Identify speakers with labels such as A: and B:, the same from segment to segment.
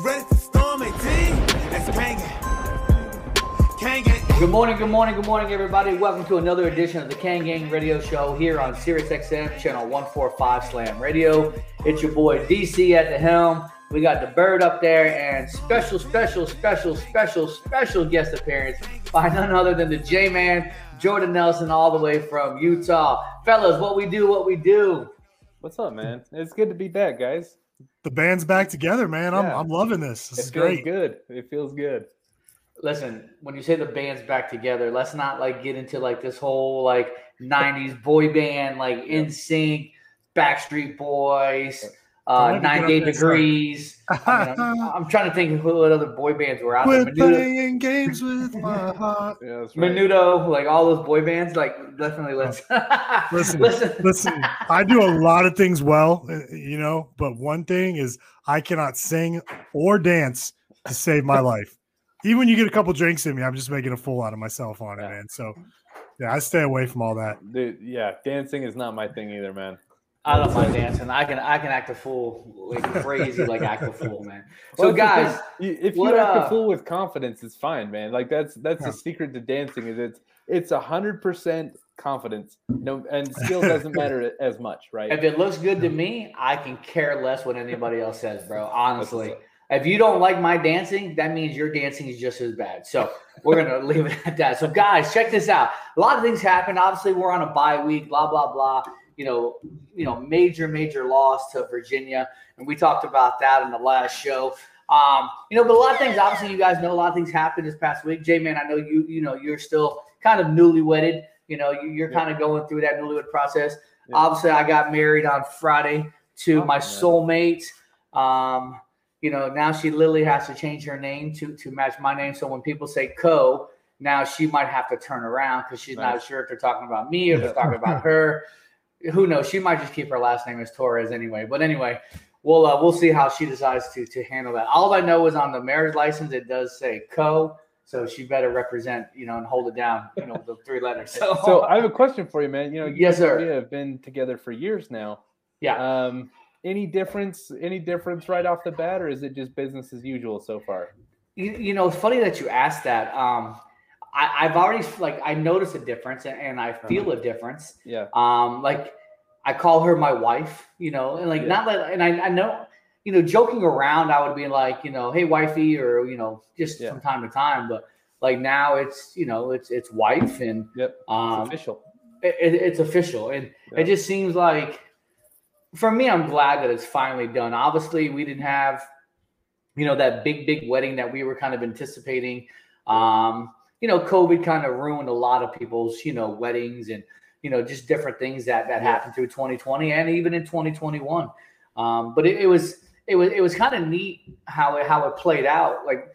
A: You ready to storm 18? That's Kane gang.
B: Good morning, good morning, good morning, everybody. Welcome to another edition of the Kane Gang Radio Show here on Sirius XM channel 145 Slam Radio. It's your boy DC at the helm. We got the bird up there and special, special, special, special, special guest appearance by none other than the J Man, Jordan Nelson, all the way from Utah. Fellas, what we do, what we do.
C: What's up, man? It's good to be back, guys.
D: The band's back together, man. I'm
C: Yeah.
D: I'm loving this. This
C: It feels
D: great.
C: good. It feels good.
B: Listen, when you say the band's back together, let's not like get into like this whole like 90s boy band, like NSYNC, Backstreet Boys, uh,
D: Don't let me get
B: 98
D: up there, sorry.
B: Degrees. I mean, I'm, I'm trying to think of what other boy bands were out there. Menudo,
D: playing games with my heart.
C: Yeah, right.
B: Menudo, like all those boy bands, like definitely let's
D: Listen,
B: listen.
D: Listen, I do a lot of things well, uh, you know, but one thing is I cannot sing or dance to save my life. Even when you get a couple drinks in me, I'm just making a fool out of myself on it, man. So, yeah, I stay away from all that.
C: Dude, yeah, dancing is not my thing either, man.
B: I don't mind dancing. I can I can act a fool like crazy, like act a fool, man. So
C: Well,
B: guys,
C: because you- if
B: what,
C: you act
B: uh,
C: a fool with confidence, it's fine, man. Like that's that's
D: Yeah.
C: the secret to dancing is it's it's a hundred percent confidence. No, and skill doesn't matter as much, right?
B: If it looks good to me, I can care less what anybody else says, bro. Honestly. If you don't like my dancing, that means your dancing is just as bad. So we're gonna leave it at that. So guys, check this out. A lot of things happened. Obviously, we're on a bye week, blah, blah, blah. You know, you know, major, major loss to Virginia. And we talked about that in the last show. Um, you know, but a lot of things, obviously, you guys know a lot of things happened this past week. J Man, I know you, you know, you're still kind of newlywed. You know, you, you're
C: Yeah.
B: kind of going through that newlywed process.
C: Yeah.
B: Obviously, I got married on Friday to
C: Oh,
B: my
C: yeah.
B: soulmate. Um, you know, now she literally has to change her name to to match my name. So when people say Co, now she might have to turn around because she's not sure if they're talking about me or they're talking about her. Who knows? She might just keep her last name as Torres anyway. But anyway, we'll uh, we'll see how she decides to to handle that. All I know is on the marriage license it does say Co, so she better represent you know and hold it down. You know the three letters. So,
C: So I have a question for you, man. You know, you
B: Yes, sir.
C: Maria have been together for years now.
B: yeah.
C: Um, any difference? Any difference right off the bat, or is it just business as usual so far?
B: You, you know, it's funny that you asked that. Um, I, I've already like I notice a difference and, and I feel a difference.
C: Yeah.
B: Um, like I call her my wife, you know, and like
C: Yeah.
B: not like, and I, I know, you know, joking around, I would be like, you know, hey, wifey, or you know, just
C: Yeah.
B: from time to time. But like now, it's you know, it's it's wife, and
C: Yep. It's
B: um,
C: official.
B: it, it- it's official, and
C: Yeah.
B: it just seems like for me, I'm glad that it's finally done. Obviously, we didn't have, you know, that big big wedding that we were kind of anticipating. Um, you know, COVID kind of ruined a lot of people's, you know, weddings and you know just different things that that
C: Yeah.
B: happened through 2020 and even in 2021. Um, but it, it was it was it was kind of neat how it how it played out. Like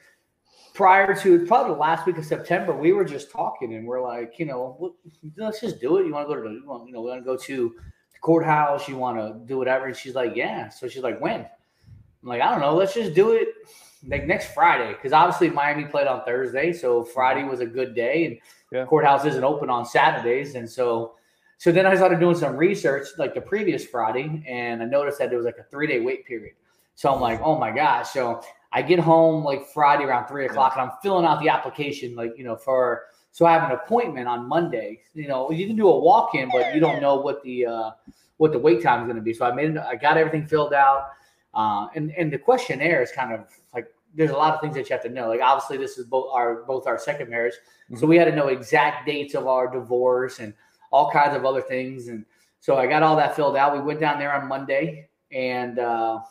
B: prior to probably the last week of September, we were just talking and we're like, you know, let's just do it. You want to go to the, you, want, you know, we want to go to the courthouse. You want to do whatever. And she's like, yeah. So she's like, when? I'm like, I don't know. Let's just do it like next Friday because obviously Miami played on Thursday, so Friday was a good day, and
C: Yeah.
B: courthouse isn't open on Saturdays, and so. So then I started doing some research like the previous Friday, and I noticed that there was like a three day wait period. So I'm like, oh my gosh. So I get home like Friday around three o'clock and I'm filling out the application, like, you know, for so I have an appointment on Monday. You know, you can do a walk in, but you don't know what the uh what the wait time is going to be. So I made I got everything filled out. Uh, and, and the questionnaire is kind of like there's a lot of things that you have to know. Like obviously this is both our both our second marriage. So we had to know exact dates of our divorce and all kinds of other things. And so I got all that filled out. We went down there on Monday and uh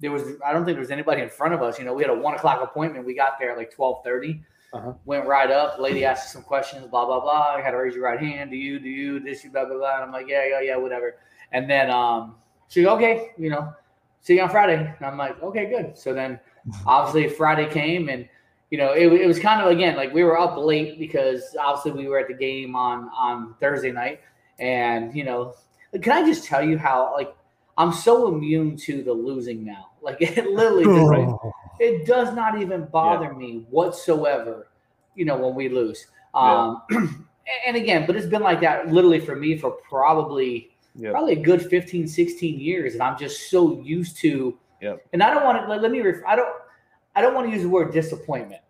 B: there was I don't think there was anybody in front of us. You know, we had a one o'clock appointment. We got there at like twelve thirty.
C: Uh-huh.
B: Went right up. Lady asked us some questions. Blah blah blah. I had to raise your right hand. Do you? Do you? This? You? Blah blah blah. And I'm like, yeah, yeah, yeah, whatever. And then um, she goes, okay, you know, see you on Friday. And I'm like, okay, good. So then obviously Friday came and you know it, it was kind of again like we were up late because obviously we were at the game on on Thursday night. And you know can I just tell you how like I'm so immune to the losing now. Like it literally does,
D: Oh,
B: it does not even bother me whatsoever you know when we lose. Um and again but it's been like that literally for me for probably
C: Yep.
B: probably a good 15 16 years and i'm just so used to
C: Yep.
B: and i don't want to let, let me ref, i don't i don't want to use the word disappointment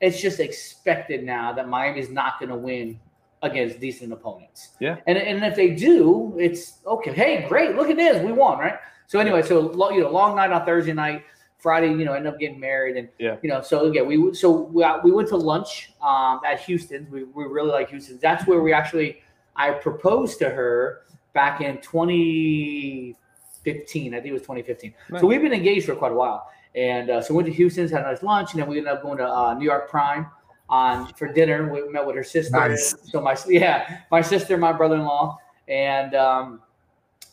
B: it's just expected now that miami's not going to win against decent opponents
C: Yeah.
B: and, and if they do it's okay hey great look at this we won right so anyway so you know long night on thursday night friday you know end up getting married and
C: Yeah.
B: you know so again we so we, we went to lunch um, at houston's we, we really like houston's that's where we actually i proposed to her back in 2015. I think it was 2015.
C: Nice.
B: So we've been engaged for quite a while. And uh, so we went to Houston's, had a nice lunch, and then we ended up going to uh, New York Prime on for dinner. We met with her sister.
D: Nice.
B: So my yeah, my sister, my brother-in-law, and um,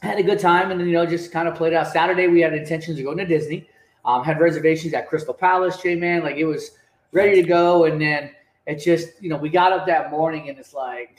B: had a good time. And then you know just kind of played out. Saturday we had intentions of going to Disney. Um, had reservations at Crystal Palace, J man. Like it was ready to go, and then it just you know we got up that morning and it's like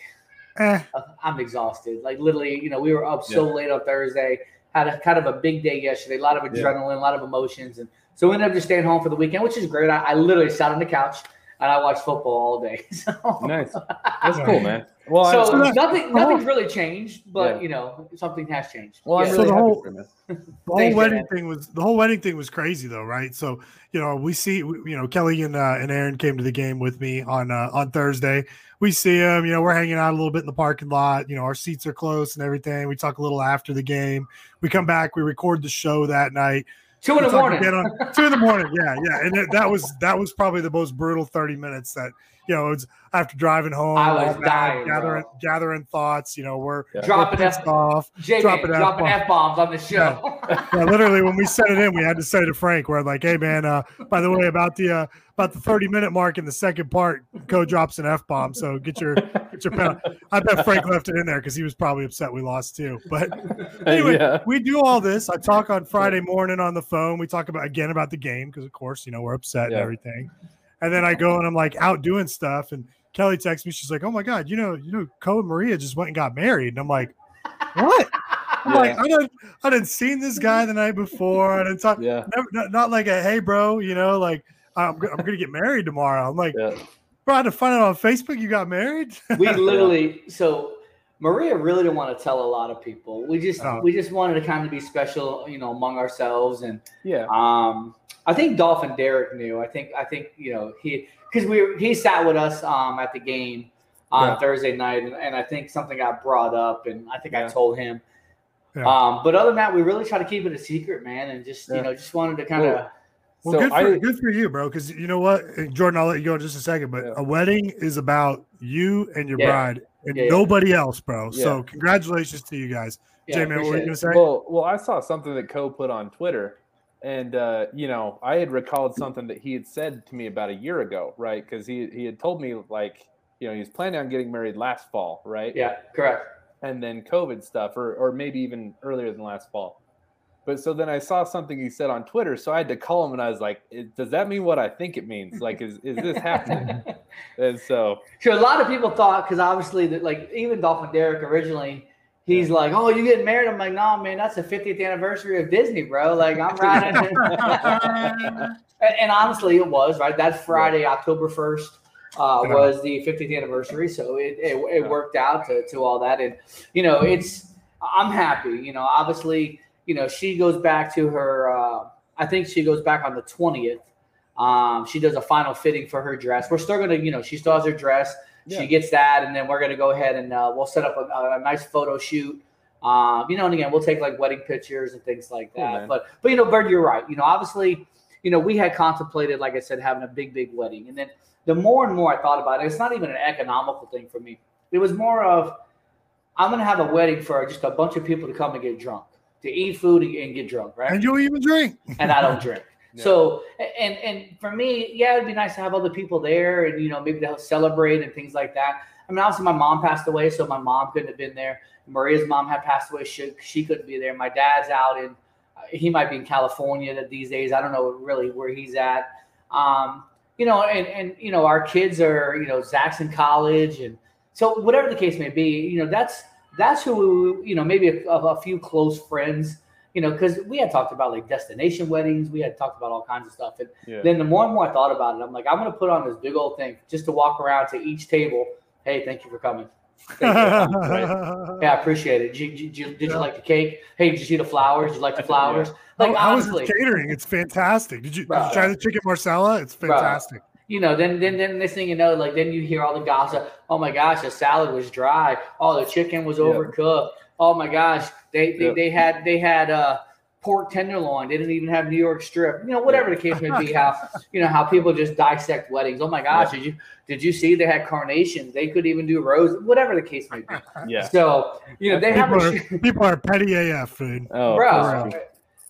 D: eh,
B: I'm exhausted. Like literally, you know, we were up so late on Thursday, had a kind of a big day yesterday, a lot of
C: Yeah.
B: adrenaline, a lot of emotions, and so we ended up just staying home for the weekend, which is great. I, I literally sat on the couch and I watched football all day. So,
C: Nice. That's cool, man. Well, I-
B: so
D: I'm-
B: nothing, nothing's really changed, but
C: Yeah.
B: you know, something has changed.
C: well, I'm
D: So
C: really
D: the
C: happy
D: whole-
C: for you,
D: the whole wedding
B: man.
D: thing was the whole wedding thing was crazy though, right? So you know we see you know Kelly and uh, and Aaron came to the game with me on uh, on Thursday. We see them, you know, we're hanging out a little bit in the parking lot. You know, our seats are close and everything. We talk a little after the game. We come back, we record the show that night.
B: Two in the morning.
D: on- two in the morning, yeah, yeah, and it, that was that was probably the most brutal thirty minutes that you know. It's after driving home,
B: I was
D: all that,
B: dying,
D: gathering
B: bro.
D: gathering thoughts. You know, we're,
C: Yeah.
D: we're
B: Dropping F,
D: off.
B: J-Man,
D: dropping
B: dropping
D: F-bomb.
B: F bombs on the show.
D: Yeah, literally, when we set it in, we had to say to Frank, "We're like, hey man, uh, by the way, about the uh, about the thirty minute mark in the second part, Co drops an f bomb, so get your get your pen." I bet Frank left it in there because he was probably upset we lost too. But anyway,
C: yeah.
D: we do all this. I talk on Friday morning on the phone. We talk about again about the game because, of course, you know we're upset
C: Yeah.
D: and everything. And then I go and I'm like out doing stuff, and Kelly texts me. She's like, "Oh my god, you know, you know, Co and Maria just went and got married." And I'm like, "What?" I'm
C: Yeah.
D: like, I didn't, I didn't seen this guy the night before. I didn't talk.
C: Yeah.
D: Never, not, not like a hey, bro. You know, like I'm, I'm gonna get married tomorrow. I'm like,
C: Yeah.
D: bro, I had to find out on Facebook you got married.
B: we literally so Maria really didn't want to tell a lot of people. We just
D: Oh.
B: we just wanted to kind of be special, you know, among ourselves. And
C: Yeah.
B: um, I think Dolphin Derek knew. I think I think you know he because we he sat with us um at the game on
C: Yeah.
B: Thursday night, and, and I think something got brought up, and I think I told him.
D: Yeah.
B: Um, but other than that, we really try to keep it a secret, man, and just you know just wanted to kind of.
C: Well,
D: Well,
C: So
D: good for
C: I-
D: good for you, bro. Because you know what, Jordan, I'll let you go in just a second. But
C: Yeah.
D: a wedding is about you and your
B: Yeah.
D: bride and
B: Yeah, yeah.
D: nobody else, bro. So congratulations to you guys.
B: Yeah,
D: J-Man, what were you gonna say?
C: Well, well, I saw something that Co put on Twitter, and uh, you know, I had recalled something that he had said to me about a year ago, right? Because he he had told me like, you know, he was planning on getting married last fall, right?
B: Yeah, correct.
C: And then COVID stuff, or or maybe even earlier than last fall. But so then I saw something he said on Twitter, so I had to call him, and I was like, "Does that mean what I think it means? Like, is is this happening?" and so
B: So a lot of people thought because obviously that like even Dolphin Derek originally he's like, oh, you getting married? I'm like, no, man, that's the 50th anniversary of Disney, bro. Like I'm riding. and, and honestly, it was right. That Friday, October 1st, uh, was the 50th anniversary, so it, it it worked out to to all that, and you know, it's I'm happy. You know, obviously, you know, she goes back to her. Uh, I think she goes back on the 20th. Um, she does a final fitting for her dress. We're still gonna, you know, she still has her dress.
C: Yeah.
B: She gets that, and then we're gonna go ahead and uh, we'll set up a, a nice photo shoot. Um, you know, and again, we'll take like wedding pictures and things like that.
C: man.
B: but but you know, Bird, you're right. You know, obviously, you know, we had contemplated, like I said, having a big, big wedding, and then the more and more I thought about it, it's not even an economical thing for me. It was more of I'm gonna have a wedding for just a bunch of people to come and get drunk, to eat food and, and get drunk, right?
D: and you'll even drink.
B: and I don't drink. So and and for me, yeah, it'd be nice to have other people there and you know maybe to help celebrate and things like that. I mean, obviously my mom passed away, so my mom couldn't have been there. Maria's mom had passed away; she she couldn't be there. My dad's out in he might be in California these days. I don't know really where he's at. Um, you know, and and you know, our kids are you know Zach's in college, and so whatever the case may be, you know, that's that's who you know maybe a, a few close friends. You know, because we had talked about like destination weddings, we had talked about all kinds of stuff, and
C: Yeah.
B: then the more and more I thought about it, I'm like, I'm gonna put on this big old thing just to walk around to each table. Hey, thank you for coming. You for coming, right? Yeah, I appreciate it. Did you, did you, did you
D: Yeah.
B: like the cake? Hey, did you see the flowers? Did you like the flowers? Like
D: how, how is
B: honestly,
D: the catering? It's fantastic. Did you, did you try the chicken marsala? It's
B: Bro.
D: fantastic.
B: you know, then then then this thing you know, like then you hear all the gossip. Oh my gosh, the salad was dry. Oh, the chicken was
C: Yeah.
B: overcooked. Oh my gosh, they they,
C: Yeah.
B: they had they had uh pork tenderloin. They didn't even have New York strip. You know, whatever the case may be, how you know how people just dissect weddings. Oh my gosh, did you did you see they had carnations? They could even do rose, whatever the case may be.
C: Yeah.
B: So you know they have
D: People
B: a
D: are, people are petty AF, dude.
C: Oh,
B: bro.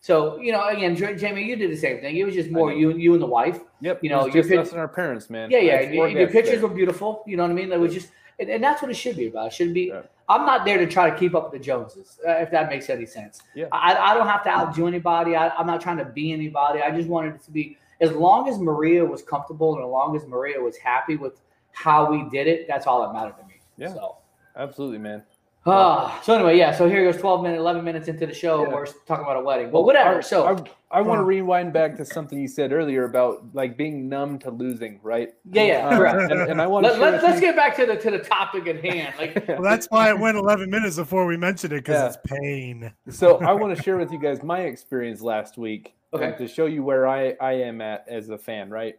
B: So you know, again, Jamie, you did the same thing. It was just more
C: I did.
B: you, you and the wife.
C: Yep.
B: You know, your
C: just
B: pic-
C: us and our parents, man.
B: Yeah, yeah.
C: I had
B: And,
C: four
B: and your pictures
C: there.
B: were beautiful. You know what I mean? That was just, and, and that's what it should be about. It should be.
C: Yeah.
B: I'm not there to try to keep up with the Joneses, uh, if that makes any sense.
C: Yeah.
B: I, I don't have to outdo anybody. I, I'm not trying to be anybody. I just wanted it to be as long as Maria was comfortable and as long as Maria was happy with how we did it. That's all that mattered to me.
C: Yeah.
B: So.
C: Absolutely, man.
B: Ah, so anyway, yeah. So here goes 12 minutes, 11 minutes into the show.
C: Yeah.
B: We're talking about a wedding, but whatever.
C: I-
B: So
C: I, I want to rewind back to something you said earlier about like being numb to losing, right?
B: yeah, yeah,
C: Uh,
B: correct.
C: and, and I want to
B: Let, let, let's get back to the to the topic at hand. Like,
D: Well, that's why it went 11 minutes before we mentioned it because
C: Yeah.
D: it's pain.
C: so I want to share with you guys my experience last week
B: Okay.
C: to show you where I, I am at as a fan, right?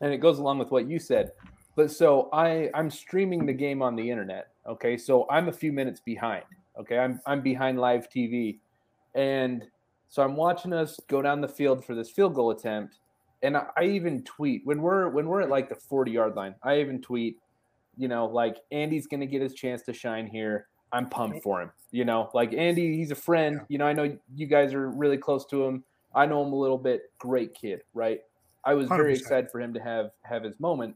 C: And it goes along with what you said. But so I I'm streaming the game on the internet. Okay, so I'm a few minutes behind. Okay, I'm I'm behind live TV, and so I'm watching us go down the field for this field goal attempt, and I, I even tweet when we're when we're at like the 40 yard line. I even tweet, you know, like Andy's gonna get his chance to shine here. I'm pumped for him. You know, like Andy, he's a friend. You know, I know you guys are really close to him. I know him a little bit. Great kid, right? I was very
D: 100%.
C: excited for him to have have his moment.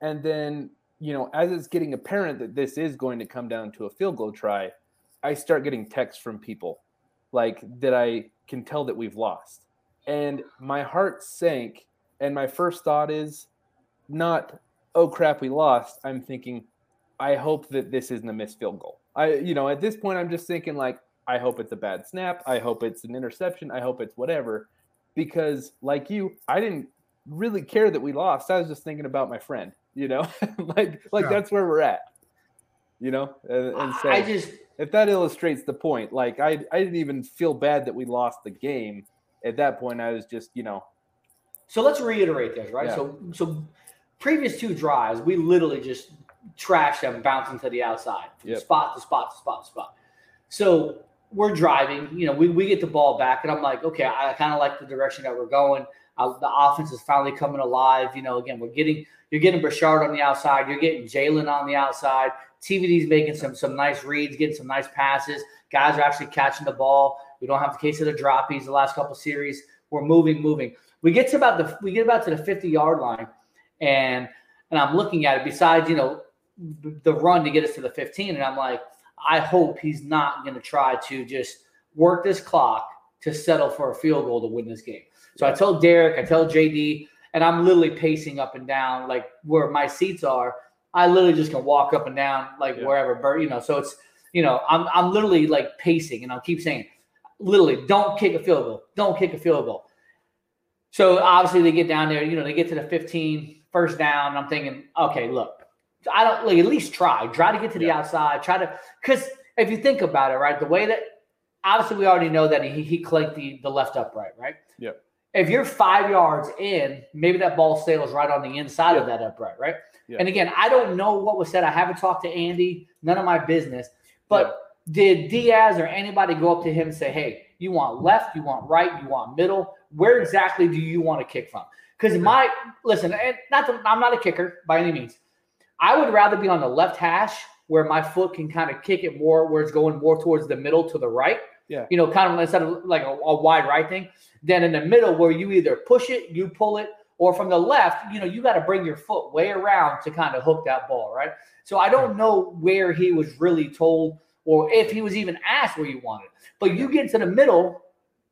C: And then, you know, as it's getting apparent that this is going to come down to a field goal try, I start getting texts from people like that I can tell that we've lost. And my heart sank. And my first thought is not, oh crap, we lost. I'm thinking, I hope that this isn't a missed field goal. I, you know, at this point, I'm just thinking like, I hope it's a bad snap. I hope it's an interception. I hope it's whatever. Because, like you, I didn't really care that we lost. I was just thinking about my friend, you know, like like
D: Yeah.
C: that's where we're at, you know. And, and so,
B: I just
C: if that illustrates the point, like I I didn't even feel bad that we lost the game. At that point, I was just, you know,
B: So let's reiterate this, right?
C: Yeah.
B: So so previous two drives, we literally just trashed them bouncing to the outside, from
C: Yep.
B: spot to spot to spot to spot. So we're driving, you know, we, we get the ball back, and I'm like, okay, I kind of like the direction that we're going. Uh, the offense is finally coming alive. You know, again, we're getting you're getting Bashard on the outside, you're getting Jalen on the outside. TVD's making some some nice reads, getting some nice passes. Guys are actually catching the ball. We don't have the case of the droppies the last couple series. We're moving, moving. We get to about the we get about to the 50 yard line, and and I'm looking at it. Besides, you know, the run to get us to the 15, and I'm like, I hope he's not going to try to just work this clock to settle for a field goal to win this game. So I told Derek, I tell JD, and I'm literally pacing up and down like where my seats are. I literally just can walk up and down like
C: Yeah.
B: wherever, you know. So it's you know, I'm I'm literally like pacing, and I'll keep saying, literally, don't kick a field goal, don't kick a field goal. So obviously they get down there, you know, they get to the 15, first down. And I'm thinking, okay, look, I don't like at least try, try to get to the
C: Yeah.
B: outside, try to because if you think about it, right, the way that obviously we already know that he he clanked the the left upright, right?
C: Yep.
B: If you're five yards in, maybe that ball sails right on the inside of that upright, right?
C: Yeah.
B: And again, I don't know what was said. I haven't talked to Andy, none of my business. But did Diaz or anybody go up to him and say, "Hey, you want left, you want right, you want middle? Where exactly do you want to kick from?" Because my listen, and not that I'm not a kicker by any means. I would rather be on the left hash where my foot can kind of kick it more, where it's going more towards the middle to the right.
C: Yeah.
B: You know, kind of instead of like a, a wide right thing, than in the middle where you either push it, you pull it, or from the left, you know, you got to bring your foot way around to kind of hook that ball, right? So I don't hmm. know where he was really told or if he was even asked where you wanted. But you get to the middle,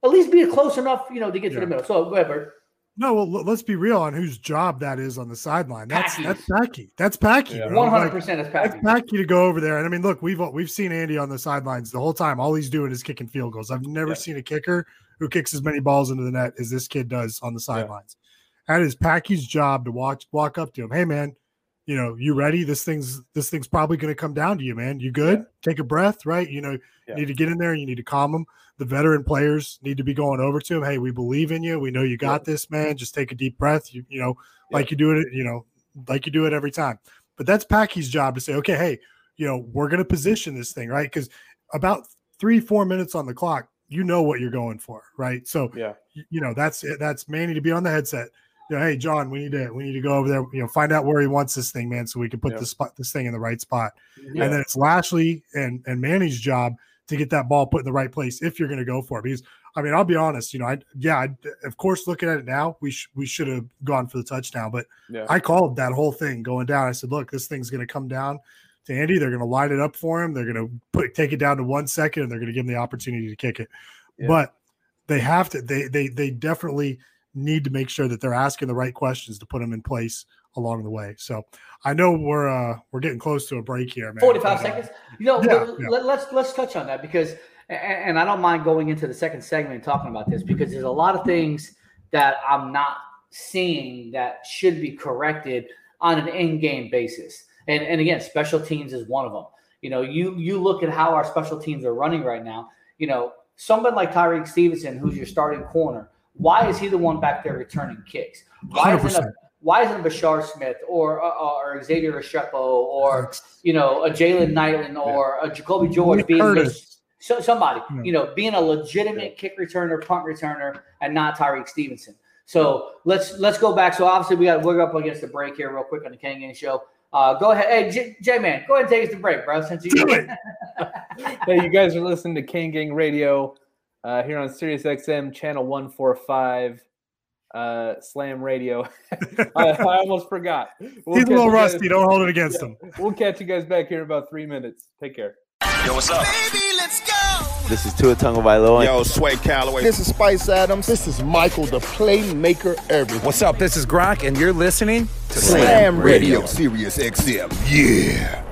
B: at least be close enough, you know, to get
D: Yeah.
B: to the middle. So whatever.
D: No, well, let's be real on whose job that is on the sideline. That's
B: Packy's.
D: that's Packy. That's Packy.
B: One hundred percent is
D: That's
B: Packy.
D: Packy to go over there. And I mean, look, we've we've seen Andy on the sidelines the whole time. All he's doing is kicking field goals. I've never
C: Yeah.
D: seen a kicker who kicks as many balls into the net as this kid does on the sidelines. That is Packy's job to watch walk up to him. Hey man, you know, you ready? This thing's this thing's probably gonna come down to you, man. You good? Take a breath, right? You know,
C: Yeah.
D: you need to get in there and you need to calm them. The veteran players need to be going over to him. Hey, we believe in you. We know you got this, man. Just take a deep breath. You, you know,
C: Yeah.
D: like you do it, you know, like you do it every time. But that's Packy's job to say, okay, hey, you know, we're going to position this thing, right? Because about three, four minutes on the clock, you know what you're going for, right? So,
C: Yeah.
D: you know, that's it. That's Manny to be on the headset. You know, hey, John, we need to we need to go over there. You know, find out where he wants this thing, man, so we can put
C: Yeah.
D: this spot this thing in the right spot.
C: Yeah.
D: And then it's Lashlee and and Manny's job to get that ball put in the right place if you're going to go for it. Because I mean, I'll be honest, you know, I yeah, I, of course, looking at it now, we sh- we should have gone for the touchdown, but
C: Yeah.
D: I called that whole thing going down. I said, look, this thing's going to come down to Andy. They're going to line it up for him. They're going to put take it down to one second, and they're going to give him the opportunity to kick it. But they have to. They they they definitely need to make sure that they're asking the right questions to put them in place along the way. So I know we're uh we're getting close to a break here, man.
B: 45
D: but, uh,
B: seconds. You know,
D: Yeah,
B: let-
D: yeah.
B: Let, let's let's touch on that because, and, and I don't mind going into the second segment and talking about this because there's a lot of things that I'm not seeing that should be corrected on an in-game basis. And and again, special teams is one of them. You know, you you look at how our special teams are running right now. You know, someone like Tyrique Stevenson, who's your starting corner, why is he the one back there returning kicks? Why isn't a why isn't Bashar Smith or uh, or Xavier Restrepo or you know, a Jaylan Knighton or a Jacolby George
D: Nick
B: being
D: Curtis.
B: so, somebody,
D: Yeah.
B: you know, being a legitimate kick returner, punt returner, and not Tyrique Stevenson. So let's let's go back. So obviously we got we're up against the break here, real quick on the Kane Gang Show. Uh, go ahead, hey J, J man, go ahead and take us to break, bro. Since you
C: hey, you guys are listening to Gang Radio uh, here on Sirius XM channel 145 uh, Slam Radio. I, I almost forgot. We'll
D: He's a little
C: you guys-
D: rusty. Don't hold it against him.
C: We'll catch you guys back here in about three minutes. Take care.
E: Yo, what's up?
F: This is Tua Tagovailoa.
E: Yo, Sway Calloway.
G: This is Spice Adams. This is Michael, the playmaker everything.
H: What's up? This is Gronk, and you're listening to
G: Slam Radio.
E: Sirius XM. Yeah.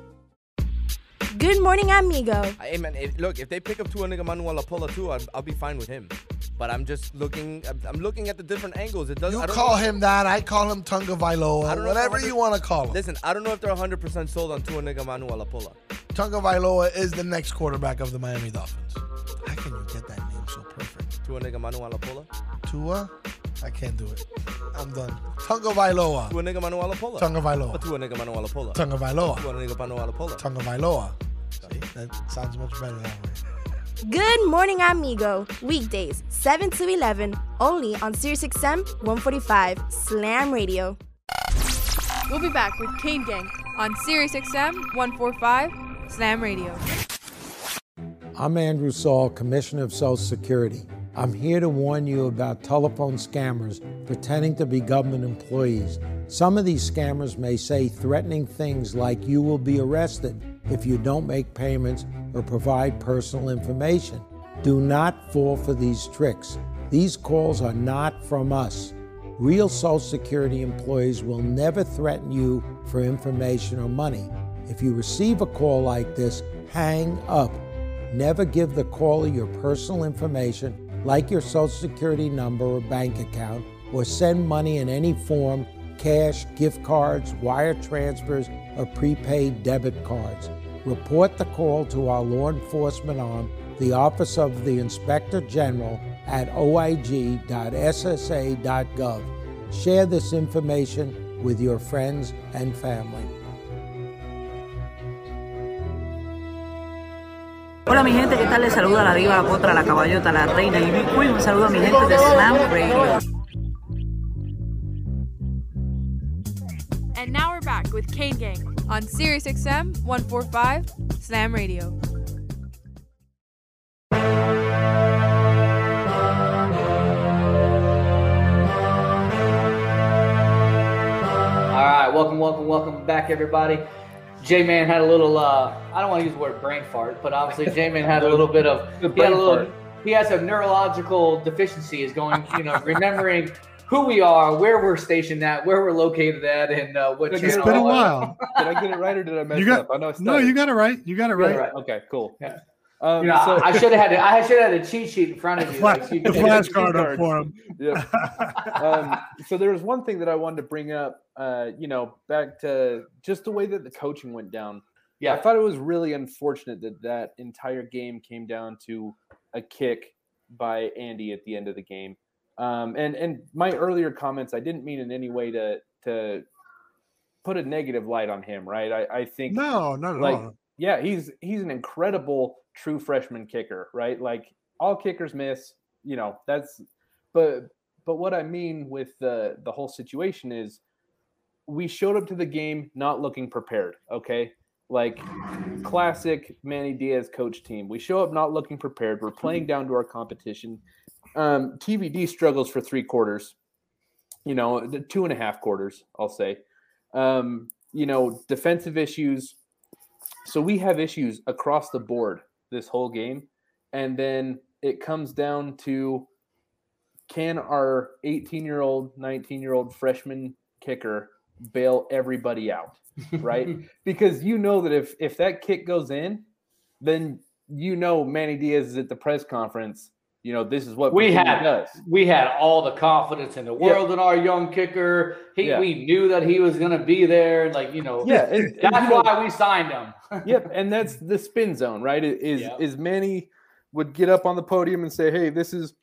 I: Good morning, amigo.
J: Hey man, if, look, if they pick up Tua nigga Manuel Apola too, I'll, I'll be fine with him. But I'm just looking, I'm, I'm looking at the different angles. It doesn't.
G: You
J: I don't
G: call
J: know,
G: him that. I call him Tunga
J: I
G: Vailoa.
J: don't know if
G: Whatever you want to call him.
J: Listen, I don't know if they're 100% sold on Tua nigga Manuel Apola.
G: Tunga Vailoa is the next quarterback of the Miami Dolphins. How can you get that name so perfect?
J: Tua nigga Manuel Apola.
G: Tua? I can't do it. I'm done. Tunga Vailoa.
J: Tua nigga Manuel Apola.
G: Tunga Vailoa.
J: Tua nigga Manuel Apola.
G: Tunga Vailoa.
J: Tua nigga Manuel Apola.
G: Tunga Vailoa. See, that sounds much better that way.
I: Good morning, amigo. Weekdays, 7 to 11, only on SiriusXM 145 Slam Radio.
K: We'll be back with Kane Gang on Sirius XM 145 Slam Radio.
L: I'm Andrew Saul, Commissioner of Social Security. I'm here to warn you about telephone scammers pretending to be government employees. Some of these scammers may say threatening things like you will be arrested if you don't make payments or provide personal information. Do not fall for these tricks. These calls are not from us. Real Social Security employees will never threaten you for information or money. If you receive a call like this, hang up. Never give the caller your personal information, like your Social Security number or bank account, or send money in any form cash, gift cards, wire transfers, or prepaid debit cards. Report the call to our law enforcement arm, the Office of the Inspector General, at oig.ssa.gov. Share this information with your friends and family.
M: Hola mi gente, ¿qué tal? Les saluda la diva, la potra, la caballota, la reina y mi queen. Un saludo a mi gente de Slam Radio.
K: And now we're back with Kane Gang on Sirius XM 145 Slam Radio.
B: All right, welcome, welcome, welcome back, everybody. J Man had a little, uh, I don't want to use the word brain fart, but obviously J Man had a little bit of, he had a little, he has a neurological deficiency, is going, you know, remembering who we are, where we're stationed at, where we're located at, and uh, what
C: It's
B: channel.
D: been a while.
C: Did I get it right or did I mess
D: You got
C: up? I know I
D: no, you got it right. You got it
B: You got
D: right.
B: it right.
C: Okay, cool.
B: Yeah.
C: Um,
B: You know,
C: so-
B: I should have had, I should have had a cheat sheet in front of you.
D: fla-
B: like, you
D: the flashcard up for him.
C: Yeah. um, so there was one thing that I wanted to bring up. Uh, you know, back to just the way that the coaching went down.
B: Yeah.
C: I thought it was really unfortunate that that entire game came down to a kick by Andy at the end of the game. Um, and and my earlier comments, I didn't mean in any way to to put a negative light on him, right? I, I think
D: No, not at
C: like
D: all.
C: yeah, he's he's an incredible true freshman kicker, right? Like all kickers miss, you know, that's but but what I mean with the the whole situation is we showed up to the game not looking prepared, okay? Like classic Manny Diaz coach team. We show up not looking prepared. We're playing down to our competition. Um, TVD struggles for three quarters, you know, two and a half quarters, I'll say. Um, you know, defensive issues. So we have issues across the board this whole game. And then it comes down to can our 18 year old, 19 year old freshman kicker bail everybody out, right? because you know that if if that kick goes in, then you know Manny Diaz is at the press conference. You know this is what
B: we
C: Virginia
B: had
C: does.
B: we had all the confidence in the
C: Yeah.
B: world in our young kicker. He,
C: Yeah.
B: We knew that he was going to be there. Like you know,
C: Yeah, and- and
B: that's
C: know-
B: why we signed him.
C: yep, and that's the spin zone, right? Is
B: Yep.
C: is Manny would get up on the podium and say, "Hey, this is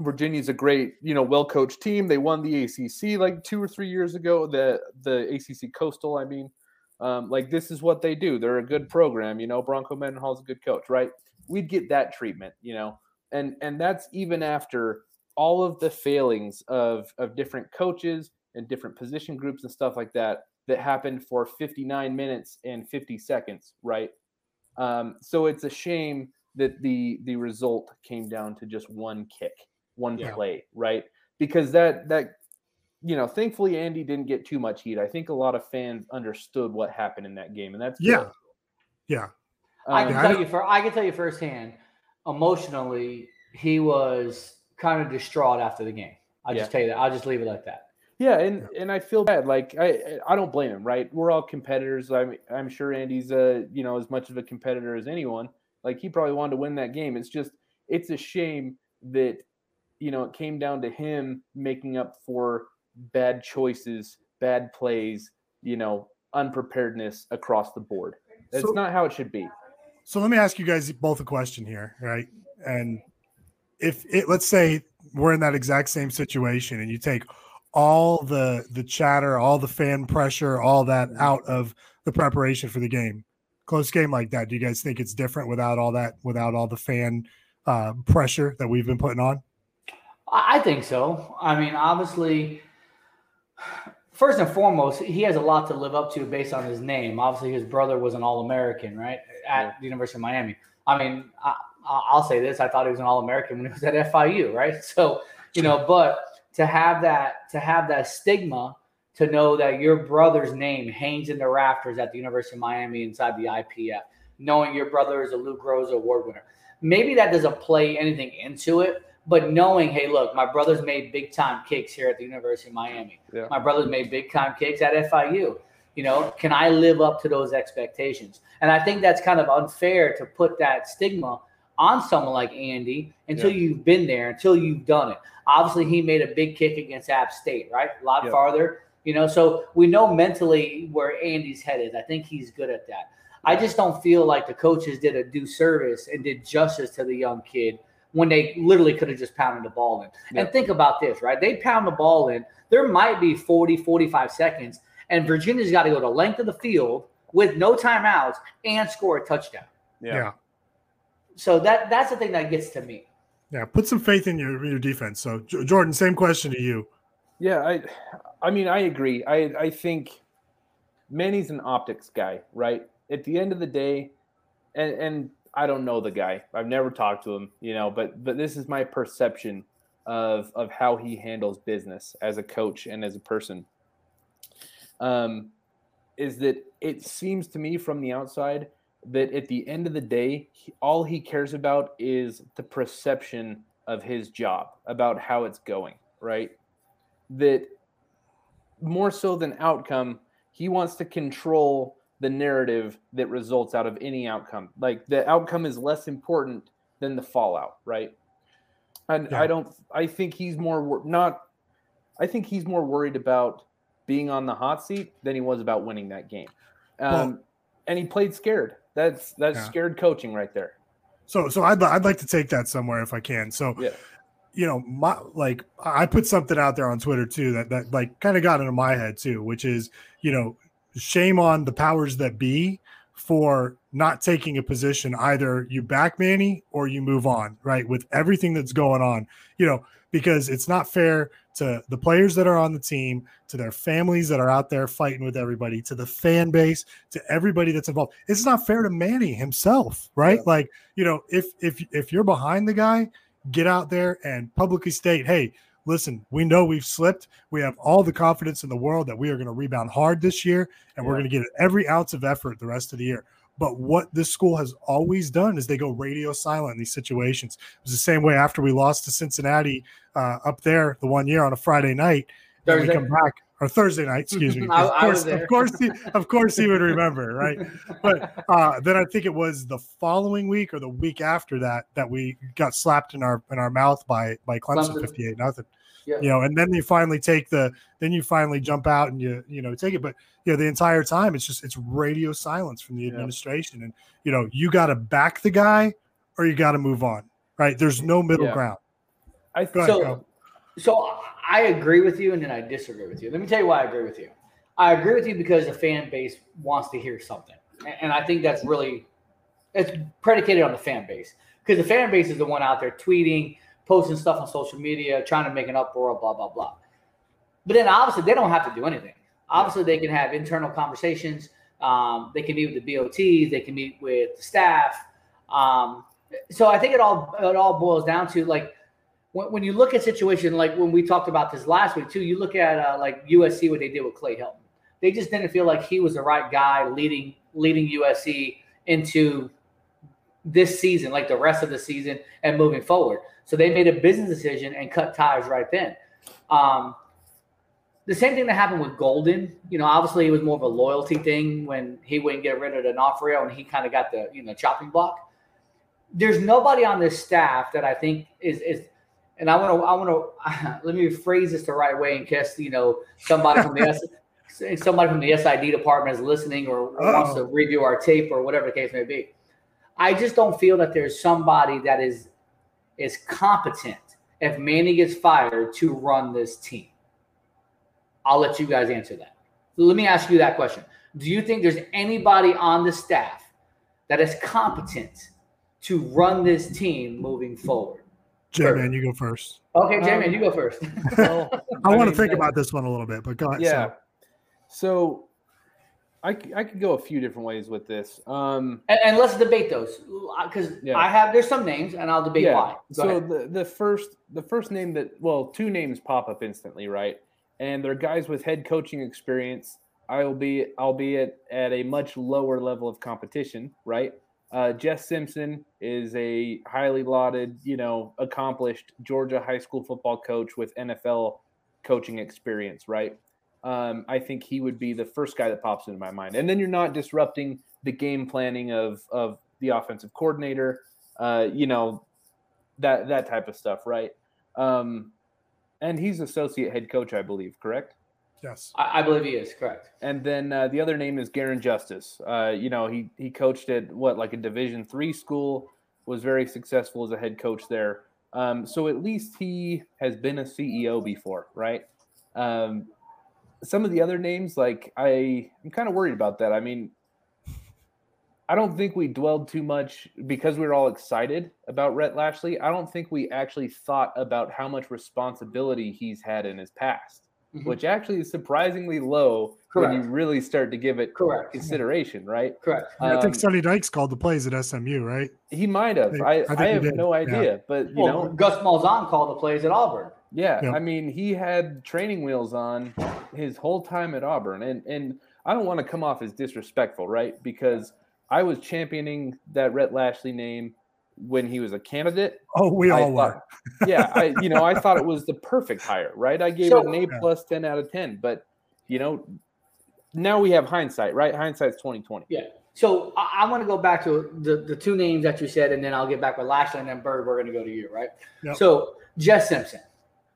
C: Virginia's a great, you know, well coached team. They won the ACC like two or three years ago. The the ACC Coastal, I mean, um, like this is what they do. They're a good program. You know, Bronco Mendenhall's a good coach, right? We'd get that treatment, you know, and and that's even after all of the failings of of different coaches and different position groups and stuff like that that happened for 59 minutes and 50 seconds, right? Um, so it's a shame that the the result came down to just one kick, one
D: Yeah.
C: play, right? Because that that you know, thankfully Andy didn't get too much heat. I think a lot of fans understood what happened in that game, and that's
D: Yeah.
C: good.
D: Yeah.
B: I can
C: Um,
B: tell you for I can tell you firsthand, emotionally, he was kind of distraught after the game. I'll just tell you that. I'll just leave it like that.
C: Yeah, and and I feel bad. Like I I don't blame him, right? We're all competitors. I'm I'm sure Andy's uh you know as much of a competitor as anyone. Like he probably wanted to win that game. It's just it's a shame that you know it came down to him making up for bad choices, bad plays, you know, unpreparedness across the board. That's
D: So-
C: not how it should be.
D: So let me ask you guys both a question here, right? And if it let's say we're in that exact same situation and you take all the the chatter, all the fan pressure, all that out of the preparation for the game. Close game like that. Do you guys think it's different without all that, without all the fan uh, pressure that we've been putting on?
B: I I think so. I mean, obviously, first and foremost, he has a lot to live up to based on his name. Obviously, his brother was an All American, right, at the University of Miami. I mean, I, I'll say this: I thought he was an All American when he was at FIU, right? So, you know, but to have that to have that stigma to know that your brother's name hangs in the rafters at the University of Miami inside the IPF, knowing your brother is a Lou Groza award winner. Maybe that doesn't play anything into it, but knowing, hey, look, my brother's made big time kicks here at the University of Miami.
C: Yeah.
B: My brother's made big time kicks at FIU. You know, can I live up to those expectations? And I think that's kind of unfair to put that stigma on someone like Andy until
C: Yeah.
B: you've been there, until you've done it. Obviously, he made a big kick against App State, right? A lot
C: Yeah.
B: farther, you know. So we know mentally where Andy's head is. I think he's good at that. I just don't feel like the coaches did a due service and did justice to the young kid when they literally could have just pounded the ball in.
C: Yeah.
B: And think about this, right? They pound the ball in. There might be 40, 45 seconds, and Virginia's got to go the length of the field with no timeouts and score a touchdown.
C: Yeah.
B: so that that's the thing that gets to me.
D: Yeah, put some faith in your your defense. So J- Jordan, same question to you.
C: Yeah, I I mean I agree. I I think Manny's an optics guy, right? At the end of the day, and and I don't know the guy. I've never talked to him, you know, but but this is my perception of of how he handles business as a coach and as a person. Um is that it seems to me from the outside that at the end of the day, he, all he cares about is the perception of his job, about how it's going, right? That more so than outcome, he wants to control the narrative that results out of any outcome. Like the outcome is less important than the fallout, right? And
D: Yeah.
C: I don't. I think he's more not. I think he's more worried about being on the hot seat than he was about winning that game. Um,
D: Well-
C: and he played scared. That's that's
D: Yeah.
C: scared coaching right there.
D: So so I'd I'd like to take that somewhere if I can. So
C: Yeah.
D: you know, my like I put something out there on Twitter too that that like kind of got into my head too, which is you know, shame on the powers that be for not taking a position. Either you back Manny or you move on, right? With everything that's going on, you know, because it's not fair to the players that are on the team, to their families that are out there fighting with everybody, to the fan base, to everybody that's involved. It's not fair to Manny himself, right? Like, you know, if if if you're behind the guy, get out there and publicly state, hey, listen, we know we've slipped. We have all the confidence in the world that we are going to rebound hard this year and we're going to get every ounce of effort the rest of the year. But what this school has always done is they go radio silent in these situations. It was the same way after we lost to Cincinnati uh, up there the one year on a Friday night. Then we
B: Thursday.
D: come back or Thursday night, excuse me.
B: I-
D: of course, of course, he, of course, he would remember, right? But uh, then I think it was the following week or the week after that that we got slapped in our in our mouth by by Clemson,
B: Clemson.
D: fifty eight nothing.
B: Yeah.
D: You know, and then you finally take the then you finally jump out and you you know take it, but you know the entire time it's just it's radio silence from the administration, and you know you got to back the guy or you got to move on, right? There's no middle
B: Yeah.
D: ground.
C: I
D: Go
B: so,
D: Kyle.
B: so I agree with you, and then I disagree with you. Let me tell you why I agree with you. I agree with you because the fan base wants to hear something, and, and I think that's really it's predicated on the fan base because the fan base is the one out there tweeting, posting stuff on social media, trying to make an uproar, blah blah blah. But then obviously they don't have to do anything. Obviously they can have internal conversations. Um, they can meet with the BOTs. They can meet with the staff. Um, so I think it all it all boils down to like when, when you look at situation like when we talked about this last week too. You look at uh, like USC what they did with Clay Helton. They just didn't feel like he was the right guy leading leading USC into this season, like the rest of the season and moving forward. So they made a business decision and cut ties right then. Um, the same thing that happened with Golden. You know, obviously it was more of a loyalty thing when he wouldn't get rid of D'Onofrio and he kind of got the you know chopping block. There's nobody on this staff that I think is is, and I want to I want to let me phrase this the right way in case you know somebody from the S, somebody from the SID department is listening or wants to review our tape or whatever the case may be. I just don't feel that there's somebody that is is competent if Manny gets fired to run this team. I'll let you guys answer that. Let me ask you that question. Do you think there's anybody on the staff that is competent to run this team moving forward?
D: J man, you go first.
B: Okay, J
C: Um,
B: you go first.
D: I, want
C: mean,
D: to think
C: that-
D: about this one a little bit, but go ahead.
C: Yeah.
D: So,
C: So I, I could go a few different ways with this. Um,
B: and, and let's debate those because
C: Yeah.
B: I have there's some names and I'll debate why. Go
C: so
B: ahead.
C: the the first the first name that well two names pop up instantly, right? And they're guys with head coaching experience, albeit albeit at a much lower level of competition, right? Uh, Jess Simpson is a highly lauded, you know, accomplished Georgia high school football coach with NFL coaching experience, right? Um, I think he would be the first guy that pops into my mind. And then you're not disrupting the game planning of of the offensive coordinator, uh, you know, that that type of stuff, right? Um, and he's associate head coach, I believe, correct?
D: yes.
B: I, I believe he is correct.
C: And then uh, the other name is Garen Justice. Uh, you know, he he coached at what like a Division three school, was very successful as a head coach there. Um, so at least he has been a CEO before, right? Um, some of the other names, like I, I'm kind of worried about that. I mean, I don't think we dwelled too much because we were all excited about Rhett Lashlee. I don't think we actually thought about how much responsibility he's had in his past,
B: Mhm.
C: which actually is surprisingly low when you really start to give it
B: Correct.
C: consideration, right?
B: Correct.
D: I think
C: Um,
D: Sonny Dykes called the plays at SMU, right?
C: He might have. I,
D: I
C: I, have
D: did,
C: no
D: yeah.
C: idea, but you
B: Well,
C: know,
B: Gus Malzahn called the plays at Auburn.
C: Yeah,
D: Yep.
C: I mean, he had training wheels on his whole time at Auburn, and and I don't want to come off as disrespectful, right? Because I was championing that Rhett Lashlee name when he was a candidate.
D: Oh, we
C: I
D: all were.
C: yeah, I you know I thought it was the perfect hire, right? I gave
B: So-
C: it an A plus ten out of ten, but you know now we have hindsight, right? Hindsight's twenty twenty.
B: Yeah. So I, I want to go back to the, the two names that you said, and then I'll get back with Lashlee and then Bird. We're going to go to you, right?
D: Yep.
B: So Jess Simpson,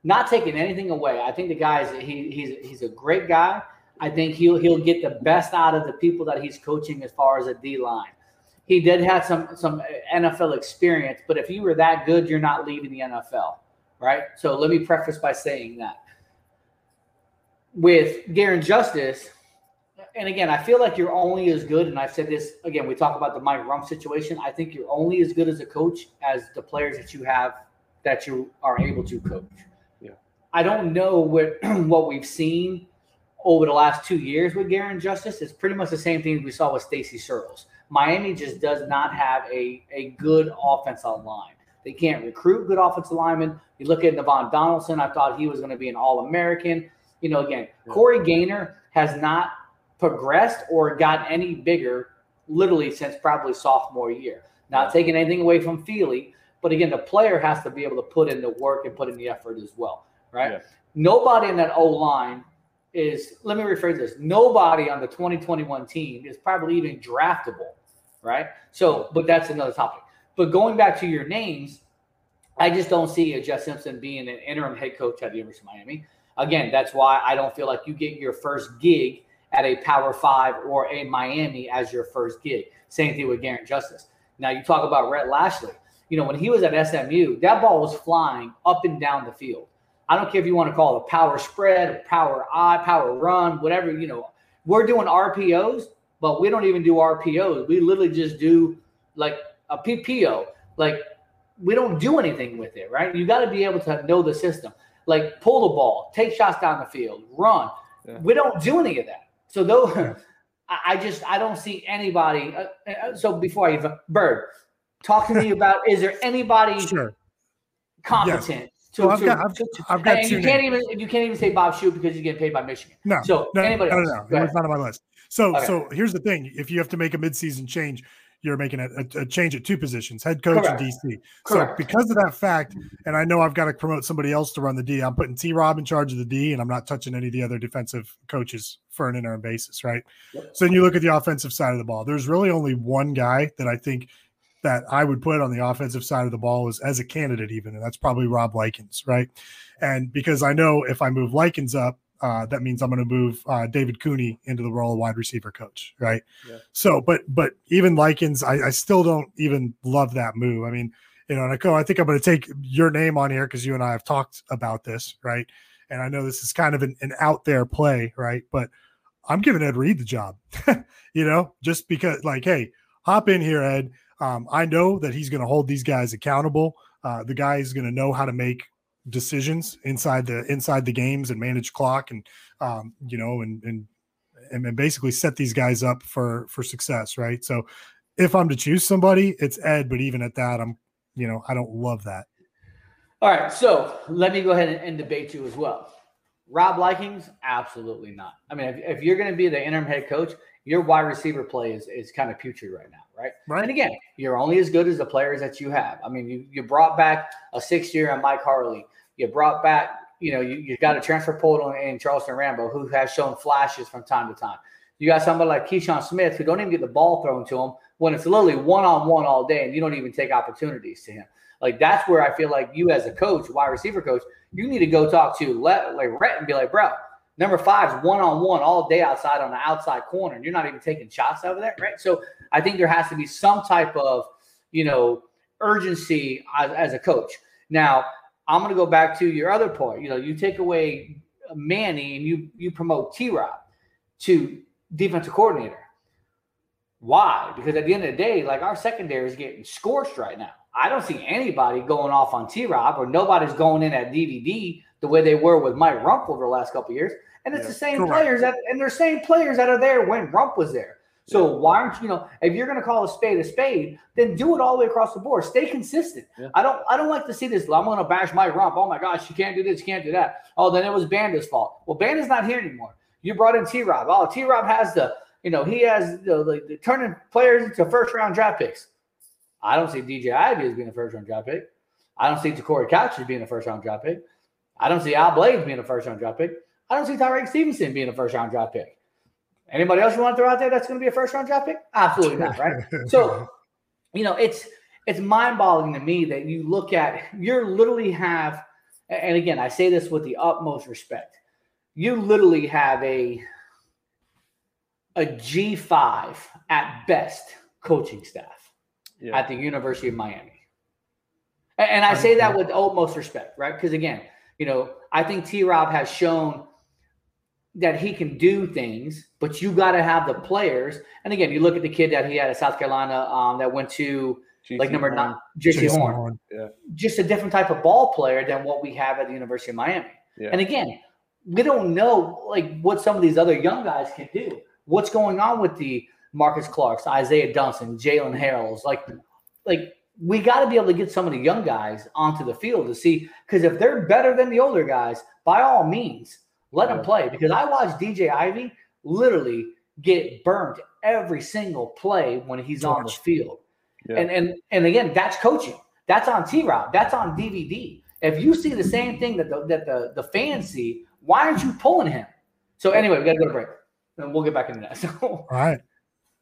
B: not taking anything away. I think the guy is he, he's he's a great guy. I think he'll he'll get the best out of the people that he's coaching as far as a D line. He did have some some NFL experience, but if you were that good, you're not leaving the NFL, right? So let me preface by saying that with Garin Justice, and again, I feel like you're only as good, and I've said this again, we talk about the Mike Rumph situation. I think you're only as good as a coach as the players that you have that you are able to coach. I don't know what what we've seen over the last two years with Garin Justice. It's pretty much the same thing we saw with Stacy Searels. Miami just does not have a, a good offense online. They can't recruit good offensive linemen. You look at Devon Donaldson, I thought he was going to be an All American. You know, again, Corey Gaynor has not progressed or got any bigger literally since probably sophomore year. Not taking anything away from Feely, but again, the player has to be able to put in the work and put in the effort as well, right? Nobody in that O line is, let me rephrase this, nobody on the 2021 team is probably even draftable, right? So, but that's another topic. But going back to your names, I just don't see a Jess Simpson being an interim head coach at the University of Miami. Again, that's why I don't feel like you get your first gig at a Power Five or a Miami as your first gig. Same thing with Garin Justice. Now you talk about Rhett Lashlee. You know when he was at SMU, that ball was flying up and down the field. I don't care if you want to call it a power spread, a power eye, power run, whatever. You know, we're doing RPOs, but we don't even do RPOs. We literally just do like a PPO. Like we don't do anything with it, right? You got to be able to know the system. Like pull the ball, take shots down the field, run.
C: Yeah.
B: We don't do any of that. So though, I I just I don't see anybody. Uh, uh, so before I even Bird, talk to me about is there anybody
D: Sure.
B: competent?
D: So I've got- I've-
B: to-
D: I've got
B: you can't
D: names.
B: even you can't even say Bob Shoe because you get paid by Michigan.
D: No,
B: So
D: no,
B: anybody
D: no, no, no.
B: Go
D: It
B: ahead.
D: was not on my list. So,
B: Okay.
D: so here's the thing: if you have to make a midseason change, you're making a, a, a change at two positions, head coach
B: Correct.
D: and DC.
B: Correct.
D: So, because of that fact, and I know I've got to promote somebody else to run the D, I'm putting T. Rob in charge of the D, and I'm not touching any of the other defensive coaches for an interim basis, right? So, then you look at the offensive side of the ball. There's really only one guy that I think that I would put on the offensive side of the ball as, as a candidate, even, and that's probably Rob Likens, right? And because I know if I move Likens up, uh, that means I'm going to move uh, David Cooney into the role of wide receiver coach, right?
C: Yeah.
D: So, but but even Likens, I, I still don't even love that move. I mean, you know, and I I think I'm going to take your name on here because you and I have talked about this, right? And I know this is kind of an, an out there play, right? But I'm giving Ed Reed the job, you know, just because, like, hey, hop in here, Ed. Um, I know that he's going to hold these guys accountable. Uh, the guy is going to know how to make decisions inside the inside the games and manage clock and um, you know and and and basically set these guys up for for success, right? So if I'm to choose somebody, it's Ed. But even at that, I'm you know I don't love that.
B: All right, so let me go ahead and, and debate you as well. Rob Likens, absolutely not. I mean, if, if you're going to be the interim head coach, your wide receiver play is, is kind of putrid right now, right?
D: Right.
B: And again, you're only as good as the players that you have. I mean, you, you brought back a six year on Mike Harley. You brought back, you know, you, you got a transfer portal in Charleston Rambo who has shown flashes from time to time. You got somebody like Keyshawn Smith who don't even get the ball thrown to him when it's literally one on one all day and you don't even take opportunities to him. Like that's where I feel like you as a coach, wide receiver coach, you need to go talk to let like Rhett and be like, bro, number five is one on one all day outside on the outside corner, and you're not even taking shots over there, right? So I think there has to be some type of you know urgency as, as a coach. Now I'm going to go back to your other point. You know, you take away Manny and you you promote T Rob to defensive coordinator. Why? Because at the end of the day, like our secondary is getting scorched right now. I don't see anybody going off on T Rob or nobody's going in at DVD the way they were with Mike Rumph over the last couple of years. And it's
D: Yeah,
B: the same
D: correct.
B: players that and they're same players that are there when Rumph was there. So why aren't you, you know, if you're gonna call a spade a spade, then do it all the way across the board. Stay consistent. I don't I don't like to see this. I'm gonna bash Mike Rumph. Oh my gosh, you can't do this, you can't do that. Oh, then it was Banda's fault. Well, Banda's not here anymore. You brought in T Rob. Oh, T Rob has the, you know, he has the, the, the turning players into first round draft picks. I don't see DJ Ivy as being a first round draft pick. I don't see Ja'Cory Couch as being a first round draft pick. I don't see Al Blades being a first round draft pick. I don't see Tyrique Stevenson being a first round draft pick. Anybody else you want to throw out there that's going to be a first round draft pick? Absolutely not, right? So, you know, it's it's mind boggling to me that you look at you're literally have, and again, I say this with the utmost respect. You literally have a a G five at best coaching staff
C: Yeah.
B: at the University of Miami. A- And I say that with the utmost respect, right? Because again, you know, I think T Rob has shown that he can do things, but you got to have the players. And again, you look at the kid that he had at South Carolina um, that went to like number
C: Horn.
B: nine,
D: Jaycee
B: Horn.
D: Horn.
C: Yeah.
B: Just a different type of ball player than what we have at the University of Miami.
C: Yeah.
B: And again, we don't know like what some of these other young guys can do. What's going on with the Marcus Clarks, Isaiah Dunson, Jalen Harrells? Like, like we got to be able to get some of the young guys onto the field to see because if they're better than the older guys, by all means, let them play. Because I watched DJ Ivy literally get burnt every single play when he's on the field.
C: Yeah.
B: And and and again, that's coaching. That's on T Rob. That's on DVD. If you see the same thing that the that the, the fans see, why aren't you pulling him? So anyway, we gotta go to break. And we'll get back into that. So
D: All right.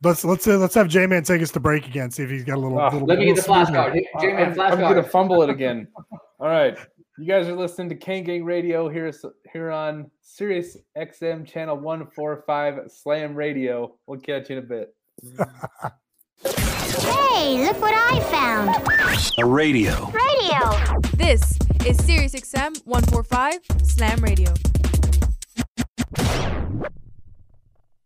D: Let's let's uh, let's have J Man take us to break again. See if he's got a little.
C: Ah,
D: little
B: let me get the
D: little
B: flashcard. J Man
C: I'm, I'm gonna fumble it again. All right, you guys are listening to Kane Gang Radio here here on Sirius XM channel one four five Slam Radio. We'll catch you in a bit.
N: Hey, look what I found.
E: A radio.
N: Radio.
K: This is Sirius XM 145 Slam Radio.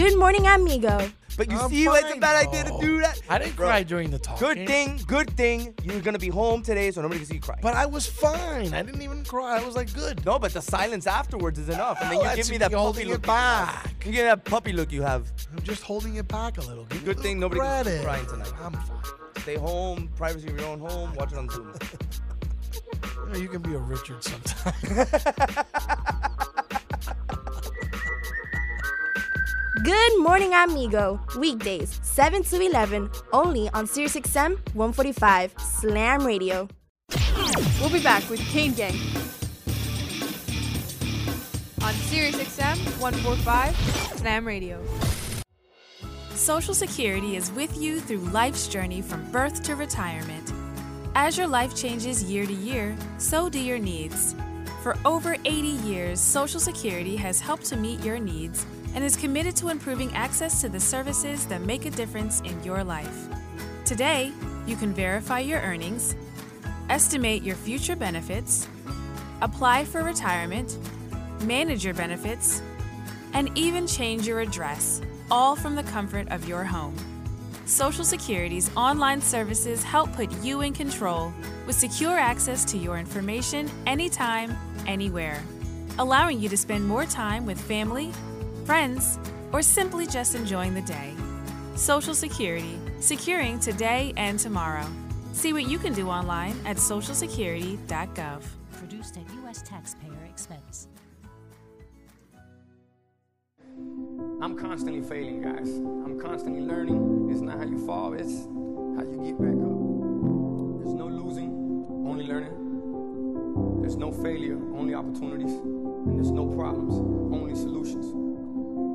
I: Good morning, amigo.
J: But you
G: I'm
J: see why it's a
G: fine,
J: bad idea to
G: bro.
J: do that?
G: I didn't
J: Bro,
G: cry during the talk.
J: Good thing, good thing you're gonna be home today, so nobody can see you cry.
G: But I was fine. I didn't even cry. I was like, good.
J: no, but the silence afterwards is enough, and then you
G: that's
J: give me
G: me
J: that puppy
G: holding
J: look.
G: it
J: you
G: back.
J: You get that puppy look you have.
G: I'm just holding it back a little. Give me
J: Good
G: a
J: thing
G: little
J: nobody can see you
G: credit.
J: crying tonight.
G: I'm fine.
J: Stay home, privacy of your own home. Watch it on Zoom.
G: You, know, you can be a Richard sometime.
I: Good morning, amigo. Weekdays, 7 to 11, only on SiriusXM 145 Slam Radio.
K: We'll be back with Kane Gang on Sirius XM 145 Slam Radio.
O: Social Security is with you through life's journey from birth to retirement. As your life changes year to year, so do your needs. For over 80 years, Social Security has helped to meet your needs and is committed to improving access to the services that make a difference in your life. Today, you can verify your earnings, estimate your future benefits, apply for retirement, manage your benefits, and even change your address, all from the comfort of your home. Social Security's online services help put you in control with secure access to your information anytime, anywhere, allowing you to spend more time with family, friends, or simply just enjoying the day. Social Security, securing today and tomorrow. See what you can do online at socialsecurity.gov.
P: Produced at U.S. taxpayer expense.
Q: I'm constantly failing, guys. I'm constantly learning. It's not how you fall, it's how you get back up. There's no losing, only learning. There's no failure, only opportunities. And there's no problems, only solutions.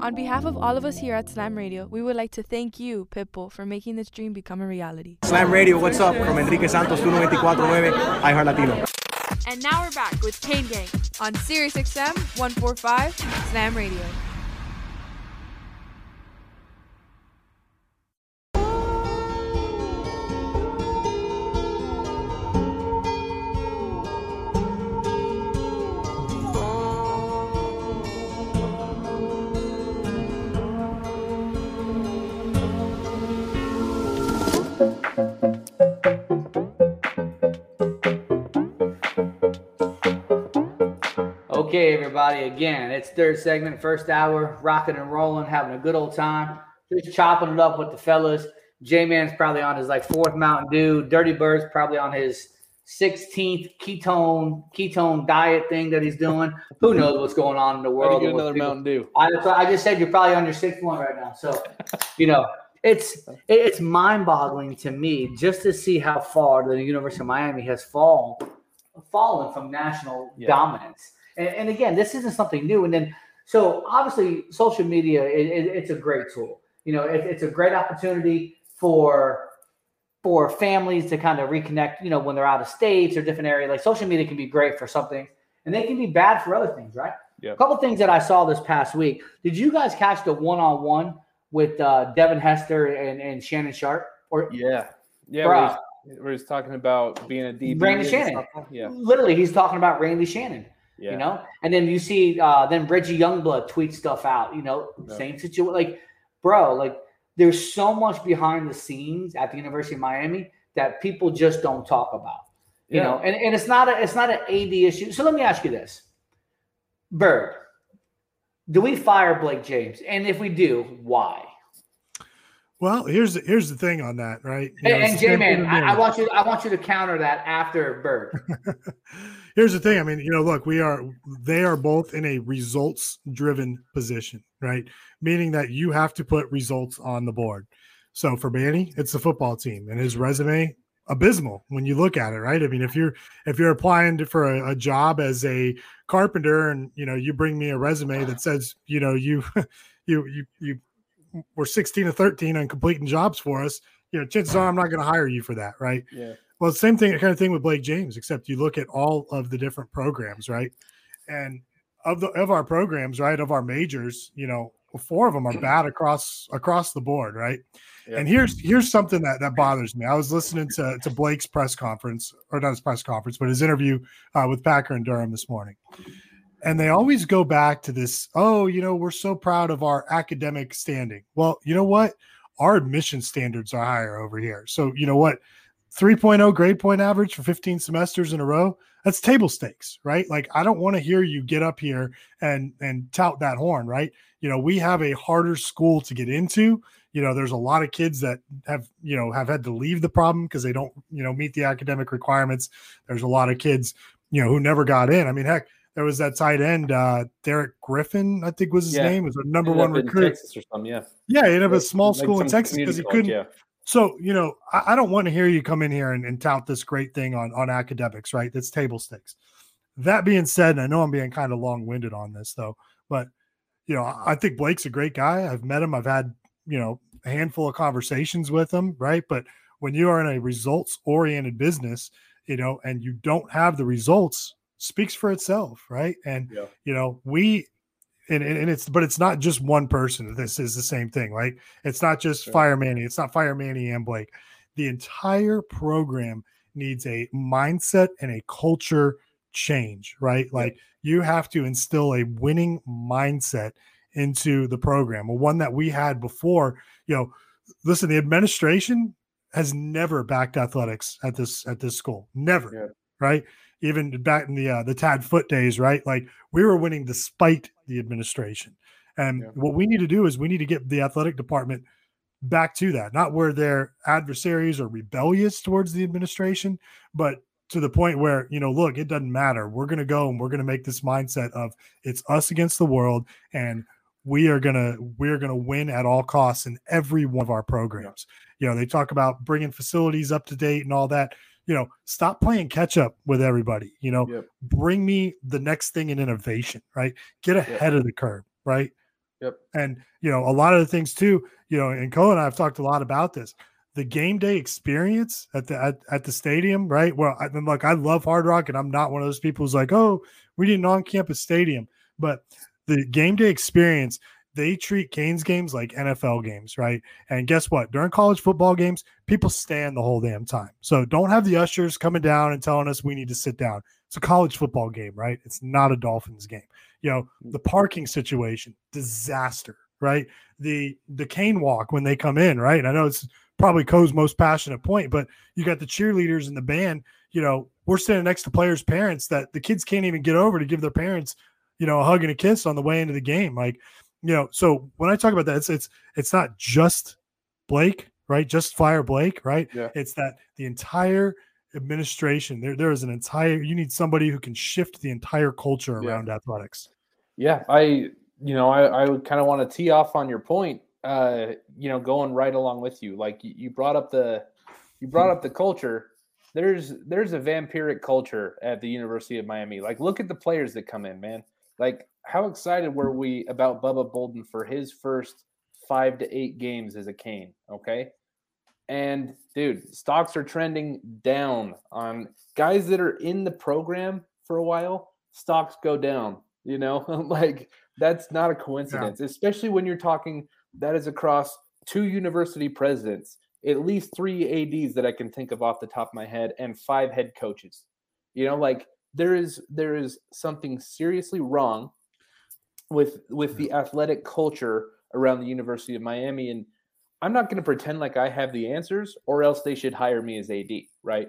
K: On behalf of all of us here at Slam Radio, we would like to thank you, Pitbull, for making this dream become a reality.
R: Slam Radio, what's up? From Enrique Santos, 1249, iHeart Latino.
K: And now we're back with Kane Gang on Sirius XM 145 Slam Radio.
B: Okay, everybody. Again, it's third segment, first hour, rocking and rolling, having a good old time, just chopping it up with the fellas. J Man's probably on his like fourth Mountain Dew. Dirty Bird's probably on his 16th ketone ketone diet thing that he's doing. Who knows what's going on in the world?
C: get another Mountain Dew.
B: I, I just said you're probably on your sixth one right now. So, you know, it's it's mind-boggling to me just to see how far the University of Miami has fallen fallen from national
C: Yeah.
B: dominance. And, and again, this isn't something new. And then, so obviously, social media it, it- it's a great tool. You know, it, it's a great opportunity for for families to kind of reconnect. You know, when they're out of states or different areas, like social media can be great for something, and they can be bad for other things, right?
C: Yeah.
B: A couple things that I saw this past week. Did you guys catch the one-on-one with uh, Devin Hester and, and Shannon Sharpe? Or
C: Yeah. Yeah. We're, just, talking about being a DB.
B: Randy Shannon.
C: Yeah.
B: Literally, he's talking about Randy Shannon.
C: Yeah.
B: You know, and then you see, uh, then Reggie Youngblood tweet stuff out. You know,
C: Yeah.
B: same situation. Like, bro, like there's so much behind the scenes at the University of Miami that people just don't talk about. You
C: Yeah.
B: know, and, and it's not a it's not an AD issue. So let me ask you this, Bird, do we fire Blake James? And if we do, why?
D: Well, here's the, here's the thing on that, right? You
B: and
D: it's
B: and J Man, I, I want you I want you to counter that after Bird.
D: here's the thing. I mean, you know, look, we are they are both in a results driven position, right? Meaning that you have to put results on the board. So for Manny, it's the football team and his resume abysmal when you look at it, right? I mean, if you're if you're applying for a, a job as a carpenter and you know you bring me a resume that says you know you you you you were 16 to 13 on completing jobs for us, you know, chances are I'm not going to hire you for that, right?
C: Yeah.
D: Well, same thing, kind of thing with Blake James, except you look at all of the different programs, right? And of the of our programs, right, of our majors, you know, four of them are bad across across the board, right? And here's here's something that that bothers me. I was listening to to Blake's press conference, or not his press conference, but his interview uh, with Packer and Durham this morning. And they always go back to this, oh, you know, we're so proud of our academic standing. Well, you know what? Our admission standards are higher over here. So, you know what? 3.0 grade point average for 15 semesters in a row that's table stakes right like i don't want to hear you get up here and and tout that horn right you know we have a harder school to get into you know there's a lot of kids that have you know have had to leave the problem because they don't you know meet the academic requirements there's a lot of kids you know who never got in i mean heck there was that tight end uh derek griffin i think was his
C: Yeah.
D: name was a number one recruit
C: Texas or something. Yeah.
D: yeah, he ended up a small
C: Like
D: school in Texas because he
C: college,
D: couldn't
C: yeah.
D: So, you know, I, I don't want to hear you come in here and, and tout this great thing on, on academics, right? That's table stakes. That being said, and I know I'm being kind of long winded on this though, but, you know, I I think Blake's a great guy. I've met him. I've had, you know, a handful of conversations with him, right? But when you are in a results oriented business, you know, and you don't have the results, speaks for itself, right? And,
C: Yeah.
D: you know, we, and, and and it's but it's not just one person. This is the same thing, right? It's not just Fire Manny. It's not Fire Manny and Blake. The entire program needs a mindset and a culture change, right? Like you have to instill a winning mindset into the program. Well, one that we had before, you know, listen, the administration has never backed athletics at this at this school. Never, right? Even back in the uh, the Tad Foote days, right? Like we were winning despite the administration. And what we need to do is we need to get the athletic department back to that, not where they're adversaries or rebellious towards the administration, but to the point where, you know, look, it doesn't matter. We're going to go and we're going to make this mindset of it's us against the world and we are going to we're going to win at all costs in every one of our programs. You know, they talk about bringing facilities up to date and all that. You know, stop playing catch up with everybody. You know, bring me the next thing in innovation, right? Get ahead of the curve, right?
C: Yep.
D: And you know, a lot of the things too, you know, and Cole and I have talked a lot about this. The game day experience at the at, at the stadium, right? Well, I, look, I love Hard Rock, and I'm not one of those people who's like, oh, we need an on-campus stadium. But the game day experience, they treat Canes games like NFL games, right? And guess what? During college football games, people stand the whole damn time. So don't have the ushers coming down and telling us we need to sit down. It's a college football game, right? It's not a Dolphins game. You know, mm. the parking situation, disaster, right? The the cane walk when they come in, right? And I know it's probably Co's most passionate point, but you got the cheerleaders and the band, you know, we're standing next to players' parents that the kids can't even get over to give their parents, you know, a hug and a kiss on the way into the game. Like, you know, so when I talk about that, it's it's it's not just Blake, right? Just fire Blake, right?
C: Yeah.
D: It's that the entire administration, there there is an entire you need somebody who can shift the entire culture
C: Yeah.
D: around athletics.
C: Yeah, I you know I I would kind of want to tee off on your point. Uh, you know, going right along with you. Like you brought up the you brought up the culture. There's there's a vampiric culture at the University of Miami. Like look at the players that come in, man. Like how excited were we about Bubba Bolden for his first five to eight games as a Cane? Okay. And dude, stocks are trending down on guys that are in the program for a while. Stocks go down, you know, like that's not a coincidence, especially when you're talking that is across two university presidents, at least three ADs that I can think of off the top of my head, and five head coaches. You know, like there is there is something seriously wrong with with the athletic culture around the University of Miami and I'm not going to pretend like I have the answers or else they should hire me as AD, right?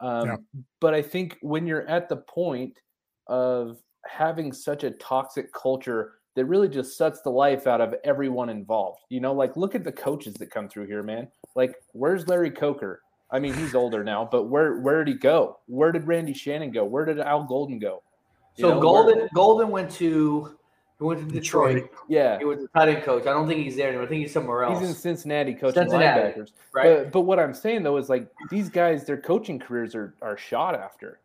C: Um,
D: Yeah.
C: But I think when you're at the point of having such a toxic culture that really just sucks the life out of everyone involved, you know, like look at the coaches that come through here, man. Like, where's Larry Coker? I mean, he's older now, but where where did he go? Where did Randy Shannon go? Where did Al Golden go? You
B: So
C: know, where-
B: Golden Golden went to he went to Detroit.
C: Yeah.
B: He was a tight end coach. I don't think he's there anymore. I think he's somewhere else.
C: He's in Cincinnati coaching
B: Cincinnati,
C: linebackers.
B: right?
C: But, but what I'm saying though is like these guys, their coaching careers are are shot after.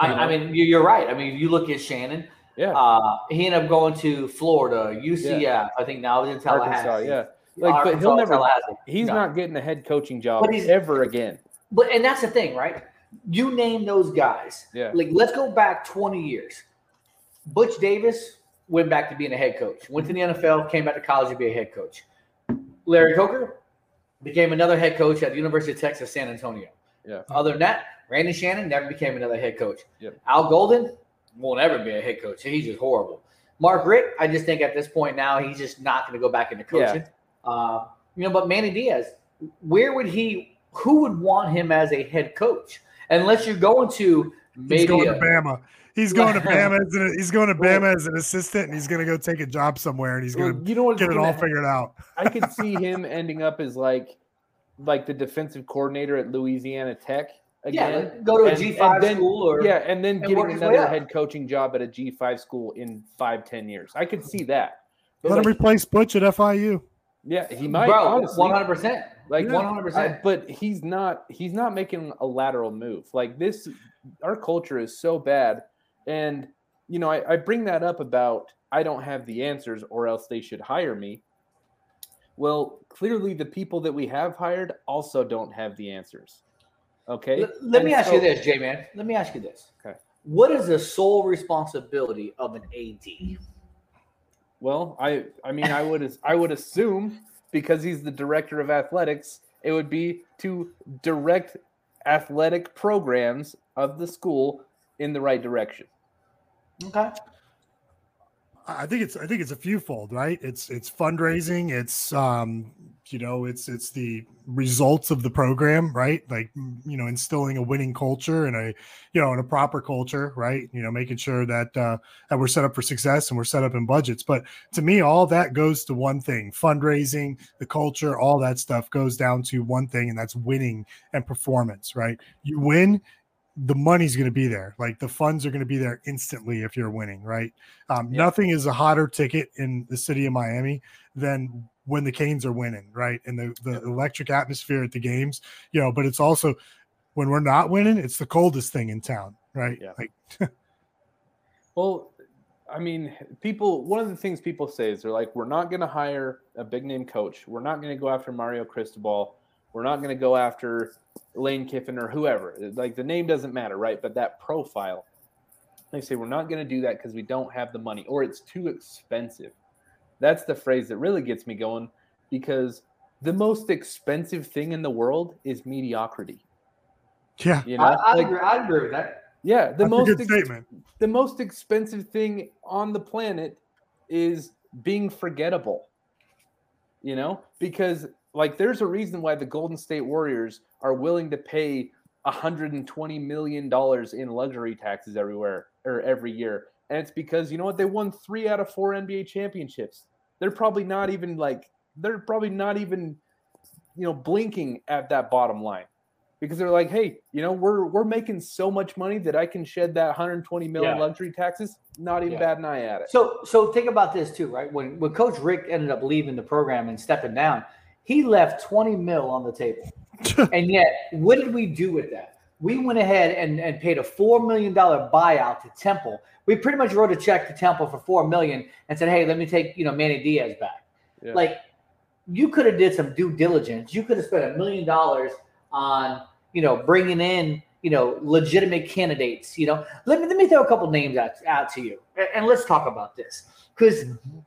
B: I, I mean, you- you're right. I mean, if you look at Shannon.
C: Yeah.
B: Uh, he ended up going to Florida, UCF. I think now he's in Tallahassee.
C: Arkansas, yeah. Like, but he'll never. He's
B: No.
C: not getting a head coaching job ever again.
B: But and that's the thing, right? You name those guys.
C: Yeah.
B: Like let's go back 20 years. Butch Davis went back to being a head coach. Went to the NFL, came back to college to be a head coach. Larry Coker became another head coach at the University of Texas San Antonio.
C: Yeah.
B: Other than that, Randy Shannon never became another head coach.
C: Yep.
B: Al Golden won't ever be a head coach. He's just horrible. Mark Richt, I just think at this point now he's just not going to go back into
C: Yeah.
B: Uh, you know, but Manny Diaz, where would he? Who would want him as a head coach? Unless you're going to maybe
D: He's going to Bama. He's going to Bama as an, he's going to Bama as an assistant, and he's going to go take a job somewhere, and he's
C: Well,
D: going to
C: you know
D: get it all figured out.
C: I could see him ending up as like like the defensive coordinator at Louisiana Tech
B: Yeah,
C: again.
B: like, go to a G5
C: then-
B: school or-
C: yeah, and then
B: and
C: getting
B: work his way
C: another head coaching job at a G5 school in five ten years. I could see that. But
D: Let him replace Butch at FIU.
C: Yeah, he might.
B: Bro, 100%.
C: Like
B: 100%.
C: But he's not. He's not making a lateral move. Like this, our culture is so bad, and you know, I, I bring that up about I don't have the answers, or else they should hire me. Well, clearly, the people that we have hired also don't have the answers. Okay.
B: Let, let me
C: And
B: ask you this, J man. Let me ask you this.
C: Okay.
B: What is the sole responsibility of an AD?
C: Well, I I mean I would I would assume because he's the director of athletics, it would be to direct athletic programs of the school in the right direction.
B: Okay.
D: I think it's I think it's a fewfold, right? It's it's fundraising, it's um, you know, it's it's the results of the program, right? Like you know, instilling a winning culture and a you know, and a proper culture, right? You know, making sure that uh that we're set up for success and we're set up in budgets. But to me, all that goes to one thing: fundraising, the culture, all that stuff goes down to one thing, and that's winning and performance, right? You win, the money's going to be there. Like the funds are going to be there instantly if you're winning, right? Um, Nothing is a hotter ticket in the city of Miami than when the Canes are winning, right? And the, the electric atmosphere at the games, you know, but it's also when we're not winning, it's the coldest thing in town, right?
C: Yeah.
D: Like,
C: Well, I mean, people. One of the things people say is they're like, we're not going to hire a big name coach. We're not going to go after Mario Cristobal. We're not going to go after Lane Kiffin or whoever. Like the name doesn't matter, right? But that profile, they say we're not going to do that because we don't have the money or it's too expensive. That's the phrase that really gets me going because the most expensive thing in the world is mediocrity.
D: yeah,
C: You know,
B: I, I,
C: Like-
B: agree, I agree with that.
C: yeah, the
D: That's a
C: most
D: good
C: ex-
D: statement.
C: the most expensive thing on the planet is being forgettable. You know, because like there's a reason why the Golden State Warriors are willing to pay 120 million dollars in luxury taxes everywhere or every year. And it's because you know what they won 3 out of 4 NBA championships. They're probably not even like they're probably not even you know blinking at that bottom line because they're like, hey, you know, we're we're making so much money that I can shed that 120 million
B: Yeah.
C: luxury taxes. Not even
B: Yeah.
C: bat an eye at it.
B: So so think about this too, right? When when Coach Richt ended up leaving the program and stepping down, he left 20 mil on the table. and yet, what did we do with that? We went ahead and, and paid a four million dollar buyout to Temple. We pretty much wrote a check to Temple for 4 million and said, "Hey, let me take you know Manny Diaz back."
C: Yeah.
B: Like you could have did some due diligence. You could have spent a million dollars on you know bringing in you know legitimate candidates. You know, let me let me throw a couple names out, out to you, and, and let's talk about this because mm-hmm.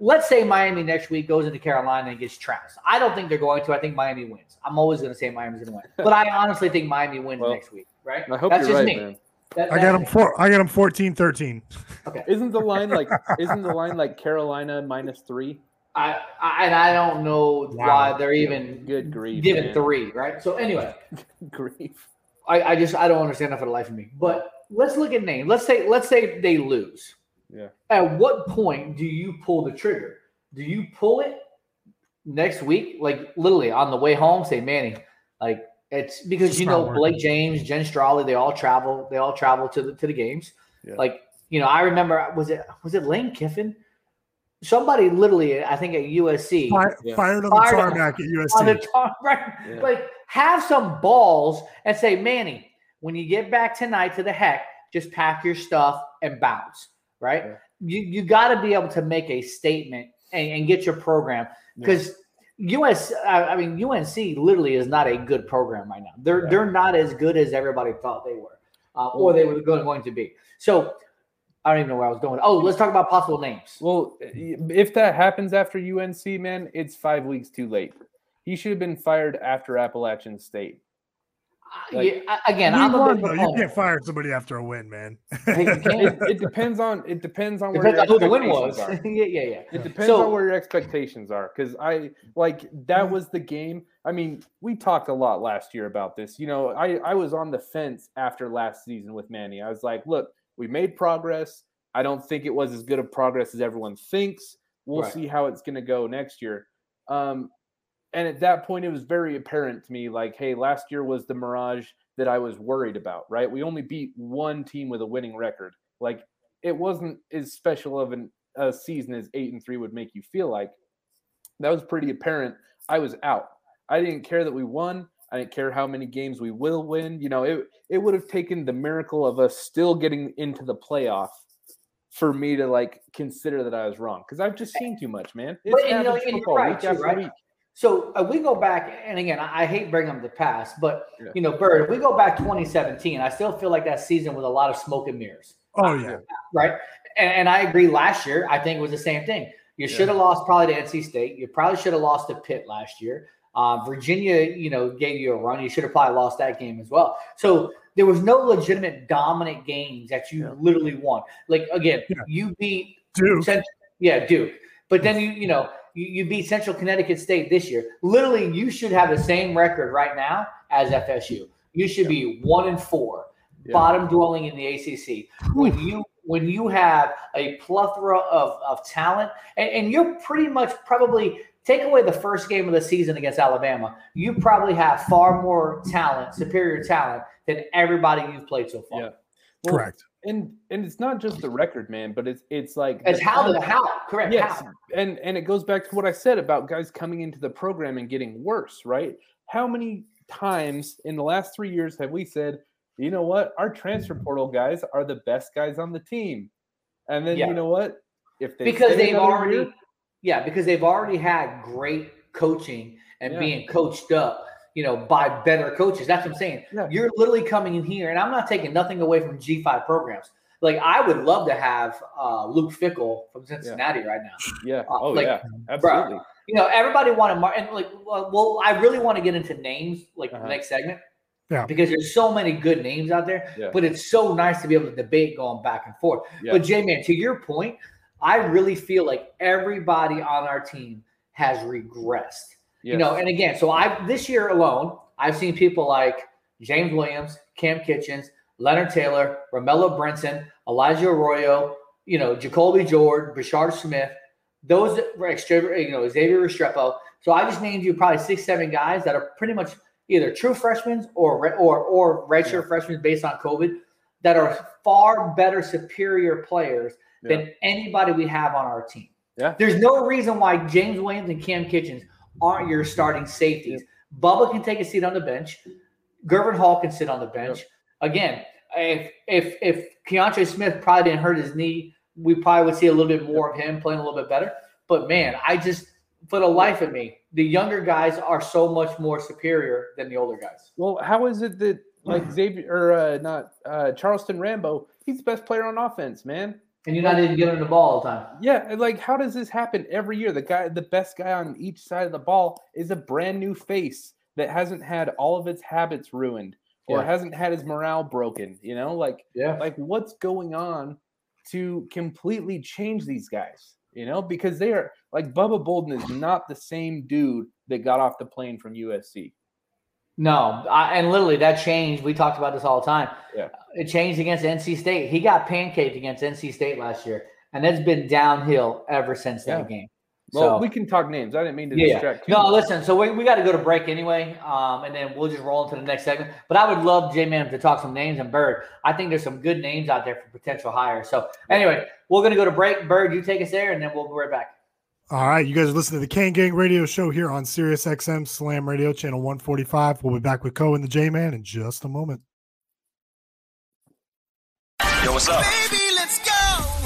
B: Let's say Miami next week goes into Carolina and gets trounced. I don't think they're going to. I think Miami wins. I'm always going to say Miami's going to win, but I honestly think Miami wins
C: Well,
B: next week. Right?
C: I hope
B: That's
C: you're
B: just
C: right,
B: me.
C: man.
B: That-
D: I got them four. I got them 14, 13.
B: Okay.
C: Isn't the line like isn't the line like Carolina minus three?
B: I, I and I don't know why they're even
C: Good grief,
B: giving
C: man.
B: three. Right. So anyway,
C: Grief.
B: I, I just I don't understand that for the life of me. But let's look at name. Let's say let's say they lose.
C: Yeah.
B: At what point do you pull the trigger? Do you pull it next week? Like literally on the way home, say Manny, like it's because
D: It's
B: you
D: not
B: know
D: working.
B: Blake James, Jen Strawley, they all travel, they all travel to the to the games.
C: Yeah.
B: Like, you know, I remember was it was it Lane Kiffin? Somebody literally, I think at USC
D: Fi-
C: Yeah.
D: Fired on the
B: Fired on-
D: tarmac at
B: on the
D: USC.
B: tar- right?
C: Yeah.
B: Like have some balls and say, Manny, when you get back tonight to the heck, just pack your stuff and bounce. Right?
C: Yeah.
B: You you got to be able to make a statement and, and get your program because US. I I mean UNC literally is not a good program right now. They're
C: Yeah.
B: they're not as good as everybody thought they were, uh, or they were going, going to be. So I don't even know where I was going. Oh, let's talk about possible names.
C: Well, if that happens after UNC, man, it's five weeks too late. He should have been fired after Appalachian State. Like-
B: yeah, again, I'm a
D: won,
B: big.
D: You can't fire somebody after a win, man.
B: Hey, you can't.
C: It, it depends on it depends on where
B: Depends
C: your
B: on who the win was.
C: expectations
B: yeah,
C: are.
B: yeah, yeah.
C: It depends
B: So-
C: on where your expectations are. Because I like that was the game. I mean, we talked a lot last year about this. You know, I, I was on the fence after last season with Manny. I was like, look, we made progress. I don't think it was as good of progress as everyone thinks. We'll
B: Right.
C: see how it's going to go next year. Um, and at that point, it was very apparent to me like, hey, last year was the mirage that I was worried about, right? We only beat one team with a winning record. Like, it wasn't as special of an, a season as eight and three would make you feel like. that was pretty apparent. I was out. I didn't care that we won. I didn't care how many games we will win. You know, it it would have taken the miracle of us still getting into the playoff for me to like consider that I was wrong because I've just eh. seen too much, man. It's
B: But you know,
C: football
B: right,
C: week after
B: right?
C: week.
B: So uh, we go back, and again, I, I hate bringing up the past, but you know, Bird, if we go back 2017, I still feel like that season was a lot of smoke and mirrors,
D: Oh yeah.
B: right? And, and I agree. Last year, I think it was the same thing. You should have lost probably to NC State. You probably should have lost to Pitt last year. Uh, Virginia, you know, gave you a run. You should have probably lost that game as well. So there was no legitimate dominant games that you literally won. Like again, you beat
D: Duke.
B: Yeah, Duke. But then you, you know, you, you beat Central Connecticut State this year. Literally, you should have the same record right now as FSU. You should be one and four, bottom dwelling in the ACC. When you when you have a plethora of, of talent, and, and you're pretty much probably take away the first game of the season against Alabama, you probably have far more talent, superior talent than everybody you've played so far.
C: Well,
D: Correct.
C: And and it's not just the record, man, but it's it's like
B: It's how the how correct
C: Yes,
B: how.
C: and and it goes back to what I said about guys coming into the program and getting worse, right? How many times in the last three years have we said, you know what, our transfer portal guys are the best guys on the team, and then
B: Yeah.
C: you know what, if they
B: because they've already
C: year-
B: yeah because they've already had great coaching and
C: Yeah.
B: being coached up you know by better coaches. That's what i'm saying. You're literally coming in here and i'm not taking nothing away from g5 programs. Like i would love to have uh, luke fickell from cincinnati right now.
C: Yeah,
B: Uh,
C: oh
B: like,
C: yeah,
B: bro,
C: absolutely.
B: you know everybody wanted Mar- and like well, well i really want to get into names like
C: Uh-huh.
B: the next segment.
D: Yeah.
B: because there's so many good names out there
C: Yeah.
B: but it's so nice to be able to debate going back and forth.
C: Yeah.
B: but j-man to your point i really feel like everybody on our team has regressed you know and again so i this year alone i've seen people like james williams cam kitchens leonard taylor romello brinson elijah arroyo you know jacoby jordan bashard smith those were extra, you know, Xavier Restrepo. So I just named you probably six, seven guys that are pretty much either true freshmen or or or redshirt freshmen based on COVID that are far better, superior players than anybody we have on our team.
C: Yeah.
B: There's no reason why James Williams and Cam Kitchens aren't your starting safeties. Bubba can take a seat on the bench. Gurvan Hall can sit on the bench. Again, if if if Keontae Smith probably didn't hurt his knee, we probably would see a little bit more of him playing a little bit better. But man, I just for the life of me, the younger guys are so much more superior than the older guys.
C: Well, how is it that like Xavier or uh, not uh, Charleston Rambo? He's the best player on offense, man.
B: And you're not even giving the ball all the time.
C: Yeah, like how does this happen every year? The guy, the best guy on each side of the ball, is a brand new face that hasn't had all of its habits ruined or
B: Yeah.
C: hasn't had his morale broken. You know, like
B: Yeah.
C: like what's going on to completely change these guys? You know, because they are like Bubba Bolden is not the same dude that got off the plane from USC.
B: No, I, and literally that changed. We talked about this all the time.
C: Yeah.
B: It changed against NC State. He got pancaked against NC State last year, and it's been downhill ever since
C: Yeah.
B: that game.
C: Well,
B: So-
C: we can talk names. I didn't mean to
B: Yeah.
C: distract.
B: No, listen. So we, we got to go to break anyway, um, and then we'll just roll into the next segment. But I would love J Man to talk some names and Bird. I think there's some good names out there for potential hires. So anyway, we're gonna go to break. Bird, you take us there, and then we'll be right back.
D: All right, you guys are listening to the Kane Gang Radio Show here on Sirius XM Slam Radio Channel 145. We'll be back with Co and the J Man in just a moment.
E: Yo, what's up?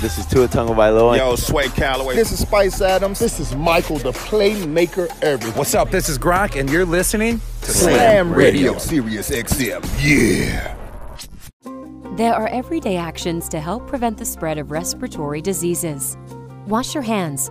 F: This is Tua Tagovailoa.
E: Yo, Sway Calloway.
H: This is Spice Adams. This is Michael, the playmaker everything. What's up? This is Gronk, and you're listening to
E: Slam Radio, Sirius XM. Yeah.
S: There are everyday actions to help prevent the spread of respiratory diseases. Wash your hands.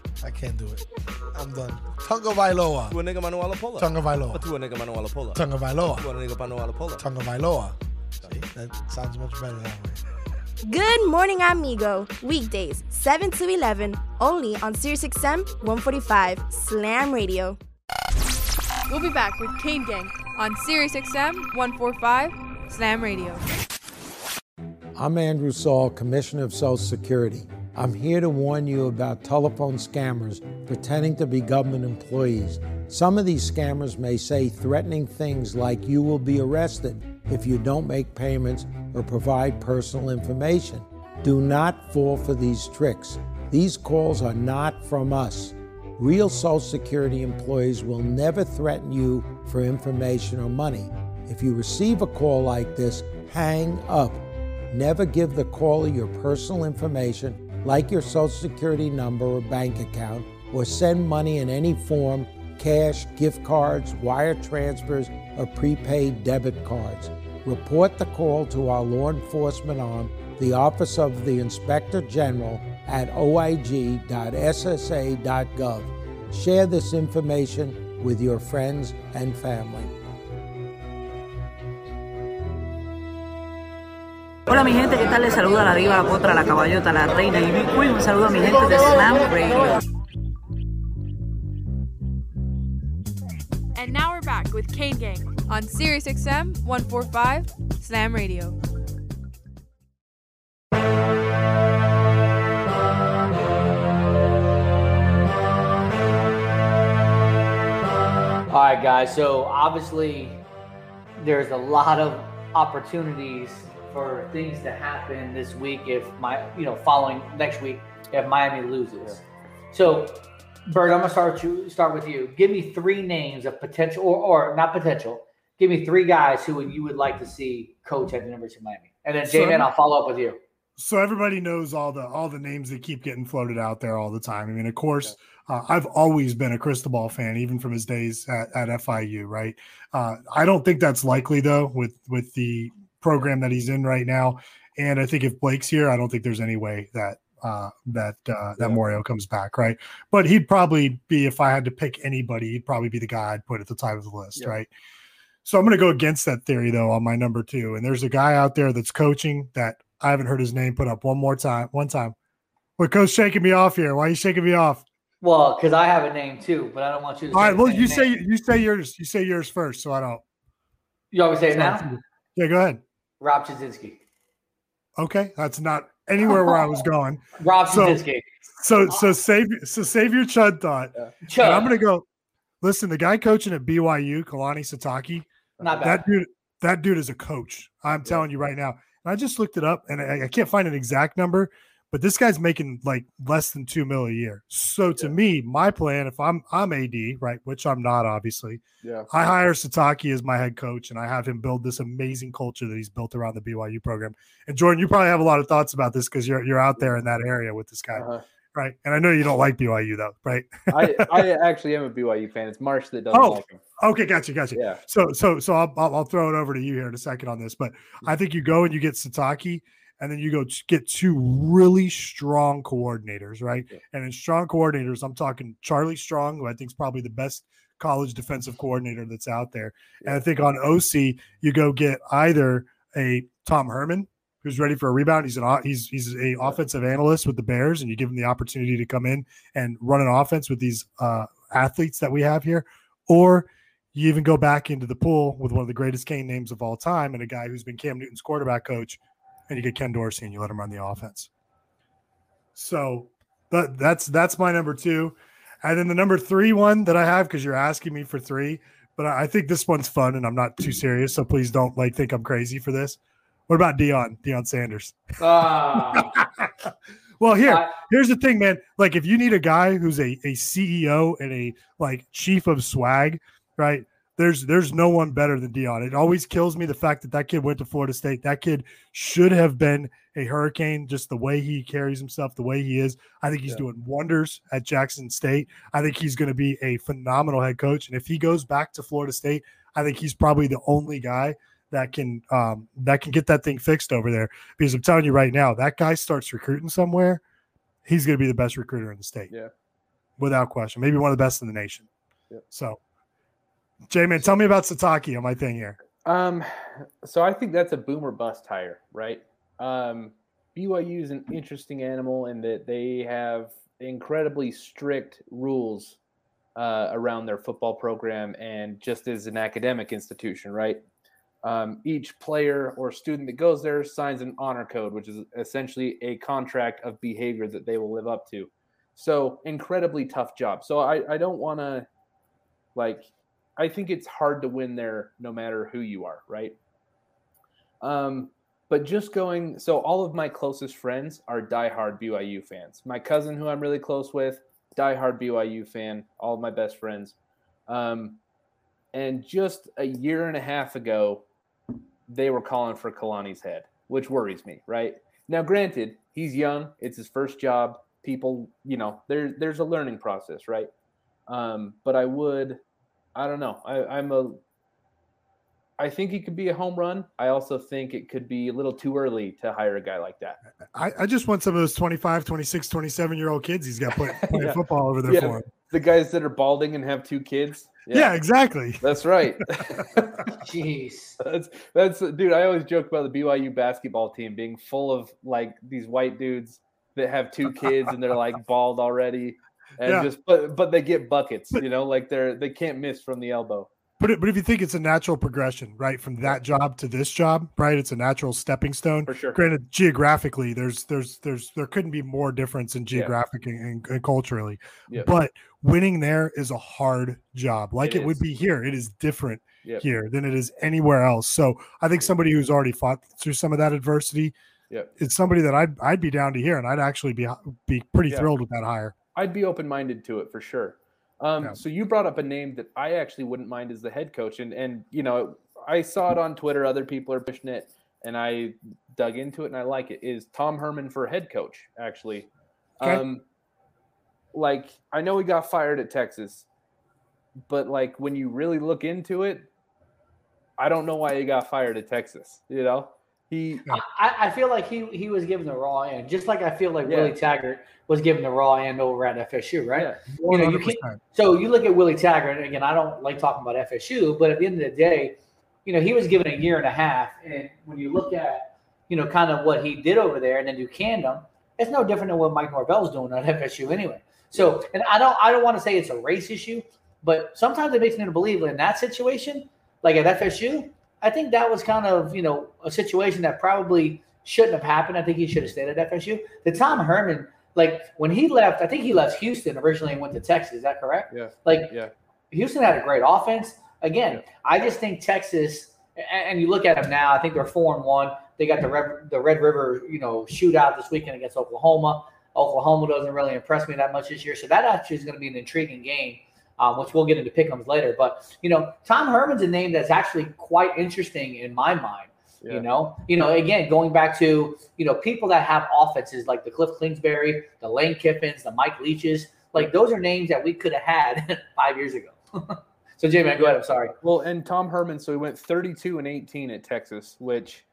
G: I can't do it. I'm done. Tonga Vailoa.
J: To a nigga Manuela Pola.
G: Tonga Vailoa.
J: To a nigga Manuela Pola.
G: Tonga Vailoa.
J: To a nigga Manuela Pola.
G: Tonga Vailoa. See, that sounds much better that way.
I: Good morning, amigo. Weekdays, 7 to 11, only on SiriusXM 145 Slam Radio.
K: We'll be back with Kane Gang on SiriusXM 145 Slam Radio.
L: I'm Andrew Saul, Commissioner of Social Security. I'm here to warn you about telephone scammers pretending to be government employees. Some of these scammers may say threatening things like you will be arrested if you don't make payments or provide personal information. Do not fall for these tricks. These calls are not from us. Real Social Security employees will never threaten you for information or money. If you receive a call like this, hang up. Never give the caller your personal information, like your Social Security number or bank account, or send money in any form cash, gift cards, wire transfers, or prepaid debit cards. Report the call to our law enforcement arm, the Office of the Inspector General, at oig.ssa.gov. Share this information with your friends and family.
M: Hola mi gente, ¿qué tal? Les saluda la diva, la potra, la caballota, la reina y Big Queen. Un saludo a mi gente de Slam Radio.
K: And now we're back with Kane Gang on Sirius XM 145 Slam Radio.
B: All right, guys. So obviously, there's a lot of opportunities for things to happen this week if my, you know, following next week if Miami loses. So, Bert, I'm gonna start with you. Start with you. Give me three names of potential, or, or not potential. Give me three guys who you would like to see coach at the University of Miami, and then
D: So-
B: J-Man, I'll follow up with you.
D: so everybody knows all the all the names that keep getting floated out there all the time. I mean, of course, uh, I've always been a Cristobal fan, even from his days at, at FIU. Right? Uh, I don't think that's likely though with with the program that he's in right now. And I think if Blake's here, I don't think there's any way that uh, that uh, that Mario comes back. Right? But he'd probably be if I had to pick anybody, he'd probably be the guy I'd put at the top of the list.
C: Yeah.
D: Right? So I'm going to go against that theory though on my number two. And there's a guy out there that's coaching that I haven't heard his name put up one more time. One time. What coach shaking me off here? Why are you shaking me off?
B: Well, because I have a name too, but I don't want you to.
D: All right. Well, you
B: name.
D: say you say yours. You say yours first, so I don't.
B: You always say it
D: so I don't-
B: now.
D: Yeah, go ahead.
B: Rob Chudzinski.
D: Okay, that's not anywhere where I was going.
B: Rob
D: So-
B: Chudzinski.
D: So so save so save your chud thought. And
B: Chud.
D: I'm gonna go. Listen, the guy coaching at BYU, Kalani Sitake,
B: Not bad.
D: that dude, that dude is a coach. I'm telling you right now. And I just looked it up, and I, I can't find an exact number, but this guy's making like less than two mil a year. So to me, my plan, if I'm I'm AD, right, which I'm not, obviously,
C: Yeah.
D: I hire Sitake as my head coach, and I have him build this amazing culture that he's built around the BYU program. And Jordan, you probably have a lot of thoughts about this because you're you're out there in that area with this guy,
C: Uh-huh.
D: right? And I know you don't like BYU though, right?
C: I, I actually am a BYU fan. It's Marsh that doesn't
D: Oh,
C: like him.
D: okay, gotcha, gotcha.
C: Yeah.
D: So, so, so I'll, I'll, I'll throw it over to you here in a second on this, but I think you go and you get Sitake, and then you go get two really strong coordinators, right? And in strong coordinators, I'm talking Charlie Strong, who I think is probably the best college defensive coordinator that's out there. And I think on OC, you go get either a Tom Herman, who's ready for a rebound. He's an he's he's a offensive analyst with the Bears, and you give him the opportunity to come in and run an offense with these uh, athletes that we have here, or you even go back into the pool with one of the greatest Kane names of all time and a guy who's been Cam Newton's quarterback coach, and you get Ken Dorsey and you let him run the offense. So that that's that's my number two. And then the number three one that I have, because you're asking me for three, but I I think this one's fun and I'm not too serious. So please don't like think I'm crazy for this. What about Deion? Deion Sanders.
B: Ah.
D: Well, here, here's the thing, man. Like, if you need a guy who's a, a CEO and a like chief of swag, right? There's there's no one better than Deion. It always kills me the fact that that kid went to Florida State. That kid should have been a hurricane. Just the way he carries himself, the way he is. I think he's
C: Yeah.
D: doing wonders at Jackson State. I think he's going to be a phenomenal head coach. And if he goes back to Florida State, I think he's probably the only guy that can um, that can get that thing fixed over there. Because I'm telling you right now, that guy starts recruiting somewhere, he's going to be the best recruiter in the state.
C: Yeah.
D: without question. Maybe one of the best in the nation.
C: Yep.
D: So, J tell me about Sitake on my thing here.
C: Um, so I think that's a boomer bust hire, right? Um, BYU is an interesting animal in that they have incredibly strict rules uh, around their football program and just as an academic institution, right? Um, each player or student that goes there signs an honor code, which is essentially a contract of behavior that they will live up to. So incredibly tough job. So I, I don't want to like I think it's hard to win there no matter who you are, right? Um, but just going so all of my closest friends are diehard BYU fans. My cousin, who I'm really close with, diehard BYU fan. All of my best friends. Um, and just a year and a half ago, they were calling for Kalani's head, which worries me. Right now, granted, he's young; it's his first job. People, you know, there there's a learning process, right? Um, but I would, I don't know. I, I'm a I think he could be a home run. I also think it could be a little too early to hire a guy like that.
D: I, I just want some of those 25, 26, 27 year old kids he's got playing, playing
C: Yeah.
D: football over there
C: Yeah,
D: for him.
C: The guys that are balding and have two kids.
D: Yeah, exactly.
C: That's right.
B: Jeez.
C: That's that's dude. I always joke about the BYU basketball team being full of like these white dudes that have two kids and they're like bald already, and
D: Yeah.
C: just but but they get buckets. You know, like they're they can't miss from the elbow.
D: But, it, but if you think it's a natural progression, right, from that job to this job, right, it's a natural stepping stone.
C: For sure.
D: Granted, geographically, there's there's there's there couldn't be more difference in geographic and, and, and culturally.
C: Yep.
D: But winning there is a hard job, like
C: It
D: it, would be here. It is different
C: Yep.
D: here than it is anywhere else. So I think somebody who's already fought through some of that adversity,
C: Yep.
D: it's somebody that I'd I'd be down to hear, and I'd actually be be pretty
C: Yeah.
D: thrilled with that hire.
C: I'd be open minded to it for sure. Um, So you brought up a name that I actually wouldn't mind as the head coach, and and you know I saw it on Twitter. Other people are pushing it, and I dug into it, and I like it. Is Tom Herman for head coach actually?
D: Okay.
C: Um, like I know he got fired at Texas, but like when you really look into it, I don't know why he got fired at Texas. You know, he
B: I, I feel like he he was given the raw end, just like I feel like
C: Yeah.
B: Willie Taggart was given the raw end over at FSU, right? You know, you
D: 100%.
B: can so you look at Willie Taggart, and again, I don't like talking about FSU, but at the end of the day, you know, he was given a year and a half, and when you look at you know kind of what he did over there, and then do Camden, it's no different than what Mike Norvell's doing at FSU anyway. So, and I don't I don't want to say it's a race issue, but sometimes it makes me believe in that situation, like at FSU, I think that was kind of you know a situation that probably shouldn't have happened. I think he should have stayed at FSU. The Tom Herman, like when he left, I think he left Houston originally and went to Texas. Is that correct?
C: Yeah.
B: Like
C: yeah.
B: Houston had a great offense. Again, I just think Texas, and you look at them now. I think they're four and one. They got the Red, the Red River, you know, shootout this weekend against Oklahoma. Oklahoma doesn't really impress me that much this year, so that actually is going to be an intriguing game, um, which we'll get into pick'ems later. But you know, Tom Herman's a name that's actually quite interesting in my mind.
C: Yeah.
B: You know, you know, again, going back to you know people that have offenses like the Cliff Kingsbury, the Lane Kiffins, the Mike Leaches, like those are names that we could have had five years ago. so, Jay, man, go ahead. I'm sorry.
C: Well, and Tom Herman, so he went 32 and 18 at Texas, which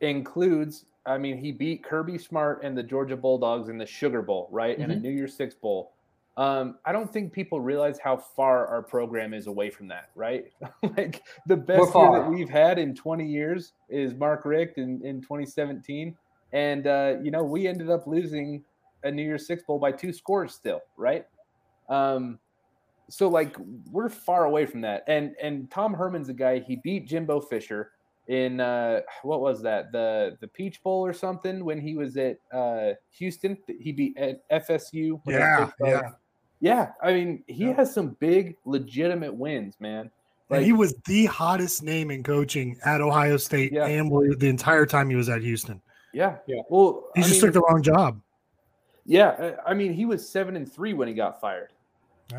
C: includes, I mean, he beat Kirby Smart and the Georgia Bulldogs in the Sugar Bowl, right? And a. New Year's Six Bowl. Um, I don't think people realize how far our program is away from that, right? like the best year that we've had in 20 years is Mark Richt in, in 2017. And, uh, you know, we ended up losing a New Year's Six Bowl by two scores still, right? Um, so like we're far away from that. And and Tom Herman's a guy. He beat Jimbo Fisher in uh, what was that the the Peach Bowl or something when he was at uh, Houston. He beat at FSU. when
D: Yeah,
C: picked
D: yeah.
C: Yeah. I mean, he has some big legitimate wins, man.
D: And he was the hottest name in coaching at Ohio State and the entire time he was at Houston.
C: Yeah, yeah. Well,
D: He
C: I
D: just
C: mean,
D: took the wrong job.
C: Yeah, I mean, he was seven and three when he got fired.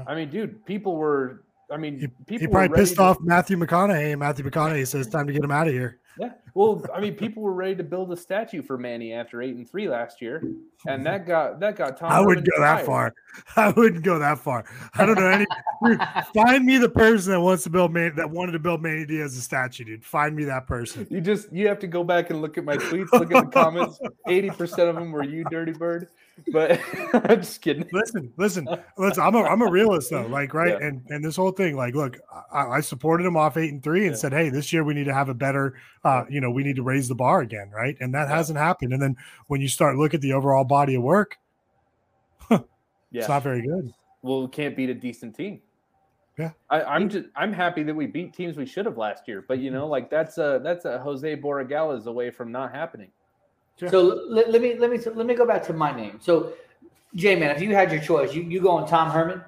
C: I mean, dude, people were. I mean, people
D: He probably pissed
C: to-
D: off Matthew McConaughey, and Matthew McConaughey says, "Time to get him out of here."
C: Yeah. Well, I mean, people were ready to build a statue for Manny after eight and three last year, and that got that got Tom.
D: I wouldn't go that far. I wouldn't go that far. I don't know any. dude, find me the person that wants to build Man, that wanted to build Manny Diaz a statue, dude. Find me that person.
C: You just you have to go back and look at my tweets, look at the comments. Eighty percent of them were you, Dirty Bird. But I'm just kidding.
D: Listen, listen, listen. I'm a I'm a realist though. Like right,
C: Yeah.
D: and and this whole thing, like, look, I, I supported him off eight and three, and said, hey, this year we need to have a better, uh, you know, we need to raise the bar again, right? And that hasn't happened. And then when you start look at the overall body of work,
C: Yeah.
D: it's not very good.
C: Well, we can't beat a decent team.
D: Yeah.
C: I, I'm just I'm happy that we beat teams we should have last year. But you know, like that's a that's a Jose Borregales away from not happening.
B: So let, let me let me let me go back to my name. So, J man, if you had your choice, you you go on Tom Herman.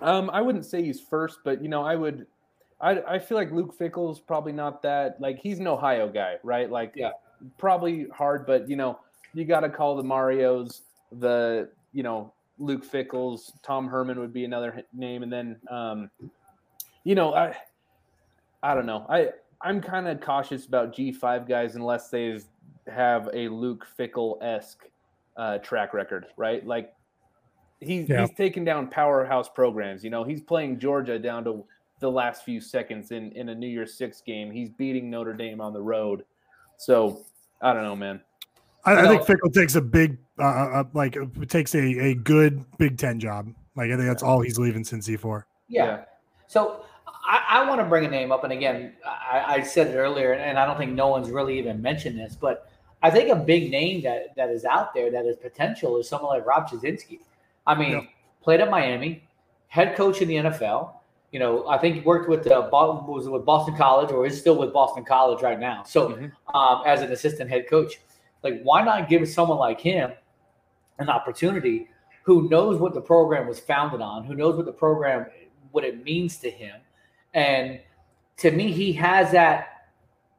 C: Um, I wouldn't say he's first, but you know, I would. I I feel like Luke Fickell's probably not that. Like he's an Ohio guy, right? Like
B: yeah,
C: probably hard, but you know, you got to call the Mario's, the you know Luke Fickells, Tom Herman would be another name, and then um, you know, I I don't know. I I'm kind of cautious about G5 guys unless they have a Luke Fickell esque uh, track record, right? Like he's
D: Yeah.
C: he's taken down powerhouse programs. You know, he's playing Georgia down to the last few seconds in in a New Year's Six game. He's beating Notre Dame on the road. So I don't know, man.
D: I, I
C: No.
D: think Fickell takes a big, uh, uh, like, uh, takes a, a good Big Ten job. Like, I think that's all he's leaving Cincy for.
B: Yeah. So I, I want to bring a name up, and again, I, I said it earlier, and I don't think no one's really even mentioned this, but I think a big name that that is out there that is potential is someone like Rob Chudzinski. I mean,
D: Yeah.
B: played at Miami, head coach in the NFL. You know, I think he worked with uh, Bo- was with Boston College, or is still with Boston College right now. So, um, as an assistant head coach, like why not give someone like him an opportunity who knows what the program was founded on, who knows what the program, what it means to him. And to me, he has that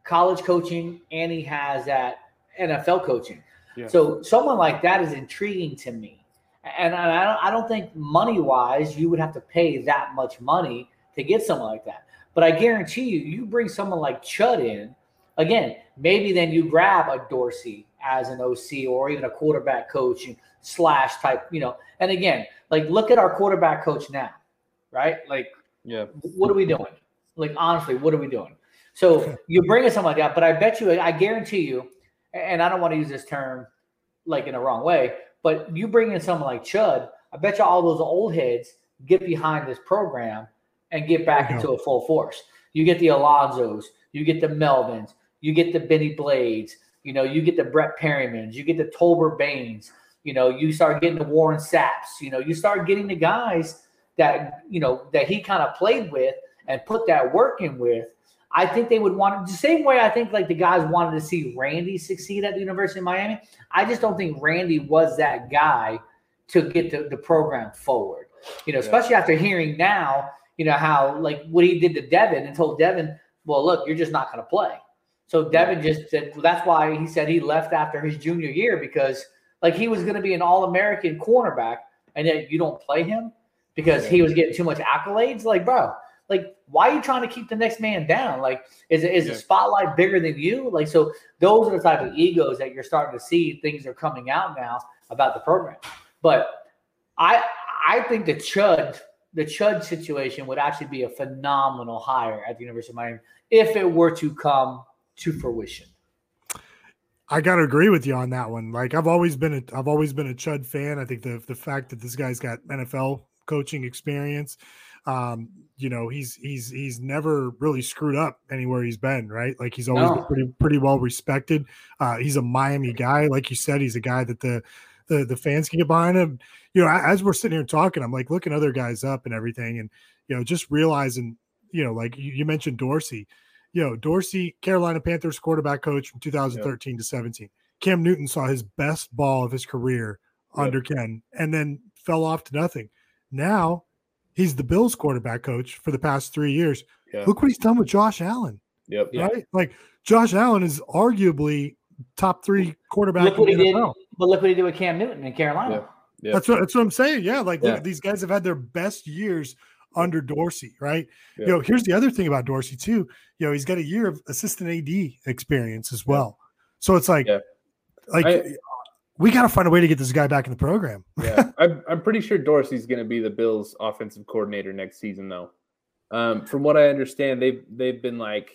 B: college coaching and he has that NFL coaching.
C: Yeah.
B: So someone like that is intriguing to me. And I don't, I don't think money wise, you would have to pay that much money to get someone like that. But I guarantee you, you bring someone like Chud in, again, maybe then you grab a Dorsey as an OC or even a quarterback coach slash type, you know. And again, like look at our quarterback coach now, right? Like,
C: Yeah.
B: what are we doing? Like, honestly, what are we doing? So you bring in something like that, but I bet you, I guarantee you, and I don't want to use this term like in a wrong way, but you bring in someone like Chud, I bet you all those old heads get behind this program and get back into a full force. You get the Alonzos, you get the Melvins, you get the Bennie Blades, you know, you get the Brett Perrimans, you get the Tolbert Baines, you know, you start getting the Warren Sapps, you know, you start getting the guys that, you know, that he kind of played with and put that work in with. I think they would want the same way I think like the guys wanted to see Randy succeed at the University of Miami. I just don't think Randy was that guy to get the, the program forward. You know, especially after hearing now, you know, how like what he did to Devin and told Devin, well, look, you're just not going to play. So Devin just said well, that's why he said he left after his junior year because like he was going to be an All American cornerback, and yet you don't play him because he was getting too much accolades. Like, bro, like why are you trying to keep the next man down? Like, is is the spotlight bigger than you? Like, so those are the type of egos that you're starting to see. Things are coming out now about the program, but I I think the Chud the Chud situation would actually be a phenomenal hire at the University of Miami if it were to come to fruition.
D: I got to agree with you on that one. Like I've always been a I've always been a Chud fan. I think the the fact that this guy's got NFL coaching experience, um, you know, he's he's he's never really screwed up anywhere he's been, right? Like he's always
B: No.
D: been pretty pretty well respected. Uh, he's a Miami guy, like you said. He's a guy that the the the fans can get behind him. You know, as we're sitting here talking, I'm like looking other guys up and everything, and you know, just realizing, you know, like you, you mentioned Dorsey. You know, Dorsey, Carolina Panthers quarterback coach from 2013 to 17. Cam Newton saw his best ball of his career under Ken and then fell off to nothing. Now he's the Bills quarterback coach for the past three years.
C: Yeah.
D: Look what he's done with Josh Allen.
C: Yep.
D: Right? Like Josh Allen is arguably top three quarterback
B: Look what
D: in
B: he
D: the
B: did, but look what he did with Cam Newton in Carolina.
D: That's what that's what I'm saying. Yeah, like look, these guys have had their best years under Dorsey, right?
C: Yeah.
D: You know, here's the other thing about Dorsey too. You know, he's got a year of assistant AD experience as well. So it's like, like
C: I-
D: we got to find a way to get this guy back in the program.
C: yeah, I'm, I'm pretty sure Dorsey's going to be the Bills' offensive coordinator next season, though. Um, from what I understand, they've they've been like,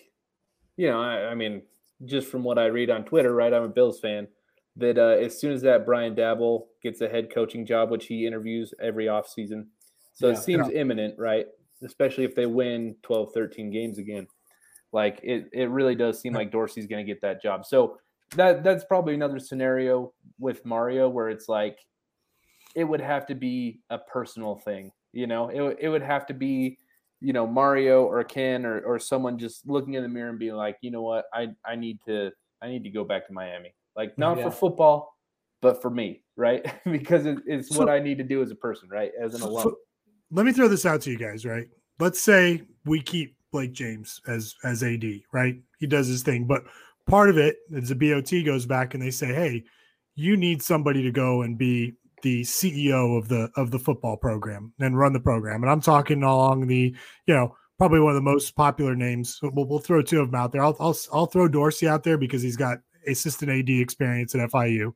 C: you know, I, I mean, just from what I read on Twitter, right? I'm a Bills fan. That uh, as soon as that Brian Daboll gets a head coaching job, which he interviews every offseason, so
D: Yeah.
C: it seems
D: Yeah.
C: imminent, right? Especially if they win 12, 13 games again. Like it, it really does seem like Dorsey's going to get that job. So that that's probably another scenario with Mario where it's like it would have to be a personal thing, you know. It would- it would have to be, you know, Mario or Ken or or someone just looking in the mirror and being like, you know what, I I need to I need to go back to Miami. Like not
D: Yeah.
C: for football, but for me, right? because it, it's
D: So-
C: what I need to do as a person, right? As an alum.
D: so let me throw this out to you guys, right? Let's say we keep Blake James as as AD, right? He does his thing, but part of it is the BOT goes back and they say, "Hey, you need somebody to go and be the CEO of the of the football program and run the program." And I'm talking along the, you know, probably one of the most popular names. We'll, we'll throw two of them out there. I'll, I'll I'll throw Dorsey out there because he's got assistant AD experience at FIU.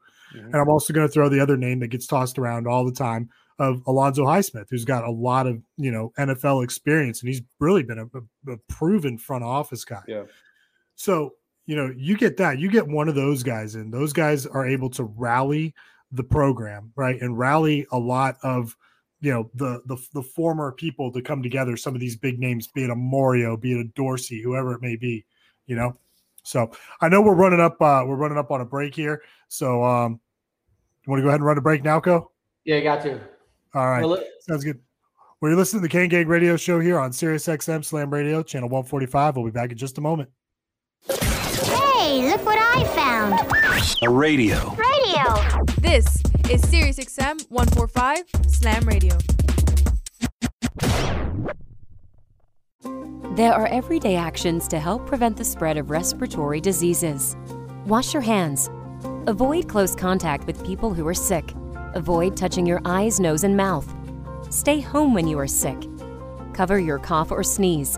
D: And I'm also going to throw the other name that gets tossed around all the time of Alonzo Highsmith, who's got a lot of you know NFL experience, and he's really been a, a- a proven front office guy.
C: Yeah.
D: So you know, you get that, you get one of those guys in. Those guys are able to rally the program, right, and rally a lot of you know the the the former people to come together. Some of these big names, be it a Mario, be it a Dorsey, whoever it may be, you know. So I know we're running up. uh We're running up on a break here. So um, you want to go ahead and run a break now, Co?
B: Yeah, I got to.
D: All right.
B: Well,
D: Sounds good. Well, you're listening to the Kane Gang Radio Show here on Sirius XM Slam Radio, channel 145. We'll be back in just a moment.
N: Hey, look what I found.
H: A radio.
N: Radio.
K: This is Sirius XM 145 Slam Radio.
S: There are everyday actions to help prevent the spread of respiratory diseases. Wash your hands. Avoid close contact with people who are sick. Avoid touching your eyes, nose, and mouth. Stay home when you are sick. Cover your cough or sneeze.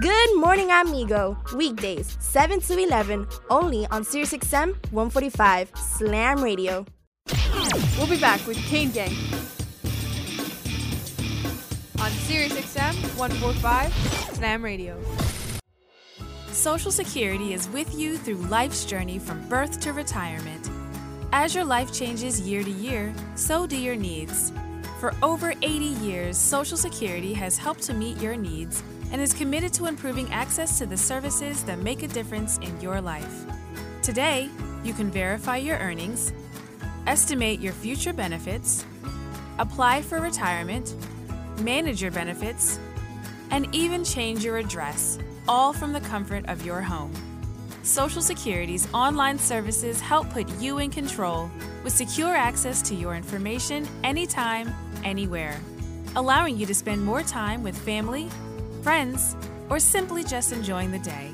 I: Good morning, amigo. Weekdays, 7 to 11, only on SiriusXM 145 Slam Radio.
K: We'll be back with Kane Gang on Sirius XM 145 Slam Radio.
O: Social Security is with you through life's journey from birth to retirement. As your life changes year to year, so do your needs. For over 80 years, Social Security has helped to meet your needs and is committed to improving access to the services that make a difference in your life. Today, you can verify your earnings, estimate your future benefits, apply for retirement, manage your benefits, and even change your address, all from the comfort of your home. Social Security's online services help put you in control with secure access to your information anytime, anywhere, allowing you to spend more time with family, friends, or simply just enjoying the day.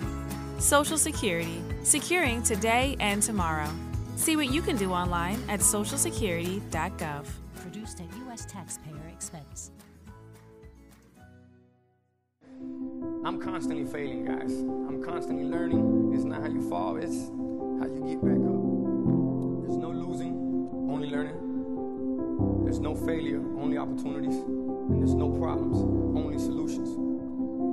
O: Social Security, securing today and tomorrow. See what you can do online at socialsecurity.gov.
P: Produced at U.S. taxpayer expense.
Q: I'm constantly failing, guys. I'm constantly learning. It's not how you fall, it's how you get back up. There's no losing, only learning. There's no failure, only opportunities. And there's no problems, only solutions.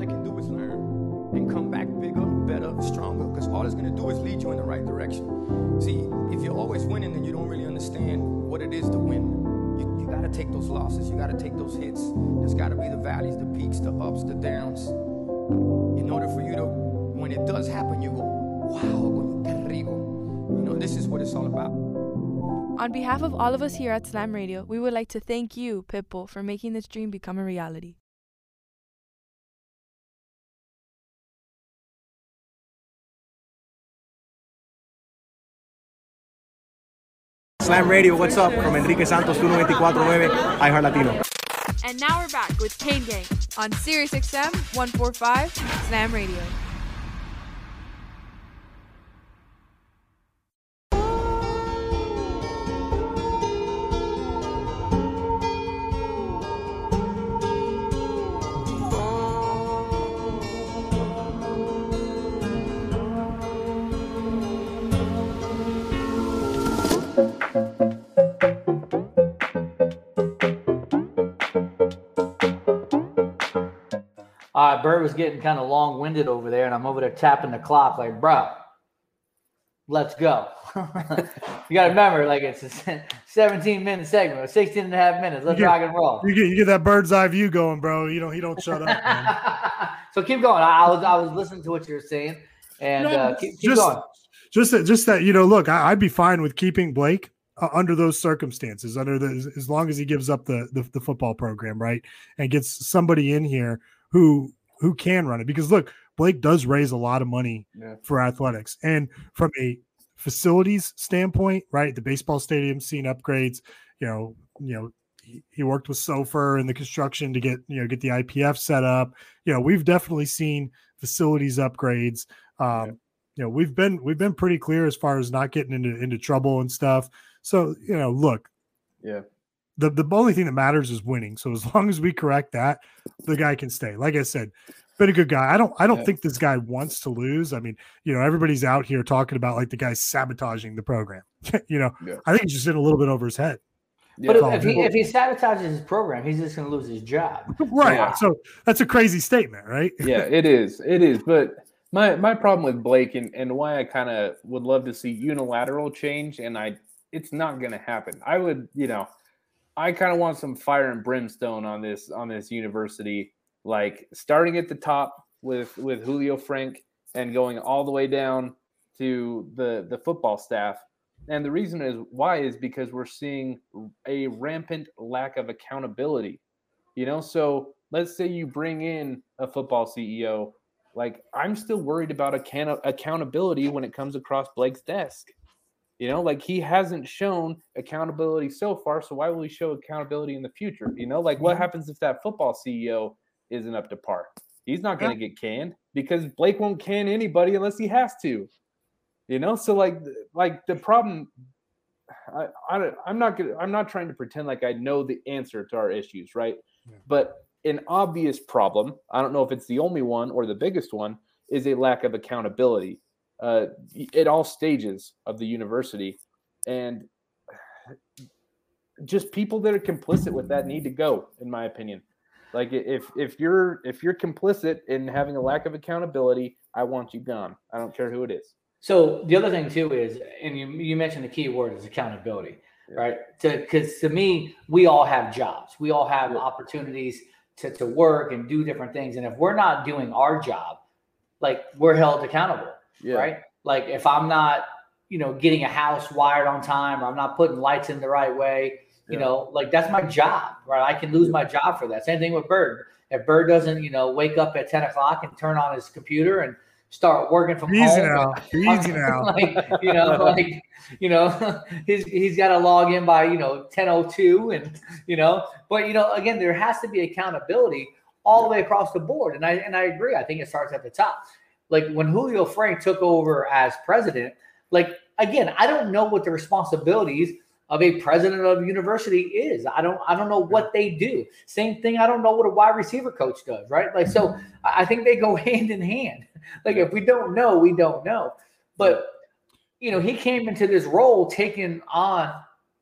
Q: they can do is learn and come back bigger, better, stronger, because all it's going to do is lead you in the right direction. See, if you're always winning, then you don't really understand what it is to win. You, you got to take those losses. You got to take those hits. There's got to be the valleys, the peaks, the ups, the downs. In order for you to, when it does happen, you go, wow, rico. You know, this is what it's all about.
K: On behalf of all of us here at Slam Radio, we would like to thank you, Pitbull, for making this dream become a reality.
R: Slam Radio, what's up? From Enrique Santos, 1249, iHeart Latino.
K: And now we're back with Kane Gang on Sirius XM 145 Slam Radio.
B: All right, Bert was getting kind of long winded over there, and I'm over there tapping the clock, like, bro, let's go. you got to remember, like, it's a 17 minute segment, or 16 and a half minutes. Let's
D: get-
B: rock and roll.
D: You get you get that bird's eye view going, bro. You know he don't shut up.
B: So keep going. I, I was I was listening to what you were saying, and
D: No,
B: uh, keep, keep
D: just,
B: going.
D: just that, just that you know, look, I, I'd be fine with keeping Blake uh, under those circumstances, under the as- as long as he gives up the, the the football program, right, and gets somebody in here who who can run it. Because look, Blake does raise a lot of money
C: Yeah.
D: for athletics, and from a facilities standpoint, right, the baseball stadium seen upgrades, you know, you know. he- He worked with Soffer in the construction to get you know get the IPF set up. You know we've definitely seen facilities upgrades. Um, you know we've been we've been pretty clear as far as not getting into into trouble and stuff. So you know, look,
C: Yeah.
D: The the only thing that matters is winning. So as long as we correct that, the guy can stay. Like I said, been a good guy. I don't I don't
C: Yeah.
D: think this guy wants to lose. I mean, you know, everybody's out here talking about like the guy sabotaging the program. you know, I think he's just in a little bit over his head.
B: But if, if he if he sabotages his program, he's just going to lose his job.
D: right.
C: Yeah.
D: So that's a crazy statement, right?
C: yeah, it is. It is. But my my problem with Blake and, and why I kind of would love to see unilateral change, and I it's not going to happen. I would, you know, I kind of want some fire and brimstone on this on this university, like starting at the top with with Julio Frenk and going all the way down to the the football staff. And the reason is why is because we're seeing a rampant lack of accountability. You know, so let's say you bring in a football CEO, like I'm still worried about account- accountability when it comes across Blake's desk. You know, like he hasn't shown accountability so far, so why will he show accountability in the future? You know, like what happens if that football CEO isn't up to par? He's not going to get canned because Blake won't can anybody unless he has to. You know, so like like the problem I, I I'm not gonna I'm not trying to pretend like I know the answer to our issues, right? But an obvious problem, I don't know if it's the only one or the biggest one, is a lack of accountability uh, at all stages of the university, and just people that are complicit with that need to go, in my opinion. Like if if you're if you're complicit in having a lack of accountability, I want you gone. I don't care who it is.
B: So the other thing too is, and you you mentioned the key word is accountability, right? To because to, me, we all have jobs, we all have opportunities to to work and do different things, and if we're not doing our job, like we're held accountable,
C: Yeah.
B: right? Like if I'm not, you know, getting a house wired on time, or I'm not putting lights in the right way, You know, like that's my job, right? I can lose my job for that. Same thing with Bird. If Bird doesn't, you know, wake up at 10 o'clock and turn on his computer and start working from
D: Easy
B: home.
D: now. Easy now.
B: like, you know, like, you know, he's he's got to log in by, you know, 1002 and, you know, but you know, again, there has to be accountability all the way across the board. And I and I agree. I think it starts at the top. Like when Julio Frenk took over as president, like again, I don't know what the responsibilities of a president of a university is. I don't I don't know what they do. Same thing, I don't know what a wide receiver coach does, right? Like so mm-hmm. I I think they go hand in hand. Like if we don't know, we don't know. But you know, he came into this role taking on,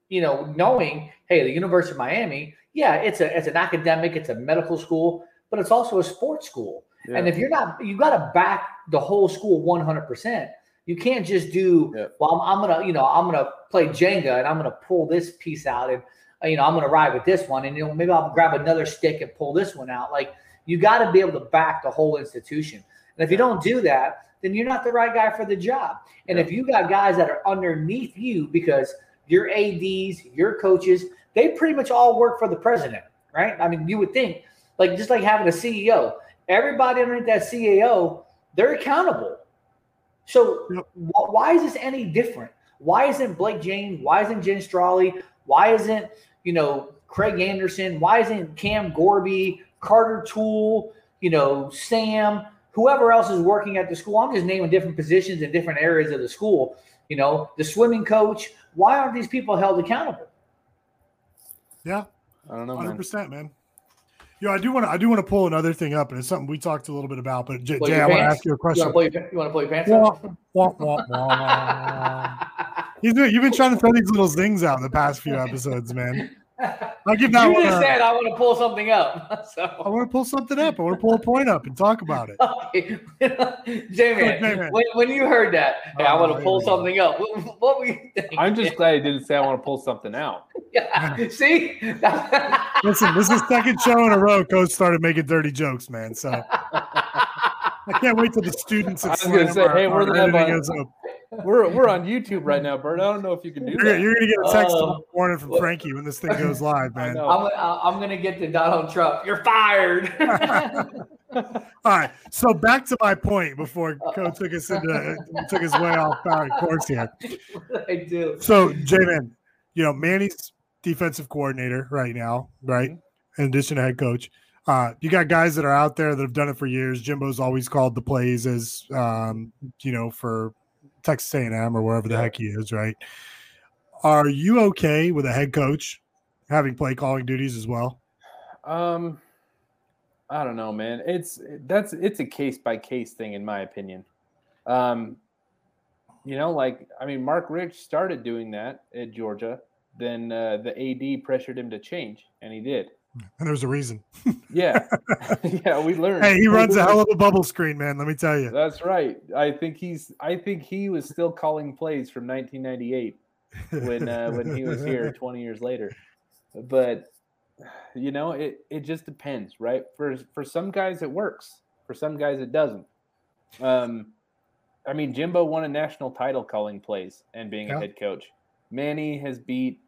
B: you know, knowing, hey, the University of Miami, yeah, it's a it's an academic, it's a medical school, but it's also a sports school. And if you're not, you got to back the whole school 100%. You can't just do, well, I'm, I'm going to, you know, I'm going to play Jenga and I'm going to pull this piece out and, you know, I'm going to ride with this one. And, you know, maybe I'll grab another stick and pull this one out. Like, you got to be able to back the whole institution. And if you don't do that, then you're not the right guy for the job. And if you got guys that are underneath you because your ADs, your coaches, they pretty much all work for the president, right? I mean, you would think, like, just like having a CEO, everybody underneath that CAO, they're accountable. So wh- why is this any different? Why isn't Blake James? Why isn't Jen Strawley? Why isn't you know Craig Anderson? Why isn't Cam Gorby, Carter Tool, You know Sam, whoever else is working at the school. I'm just naming different positions in different areas of the school. You know the swimming coach. Why aren't these people held accountable?
D: Yeah,
C: I don't know,
D: hundred
C: man.
D: percent, man. Yo, I do want to. I do want to pull another thing up, and it's something we talked a little bit about. But J- Jay, I want to ask you a question.
B: want to pull your, you wanna pull your pants
D: Wah, wah, wah, wah. You've been trying to throw these little zings out in the past few episodes, man. I'll give that
B: you
D: one.
B: just
D: a-
B: said I want to pull something up. So
D: I want to pull something up. I want to pull a point up and talk about it.
B: Okay. J-Man,
D: J-Man.
B: when, when you heard that, hey, I want
D: Oh,
B: to pull
D: here we
B: something up. What, what were you thinking?
C: I'm just glad he didn't say I want to pull something out.
B: Yeah. See?
D: Listen, this is second show in a row. Coach started making dirty jokes, man. So I can't wait till the students.
C: I
D: at
C: was gonna say, hey, we're
D: are
C: live
D: editing
C: on-
D: us up.
C: We're we're on YouTube right now, Bert. I don't know if you can do
D: You're,
C: that.
D: you're gonna get a text tomorrow morning from Frankie when this thing goes live, man.
B: I'm, I'm going to get to Donald Trump. You're fired.
D: All right. so back to my point before Co took us into took his way off our course here.
B: I do.
D: So, J Man, you know, Manny's defensive coordinator right now, right? In addition to head coach. Uh, you got guys that are out there that have done it for years. Jimbo's always called the plays as um, you know, for Texas A&M or wherever the heck he is, right? Are you okay with a head coach having play calling duties as well?
C: Um, I don't know, man. It's that's it's a case by case thing, in my opinion. Um, you know, like I mean, Mark Richt started doing that at Georgia. Then uh, the AD pressured him to change, and he did.
D: And there's a reason.
C: Yeah, yeah, we learned.
D: Hey, he runs a hell of a bubble screen, man. Let me tell you.
C: That's right. I think he's. I think he was still calling plays from 1998 when uh, when he was here 20 years later. But you know, it it just depends, right? For for some guys it works. For some guys it doesn't. Um, I mean, Jimbo won a national title calling plays and being
D: Yeah.
C: a head coach. Manny has beat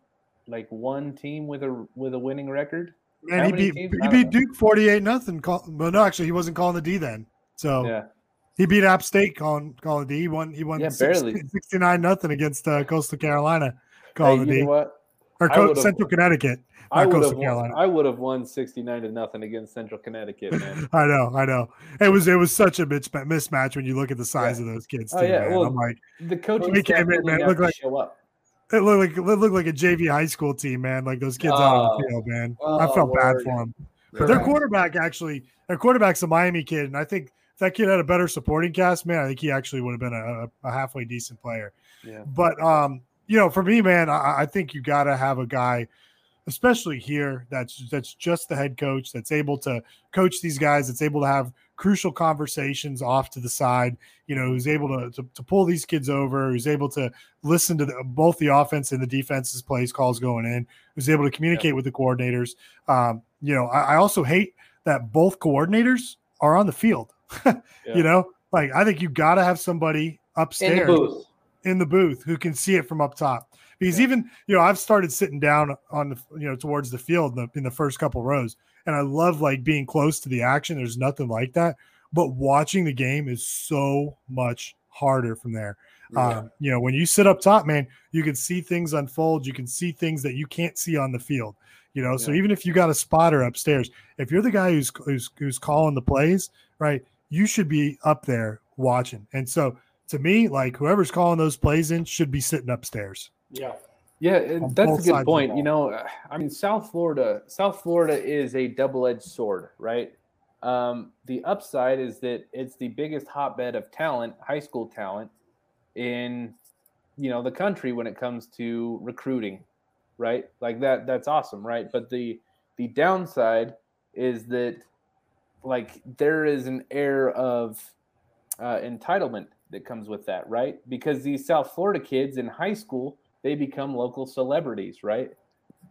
C: like one team with a with a winning record.
D: Man, he beat
C: teams?
D: he beat. Duke forty eight nothing. Call, but no, actually, he wasn't calling the D then. So
C: Yeah.
D: he beat App State calling calling the D. He won. He won
C: Yeah,
D: 60 69 nothing against uh, Coastal Carolina. Calling
C: Hey,
D: the D
C: what?
D: or Co- Central Connecticut,
C: I
D: not
C: would
D: Coastal
C: have won,
D: Carolina.
C: I would have won 69 to nothing against Central Connecticut, man.
D: I know, I know. It was it was such a mismatch when you look at the size of those kids.
C: Oh
D: Too,
C: yeah,
D: man.
C: well,
D: I'm like,
C: the coaching
D: we came in, man.
C: even
D: Look like
C: show up.
D: It looked like it looked like a JV high school team, man. Like those kids out on the
C: Oh.
D: field, man. I
C: Oh,
D: felt bad for them.
C: Yeah.
D: Their quarterback actually, their quarterback's a Miami kid, and I think if that kid had a better supporting cast, man, I think he actually would have been a, a halfway decent player.
C: Yeah.
D: But um, you know, for me, man, I, I think you got to have a guy, especially here, that's that's just the head coach that's able to coach these guys, that's able to have crucial conversations off to the side. You know, who's able to to, to pull these kids over, who's able to listen to the, both the offense and the defense's plays calls going in, who's able to communicate with the coordinators. Um, you know, I, I also hate that both coordinators are on the field.
C: Yeah.
D: You know, like I think you got to have somebody upstairs
B: booth.
D: in the booth who can see it from up top. Because even you know, I've started sitting down on the you know towards the field in the, in the first couple rows, and I love like being close to the action. There's nothing like that, but watching the game is so much harder from there.
C: Yeah.
D: Um, you know, when you sit up top, man, you can see things unfold. You can see things that you can't see on the field. You know, so even if you got a spotter upstairs, if you're the guy who's who's who's calling the plays, right, you should be up there watching. And so to me, like whoever's calling those plays in should be sitting upstairs.
B: Yeah.
C: Yeah, that's a good point. You know, I mean, South Florida, South Florida is a double-edged sword, right? Um, the upside is that it's the biggest hotbed of talent, high school talent, in you know the country when it comes to recruiting, right? Like that, that's awesome, right? But the the downside is that like there is an air of uh, entitlement that comes with that, right? Because these South Florida kids in high school, they become local celebrities, right?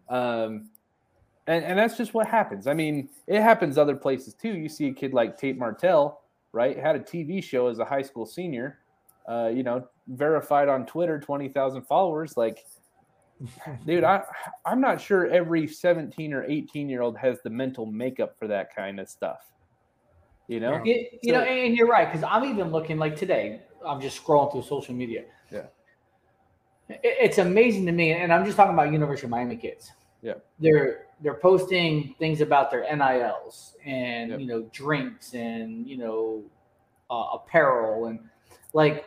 C: Um, and, and that's just what happens. I mean, it happens other places too. You see a kid like Tate Martell, right? Had a TV show as a high school senior, uh, you know, verified on Twitter, 20,000 followers. Like, dude, I, I'm not sure every 17 or 18 year old has the mental makeup for that kind of stuff. You know?
B: You, you know, and you're right because I'm even looking like today. I'm just scrolling through social media.
C: Yeah.
B: It- It's amazing to me, and I'm just talking about University of Miami kids.
C: Yeah.
B: They're they're posting things about their NILs and you know drinks and you know uh, apparel and like,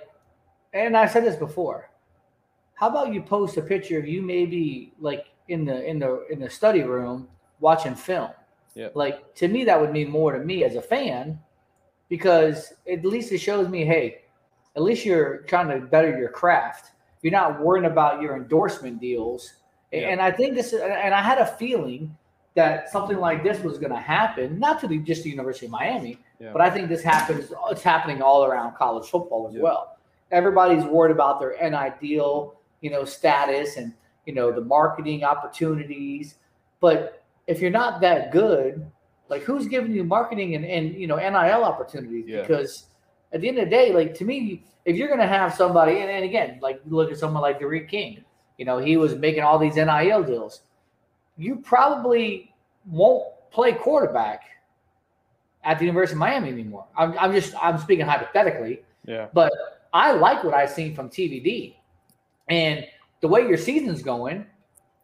B: and I said this before. How about you post a picture of you maybe like in the in the in the study room watching film?
C: Yeah.
B: Like to me, that would mean more to me as a fan because at least it shows me, hey, at least you're trying to better your craft. You're not worrying about your endorsement deals.
C: Yeah.
B: And I think this, and I had a feeling that something like this was going to happen, not to the, just the University of Miami,
C: Yeah.
B: but I think this happens. It's happening all around college football as well. Everybody's worried about their deal, you know, status and you know the marketing opportunities. But if you're not that good, like who's giving you marketing and, and you know NIL opportunities?
C: Yeah.
B: Because at the end of the day, like to me, if you're gonna have somebody, and, and again, like look at someone like D'Eriq King, you know, he was making all these NIL deals. You probably won't play quarterback at the University of Miami anymore. I'm, I'm just I'm speaking hypothetically.
C: Yeah.
B: But I like what I've seen from TVD, and the way your season's going,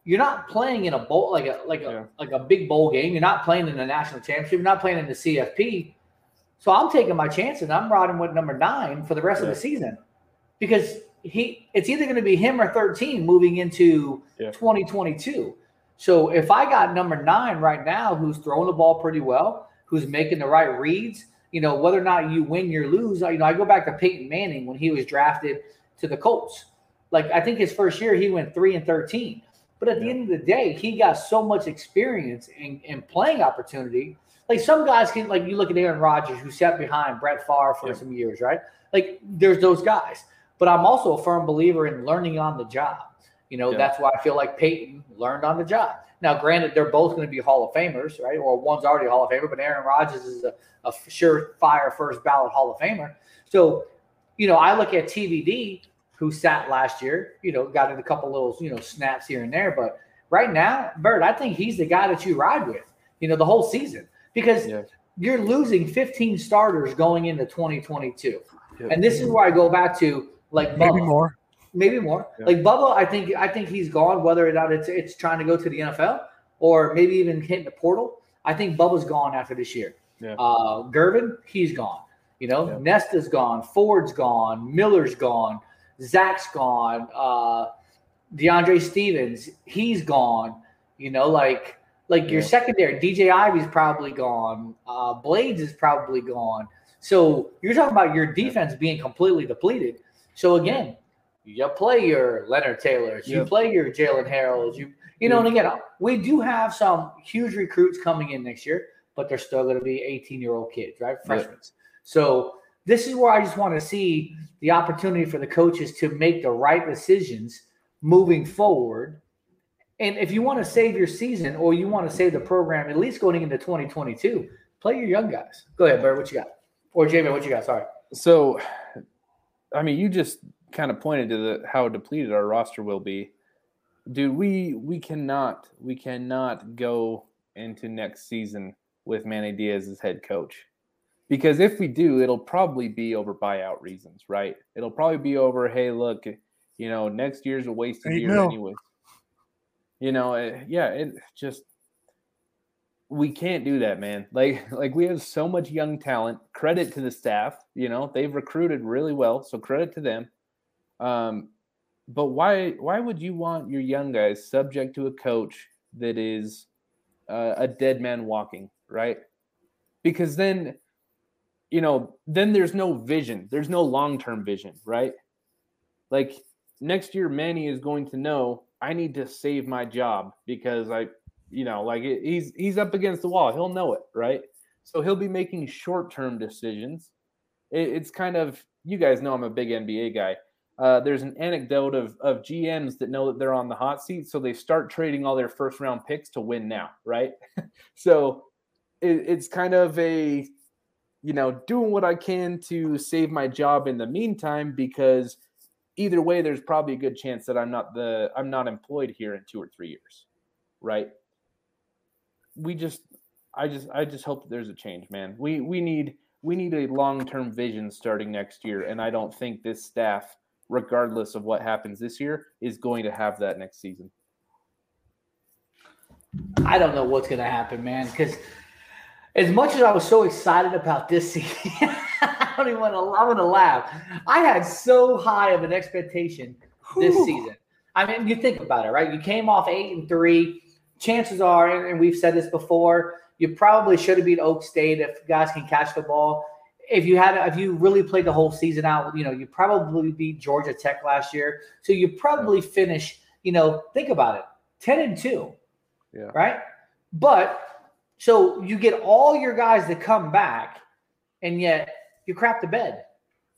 B: you're not playing in a bowl like a like a like a big bowl game. You're not playing in the national championship. You're not playing in the CFP. So I'm taking my chances. I'm riding with number nine for the rest of the season because he it's either going to be him or 13 moving into
C: Yeah.
B: 2022. So if I got number nine right now, who's throwing the ball pretty well, who's making the right reads, you know, whether or not you win or lose, you know, I go back to Peyton Manning when he was drafted to the Colts. Like I think his first year he went three and 13. But at the end of the day, he got so much experience and, in playing opportunity. Like some guys can, like you look at Aaron Rodgers, who sat behind Brett Favre for some years, right? Like there's those guys. But I'm also a firm believer in learning on the job. You know,
C: Yeah.
B: that's why I feel like Peyton learned on the job. Now, granted, they're both going to be Hall of Famers, right? Or one's already a Hall of Famer, but Aaron Rodgers is a, a surefire first ballot Hall of Famer. So, you know, I look at TVD, who sat last year, you know, got in a couple little, you know, snaps here and there. But right now, Bird, I think he's the guy that you ride with, you know, the whole season because you're losing 15 starters going into 2022.
D: Yep.
B: And this is where I go back to like
D: Maybe
B: Bubba.
D: more.
B: Maybe more.
D: Yeah.
B: Like Bubba, I think I think he's gone, whether or not it's it's trying to go to the NFL or maybe even hitting the portal. I think Bubba's gone after this year.
C: Yeah.
B: Uh, Gurvan, he's gone. You know, Nesta's gone, Ford's gone, Miller's gone, Zach's gone, uh, DeAndre Stevens, he's gone. You know, like like your secondary, DJ Ivey's probably gone, uh, Blades is probably gone. So you're talking about your defense being completely depleted. So again, you play your Leonard Taylors, you play your Jalen Harrells, you you know, and again, we do have some huge recruits coming in next year, but they're still going to be 18 year old kids, right? Freshmen. So this is where I just want to see the opportunity for the coaches to make the right decisions moving forward. And if you want to save your season or you want to save the program, at least going into 2022, play your young guys. Go ahead, Bird. What you got? Or Jamie, what you got? Sorry.
C: So, I mean, you just kind of pointed to the how depleted our roster will be. Dude, we we cannot we cannot go into next season with Manny Diaz as head coach. Because if we do, it'll probably be over buyout reasons, right? It'll probably be over, hey, look, you know, next year's a wasted
D: Eight
C: year
D: mil.
C: anyway. You know, it, yeah, it just we can't do that, man. Like like we have so much young talent. Credit to the staff, you know, they've recruited really well, so credit to them. Um, but why why would you want your young guys subject to a coach that is uh, a dead man walking, right? Because then, you know, then there's no vision. There's no long term vision, right? Like next year, Manny is going to know I need to save my job because I, you know, like it, he's he's up against the wall. He'll know it, right? So he'll be making short term decisions. It, it's kind of you guys know I'm a big NBA guy. Uh, there's an anecdote of of GMs that know that they're on the hot seat, so they start trading all their first round picks to win now, right? so it, it's kind of a you know doing what I can to save my job in the meantime because either way, there's probably a good chance that I'm not the I'm not employed here in two or three years, right? We just I just I just hope that there's a change, man. We we need we need a long term vision starting next year, and I don't think this staff regardless of what happens this year, is going to have that next season.
B: I don't know what's going to happen, man. Because as much as I was so excited about this season, don't even want to. I'm going to laugh. I had so high of an expectation this
D: Whew.
B: season. I mean, you think about it, right? You came off eight and three. Chances are, and- and we've said this before, you probably should have beat Oak State if guys can catch the ball. If you had, if you really played the whole season out, you know, you probably beat Georgia Tech last year. So you probably finish, you know, think about it, ten and two
C: Yeah.
B: right? But so you get all your guys to come back, and yet you crap the bed.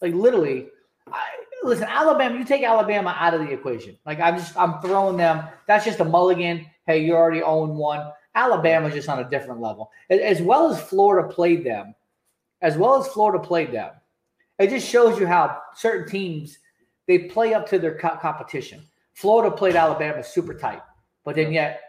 B: Like literally, I, listen, Alabama. You take Alabama out of the equation. Like I'm just I'm throwing them. That's just a mulligan. Hey, you already own one. Alabama's just on a different level. As well as Florida played them, as well as Florida played them, it just shows you how certain teams they play up to their co- competition. Florida played Alabama super tight, but then yet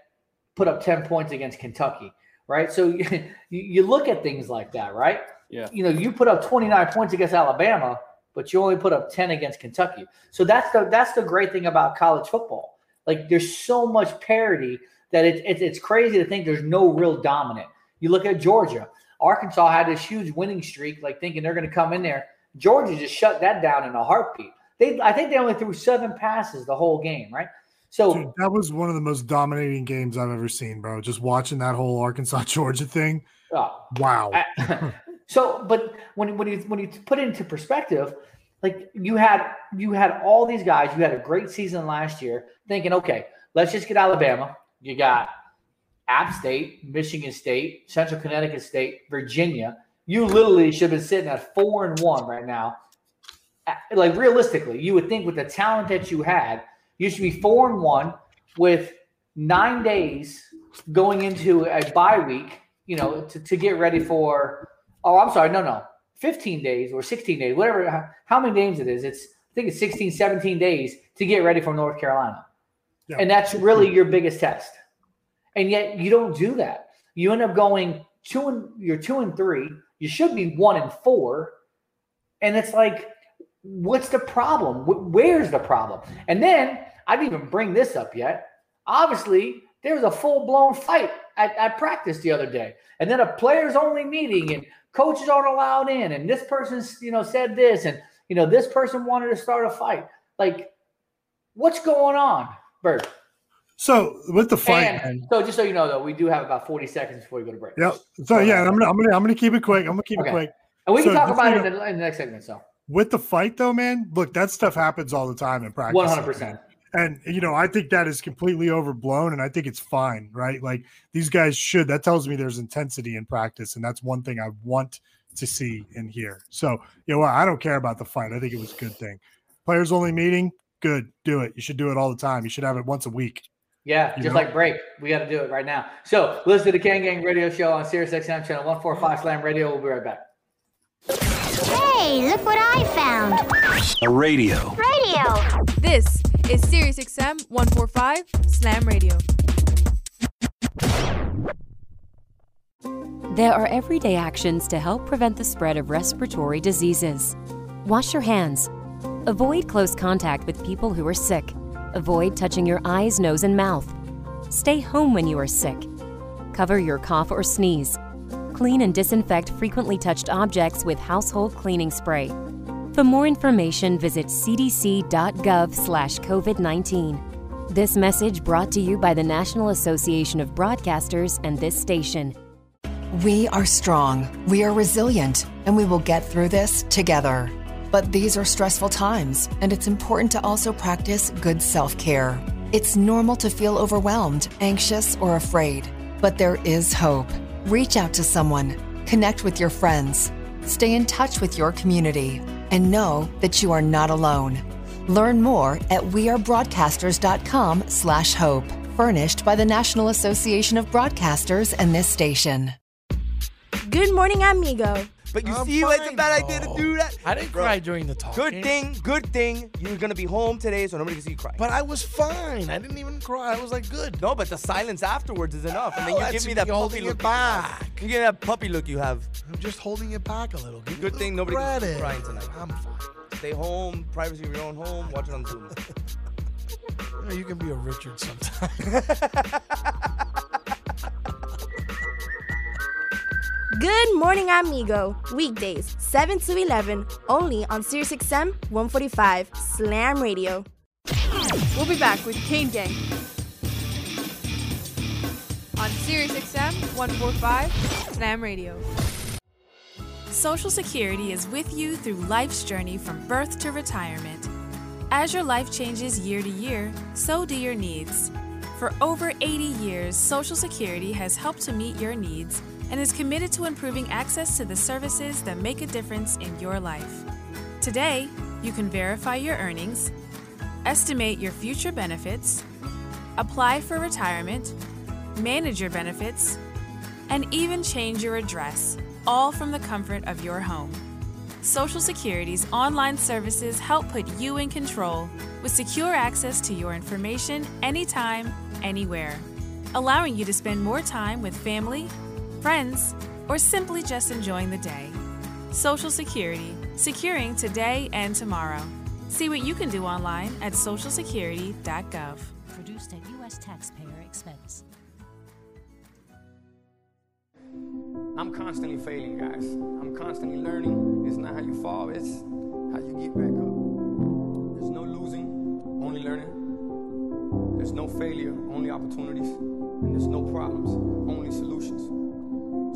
B: put up 10 points against Kentucky, right? So you, you look at things like that, right?
C: Yeah.
B: You know, you put up 29 points against Alabama, but you only put up 10 against Kentucky. So that's the that's the great thing about college football. Like there's so much parity that it, it, it's crazy to think there's no real dominant. You look at Georgia. Arkansas had this huge winning streak, like thinking they're going to come in there. Georgia just shut that down in a heartbeat. They, I think they only threw seven passes the whole game, right? So
D: Dude, that was one of the most dominating games I've ever seen, bro. Just watching that whole Arkansas Georgia thing.
B: Oh.
D: Wow.
B: so, but when when you when you put it into perspective, like you had you had all these guys, you had a great season last year, thinking, okay, let's just get Alabama. You got App State, Michigan State, Central Connecticut State, Virginia. You literally should have been sitting at four and one right now. Like realistically, you would think with the talent that you had, you should be four and one with nine days going into a bye week, you know, to, to get ready for oh, I'm sorry, no, no. 15 days or 16 days, whatever how- many games it is. It's I think it's 16, 17 days to get ready for North Carolina.
D: Yeah.
B: And that's really your biggest test. And yet you don't do that. You end up going two and you're two and three. You should be one and four. And it's like, what's the problem? Where's the problem? And then I didn't even bring this up yet. Obviously, there was a full blown fight at, at practice the other day, and then a players only meeting, and coaches aren't allowed in, and this person's you know said this, and you know this person wanted to start a fight. Like, what's going on, Bert?
D: So with the fight,
B: and so just so you know, though, we do have about forty seconds before we go to break.
D: Yep. So yeah, I'm gonna I'm gonna I'm gonna keep it quick. I'm gonna keep
B: Okay.
D: it quick.
B: and we can
D: So
B: talk about it in the, in the next segment. So
D: with the fight though, man. Look, that stuff happens all the time in practice.
B: one hundred percent.
D: And you know, I think that is completely overblown, and I think it's fine, right? Like these guys should. That tells me there's intensity in practice, and that's one thing I want to see and hear. So you know, what? I don't care about the fight. I think it was a good thing. Players only meeting, good. Do it. You should do it all the time. You should have it once a week.
B: Yeah,
D: You
B: just
D: know?
B: like break. We got to do it right now. So listen to the Kane Gang Radio Show on Sirius XM channel 145 Slam Radio. We'll be right back.
N: Hey, look what I found.
H: A radio.
N: Radio.
K: This is SiriusXM 145 Slam Radio.
S: There are everyday actions to help prevent the spread of respiratory diseases. Wash your hands. Avoid close contact with people who are sick. Avoid touching your eyes, nose, and mouth. Stay home when you are sick. Cover your cough or sneeze. Clean and disinfect frequently touched objects with household cleaning spray. For more information, visit cdc.gov slash COVID-19. This message brought to you by the National Association of Broadcasters and this station.
T: We are strong, we are resilient, and we will get through this together. But these are stressful times, and it's important to also practice good self care. It's normal to feel overwhelmed, anxious, or afraid, but there is hope. Reach out to someone, connect with your friends, stay in touch with your community, and know that you are not alone. Learn more at wearebroadcasters.com slash hope. Furnished by the National Association of Broadcasters and this station.
I: Good morning, amigo.
J: But you
G: I'm
J: see why it's a bad idea to do oh. that?
G: I didn't
J: Bro,
G: cry during the talk.
J: Good thing, good thing you're gonna be home today, so nobody can see you cry.
G: But I was fine. I didn't even cry. I was like good.
J: No, but the silence afterwards is enough, and then
G: Oh,
J: you
G: that's
J: give me
G: me
J: that puppy look.
G: it back.
J: You get that puppy look you have.
G: I'm just holding it back a little. Give me a
J: Good
G: little
J: thing nobody can see you
G: credit.
J: crying tonight.
G: I'm fine.
J: Stay home, privacy of your own home. Watch it on Zoom.
G: You, know, you can be a Richard sometime.
I: Good morning, amigo. Weekdays, 7 to 11, only on SiriusXM 145 Slam Radio.
K: We'll be back with Kane Gang on SiriusXM 145 Slam Radio.
O: Social Security is with you through life's journey from birth to retirement. As your life changes year to year, so do your needs. For over 80 years, Social Security has helped to meet your needs and is committed to improving access to the services that make a difference in your life. Today, you can verify your earnings, estimate your future benefits, apply for retirement, manage your benefits, and even change your address, all from the comfort of your home. Social Security's online services help put you in control with secure access to your information anytime, anywhere, allowing you to spend more time with family, friends, or simply just enjoying the day. Social Security, securing today and tomorrow. See what you can do online at socialsecurity.gov.
P: Produced at U.S. taxpayer expense.
Q: I'm constantly failing, guys. I'm constantly learning. It's not how you fall, it's how you get back up. There's no losing, only learning. There's no failure, only opportunities. And there's no problems, only solutions.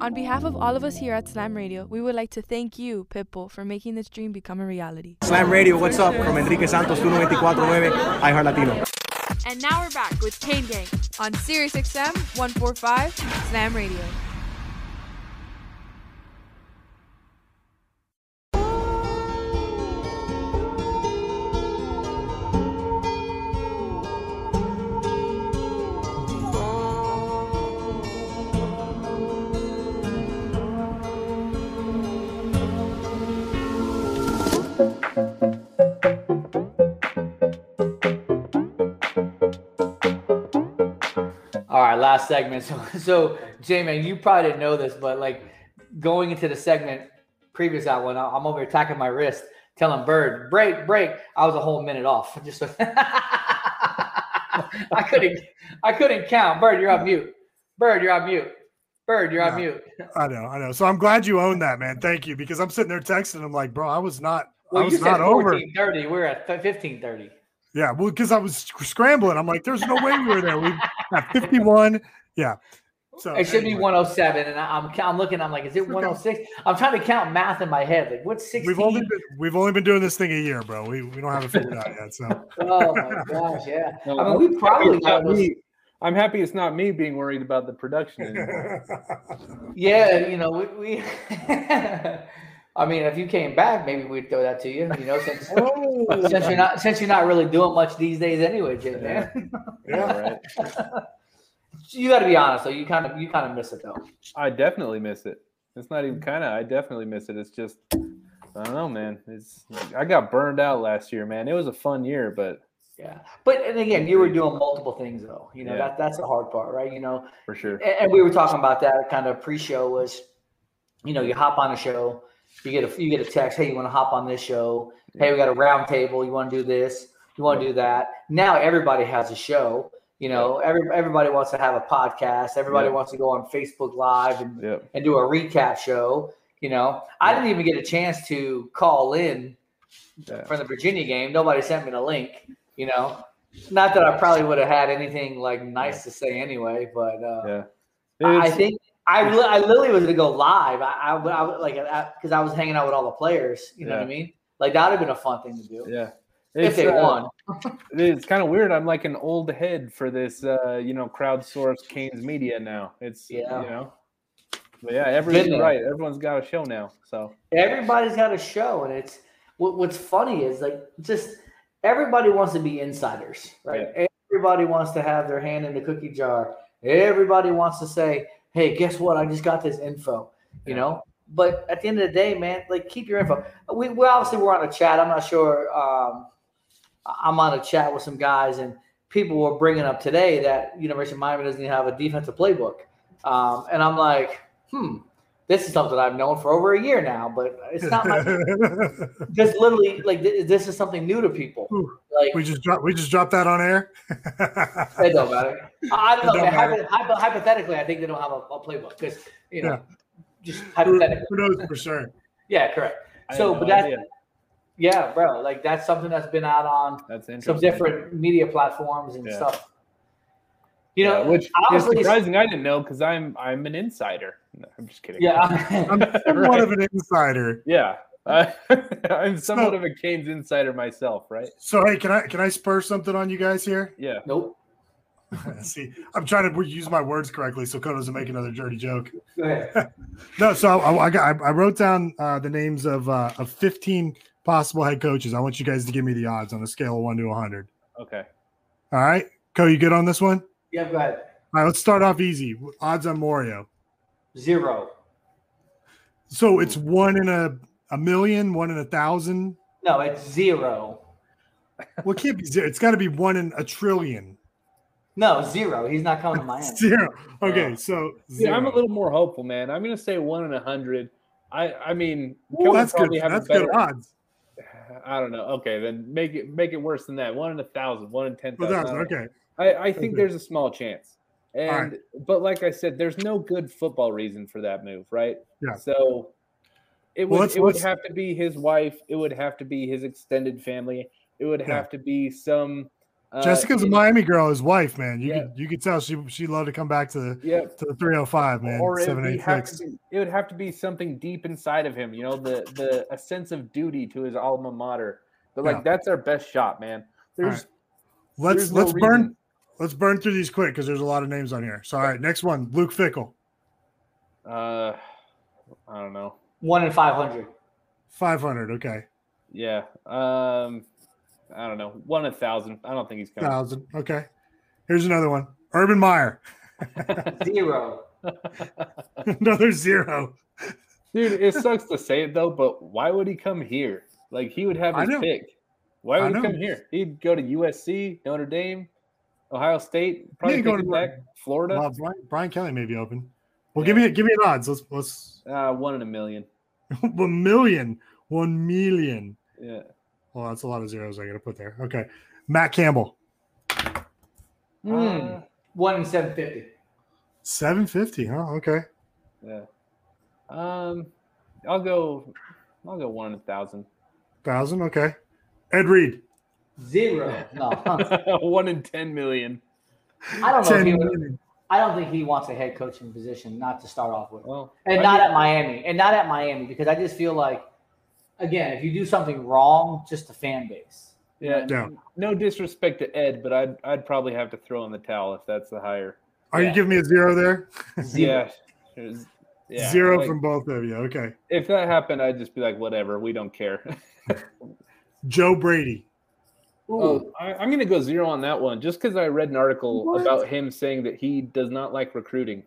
K: On behalf of all of us here at Slam Radio, we would like to thank you, Pitbull, for making this dream become a reality.
R: Slam Radio, what's up? From Enrique Santos, 1249, iHeart Latino.
K: And now we're back with Kane Gang on Sirius XM 145 Slam Radio.
B: All right, last segment. So, so J man, you probably didn't know this, but like going into the segment previous that one, I'm over attacking my wrist, telling Bird, break, break. I was a whole minute off. Just so- I couldn't. I couldn't count. Bird, you're on mute. Bird, you're on mute. Bird, you're on mute.
D: I know, I know. So I'm glad you own that, man. Thank you, because I'm sitting there texting. I'm like, bro, I was not.
B: Well,
D: I
B: you
D: was
B: said
D: not over.
B: 1430. We're at 1530.
D: Yeah, well, because I was scrambling. I'm like, there's no way we were there. We at 51. Yeah. So
B: It should be 107, and I- I'm I'm looking. I'm like, is it 106? I'm trying to count math in my head. Like, what's 16?
D: We've only been we've only been doing this thing a year, bro. We we don't have it figured out yet. So
B: oh my gosh, yeah.
C: No,
B: I mean, we
C: I'm
B: probably
C: happy it's not
B: got
C: me. I'm happy it's not me being worried about the production anymore.
B: Yeah, you know, we. we I mean, if you came back, maybe we'd throw that to you. You know, since oh. since you're not since you're not really doing much these days anyway, Jay, man.
C: yeah, right.
B: you got to be honest though. You kind of you kind of miss it though.
C: I definitely miss it. It's not even kind of. I definitely miss it. It's just I don't know, man. It's I got burned out last year, man. It was a fun year, but
B: Yeah, but and again, you were doing multiple things though. You know,
C: Yeah.
B: that that's the hard part, right? You know,
C: for sure.
B: and, and we were talking about that kind of pre-show was, you know, you hop on a show, you get a you get a text, hey, you want to hop on this show? Hey, we got a round table. You want to do this? You want to do that? Now everybody has a show. You know, every everybody wants to have a podcast. Everybody
C: Yeah.
B: wants to go on Facebook Live and and do a recap show. You know, I didn't even get a chance to call in
C: Yeah.
B: for the Virginia game. Nobody sent me the link. You know, not that I probably would have had anything like nice to say anyway, but uh,
C: yeah.
B: I think I, li- I literally was gonna go live. I, I, would- I like because I was hanging out with all the players. You know what I mean? Like that would have been a fun thing to do.
C: Yeah.
B: If they
C: uh,
B: won.
C: It's kind of weird. I'm like an old head for this, uh, you know, crowdsourced Canes media now. It's,
B: Yeah.
C: you know, but yeah, every,
B: Been there.
C: right. Everyone's got a show now. So,
B: Everybody's got a show, and it's what, what's funny is like just everybody wants to be insiders, right? Everybody wants to have their hand in the cookie jar. Everybody wants to say, "Hey, guess what? I just got this info," you know. But at the end of the day, man, like keep your info. We, we obviously we're on a chat. I'm not sure. Um, I'm on a chat with some guys, and people were bringing up today that University of Miami doesn't even have a defensive playbook, um, and I'm like, hmm, this is something I've known for over a year now, but it's not my. just literally, like th- this is something new to people. Like
D: we just dropped we just dropped that on air.
B: it don't matter. I don't know.
D: don't
B: man.
D: matter.
B: Hypo- hypo- hypothetically, I think they don't have a, a playbook because you know,
D: Yeah.
B: just
D: Who,
B: hypothetically.
D: who knows for sure?
B: Yeah, correct.
C: I
B: So,
C: had
B: but
C: no
B: that's
C: idea.
B: yeah, bro. Like that's something that's been out on
C: That's
B: some different media platforms and
C: Yeah.
B: stuff. You know,
C: Yeah, which is
B: obviously,
C: surprising. I didn't know because I'm I'm an insider. No, I'm just kidding.
B: Yeah,
D: I'm somewhat of an insider.
C: Yeah, I, I'm somewhat
D: So-
C: of a Canes insider myself, right?
D: So hey, can I can I spur something on you guys here?
C: Yeah.
B: Nope.
D: See, I'm trying to use my words correctly so Cole doesn't make another dirty joke.
B: Go ahead.
D: No, so I, I got I wrote down uh, the names of uh, of 15 possible head coaches. I want you guys to give me the odds on a scale of one to 100.
C: Okay.
D: All right, Co, you good on this one?
B: Yeah, go ahead.
D: All right, let's start off easy. Odds on Mario.
B: Zero.
D: So it's one in a a million, one in a thousand.
B: No, it's zero.
D: Well, it can't be zero. It's got to be one in a trillion.
B: No, zero. He's not coming to Miami.
D: Zero. Okay, so
C: Yeah, I'm a little more hopeful, man. I'm gonna say one in a hundred. I I mean,
D: Ooh, that's good.
C: probably have a
D: That's good odds.
C: I don't know. Okay, then make it make it worse than that. One in a thousand, one in ten
D: One
C: thousand.
D: thousand, okay.
C: I, I think
D: Okay.
C: there's a small chance.
D: right.
C: And but like I said, there's no good football reason for that move, right?
D: Yeah.
C: So it would
D: let's-
C: it would have to be his wife. It would have to be his extended family. It would
D: Yeah.
C: have to be some. Uh,
D: Jessica's a Miami girl, his wife, man. You
C: Yeah.
D: could you could tell she she loved to come back to the
C: Yeah.
D: to the 305, man.
C: or it would,
D: Seven eight
C: have to be, it would have to be something deep inside of him, you know, the the a sense of duty to his alma mater. But like
D: Yeah.
C: that's our best shot, man. There's
D: right. Let's
C: there's no
D: let's burn
C: reason-
D: let's burn through these quick because there's a lot of names on here. So all right, next one, Luke Fickell,
C: uh I don't know.
B: One in five hundred.
D: 500. Okay,
C: Yeah. Um I don't know. One in a thousand. I don't think he's coming.
D: thousand. Okay, here's another one, Urban Meyer,
B: Zero.
D: another zero.
C: Dude, it sucks to say it though, but why would he come here? Like he would have his pick. Why would he come here? He'd go to USC, Notre Dame, Ohio State, probably
D: Yeah, go to
C: back, Florida.
D: Well, Brian, Brian Kelly may be open. Well, give me give me an odds. Let's let's
C: Uh, one in a million.
D: one million, one million.
C: Yeah.
D: Well, that's a lot of zeros I got to put there. Okay, Matt Campbell,
B: Hmm. One in seven fifty.
D: Seven fifty, huh? Okay.
C: Yeah. Um, I'll go. I'll go one in a thousand.
D: Thousand, okay. Ed Reed.
B: Zero. No.
C: one in ten million.
B: I don't know. If
D: 10
B: he would,
D: million.
B: I don't think he wants a head coaching position, not to start off with,
C: Well,
B: and
C: I
B: not
C: mean-
B: at Miami, and not at Miami because I just feel like, again, if you do something wrong, just the fan base.
C: Yeah.
D: Yeah.
C: No disrespect to Ed, but I'd I'd probably have to throw in the towel if that's the higher.
D: Are you giving me a zero there?
C: Yeah. There's- yeah,
D: zero
C: like,
D: from both of you. Okay.
C: If that happened, I'd just be like, whatever, we don't care.
D: Joe Brady.
C: Oh, I, I'm going to go zero on that one, just because I read an article
D: What?
C: about him saying that he does not like recruiting.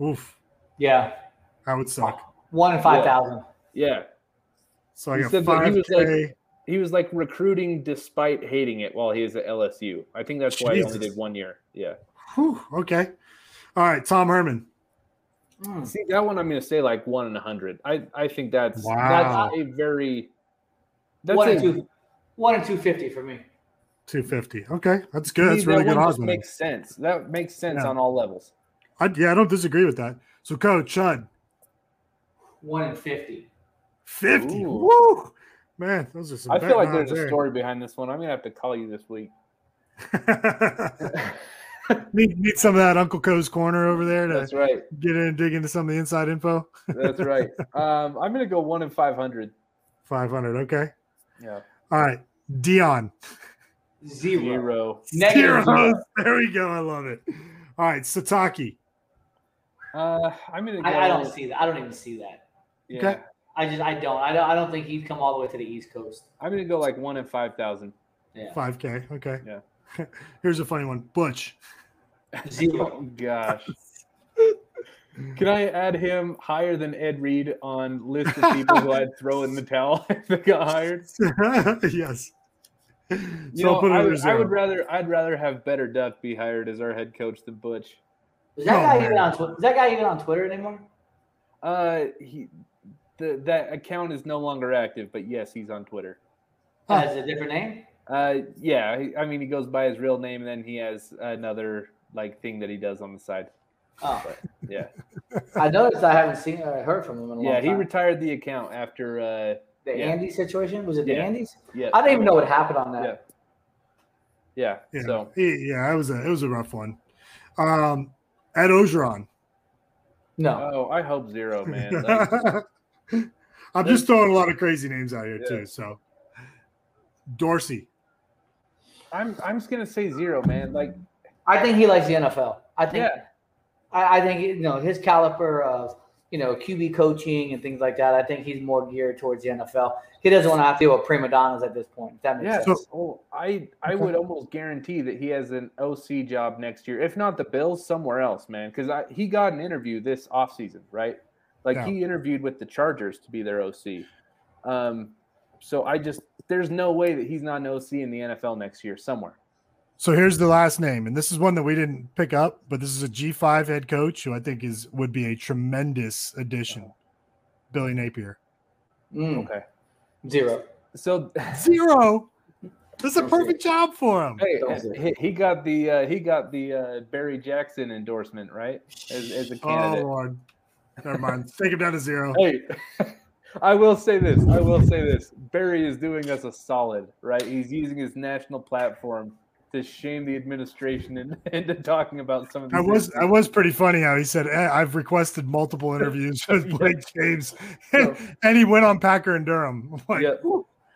D: Oof.
B: Yeah.
D: That would suck.
B: One in five thousand.
C: Yeah.
D: So I
C: he
D: got
C: said that he
D: five
C: was like he was like recruiting despite hating it while he was at LSU. I think that's why he only did one year. Yeah.
D: Whew, okay. All right, Tom Herman. Hmm.
C: See that one, I'm going to say like one in a hundred. I I think that's
D: Wow.
C: that's a very that's
B: One
C: a,
B: in two. One and two fifty for me.
D: Two fifty. Okay, that's good. That's really
C: that
D: good
C: one
D: odds.
C: just
D: on him.
C: makes sense. That makes sense
D: Yeah.
C: on all levels.
D: I, yeah, I don't disagree with that. So, Coach Chud,
B: One in fifty.
D: fifty.
C: Ooh.
D: Woo, man, those are some.
C: I feel like there's
D: odds
C: a story behind this one. I'm gonna have to call you this week.
D: Need, need some of that Uncle Co's corner over there to
C: That's right.
D: get in and dig into some of the inside info.
C: That's right. Um, I'm gonna go one in five hundred.
D: Five hundred. Okay.
C: Yeah.
D: All right, Deion.
B: Zero.
C: Zero.
B: Negative
D: Zero.
B: zero.
D: There we go. I love it. All right, Sitake.
C: Uh, I'm gonna go.
B: I, I don't see that. I don't even see that.
C: Yeah.
D: Okay.
B: I just I don't. I don't. I don't think he'd come all the way to the East Coast.
C: I'm gonna go like one in five thousand.
B: Yeah.
D: Five K. Okay.
C: Yeah.
D: Here's a funny one. Butch.
B: Zero.
C: Oh gosh. Can I add him higher than Ed Reed on list of people who I'd throw in the towel if they got hired?
D: yes.
C: You
D: So I'll
C: know,
D: put it
C: I, would, I would rather I'd rather have Better Duck be hired as our head coach than Butch.
B: Is that
D: Oh,
B: guy
D: man.
B: even on Twitter? Is that guy even on Twitter anymore?
C: Uh, he the, that account is no longer active, but yes, he's on Twitter.
B: Has a different name?
C: Uh, yeah, I mean he goes by his real name, and then he has another like thing that he does on the side.
B: Oh,
C: But yeah,
B: I noticed. I haven't seen. I heard from him in a while.
C: yeah,
B: long
C: he retired the account after uh,
B: the
C: yeah.
B: Andy situation was it the
C: Yeah.
B: Andes?
C: yeah,
B: I don't even know what happened on that.
C: yeah, yeah.
D: Yeah.
C: So
D: He- yeah, it was a it was a rough one. Um, Ed Orgeron.
B: No.
C: oh, I hope zero, man. Like,
D: I'm just throwing a lot of crazy names out here
C: Yeah.
D: too. So, Dorsey.
C: I'm I'm just gonna say zero, man. Like
B: I think he likes the NFL. I think.
C: Yeah.
B: I, I think you know his caliber of you know QB coaching and things like that. I think he's more geared towards the NFL. He doesn't want to have to deal with prima donnas at this point. That makes
C: Yeah,
B: sense.
C: oh, I I would almost guarantee that he has an OC job next year, if not the Bills, somewhere else, man. Because he got an interview this offseason, right? Like
D: Yeah.
C: he interviewed with the Chargers to be their OC. Um, so I just there's no way that he's not an OC in the NFL next year somewhere.
D: So here's the last name, and this is one that we didn't pick up, but this is a G5 head coach who I think is would be a tremendous addition. Billy Napier.
B: Mm,
C: Okay.
B: Zero.
C: So
D: Zero. That's a perfect job for him.
C: hey, he, he got the uh, he got the uh, Barry Jackson endorsement, right? As, as a
D: Oh
C: candidate.
D: Lord. Never mind. Take him down to zero.
C: Hey, I will say this. I will say this. Barry is doing us a solid, right? He's using his national platform to shame the administration in, into talking about some of these.
D: I was. I was pretty funny how he said "Eh, I've requested multiple interviews with Blake James, and he went on Packer and Durham. Like,
C: Yeah.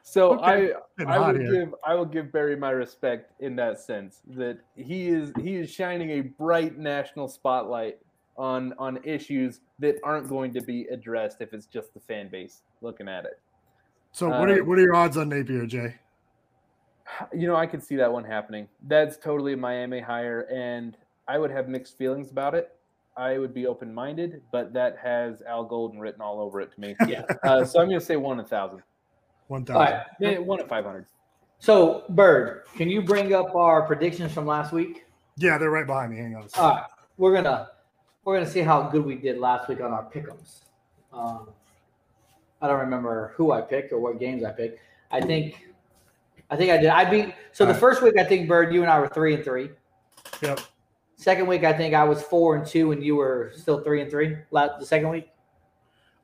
C: So
D: Okay,
C: I I will give I will give Barry my respect in that sense that he is he is shining a bright national spotlight on on issues that aren't going to be addressed if it's just the fan base looking at it.
D: so what are
C: Uh,
D: what are your odds on Napier, Jay?
C: You know, I could see that one happening. That's totally a Miami hire, and I would have mixed feelings about it. I would be open minded, but that has Al Golden written all over it to me.
B: Yeah.
C: Uh, so I'm going to say one in a thousand.
D: One thousand.
B: right.
C: One at five hundred.
B: So Bird, can you bring up our predictions from last week?
D: Yeah, they're right behind me. Hang on. a.
B: All right, we're gonna we're gonna see how good we did last week on our pick'ems. Um, I don't remember who I picked or what games I picked. I think I think I did. I beat. So the
D: Alright.
B: first week, I think Bird, you and I were three and three.
D: Yep.
B: Second week, I think I was four and two, and you were still three and three. The second week.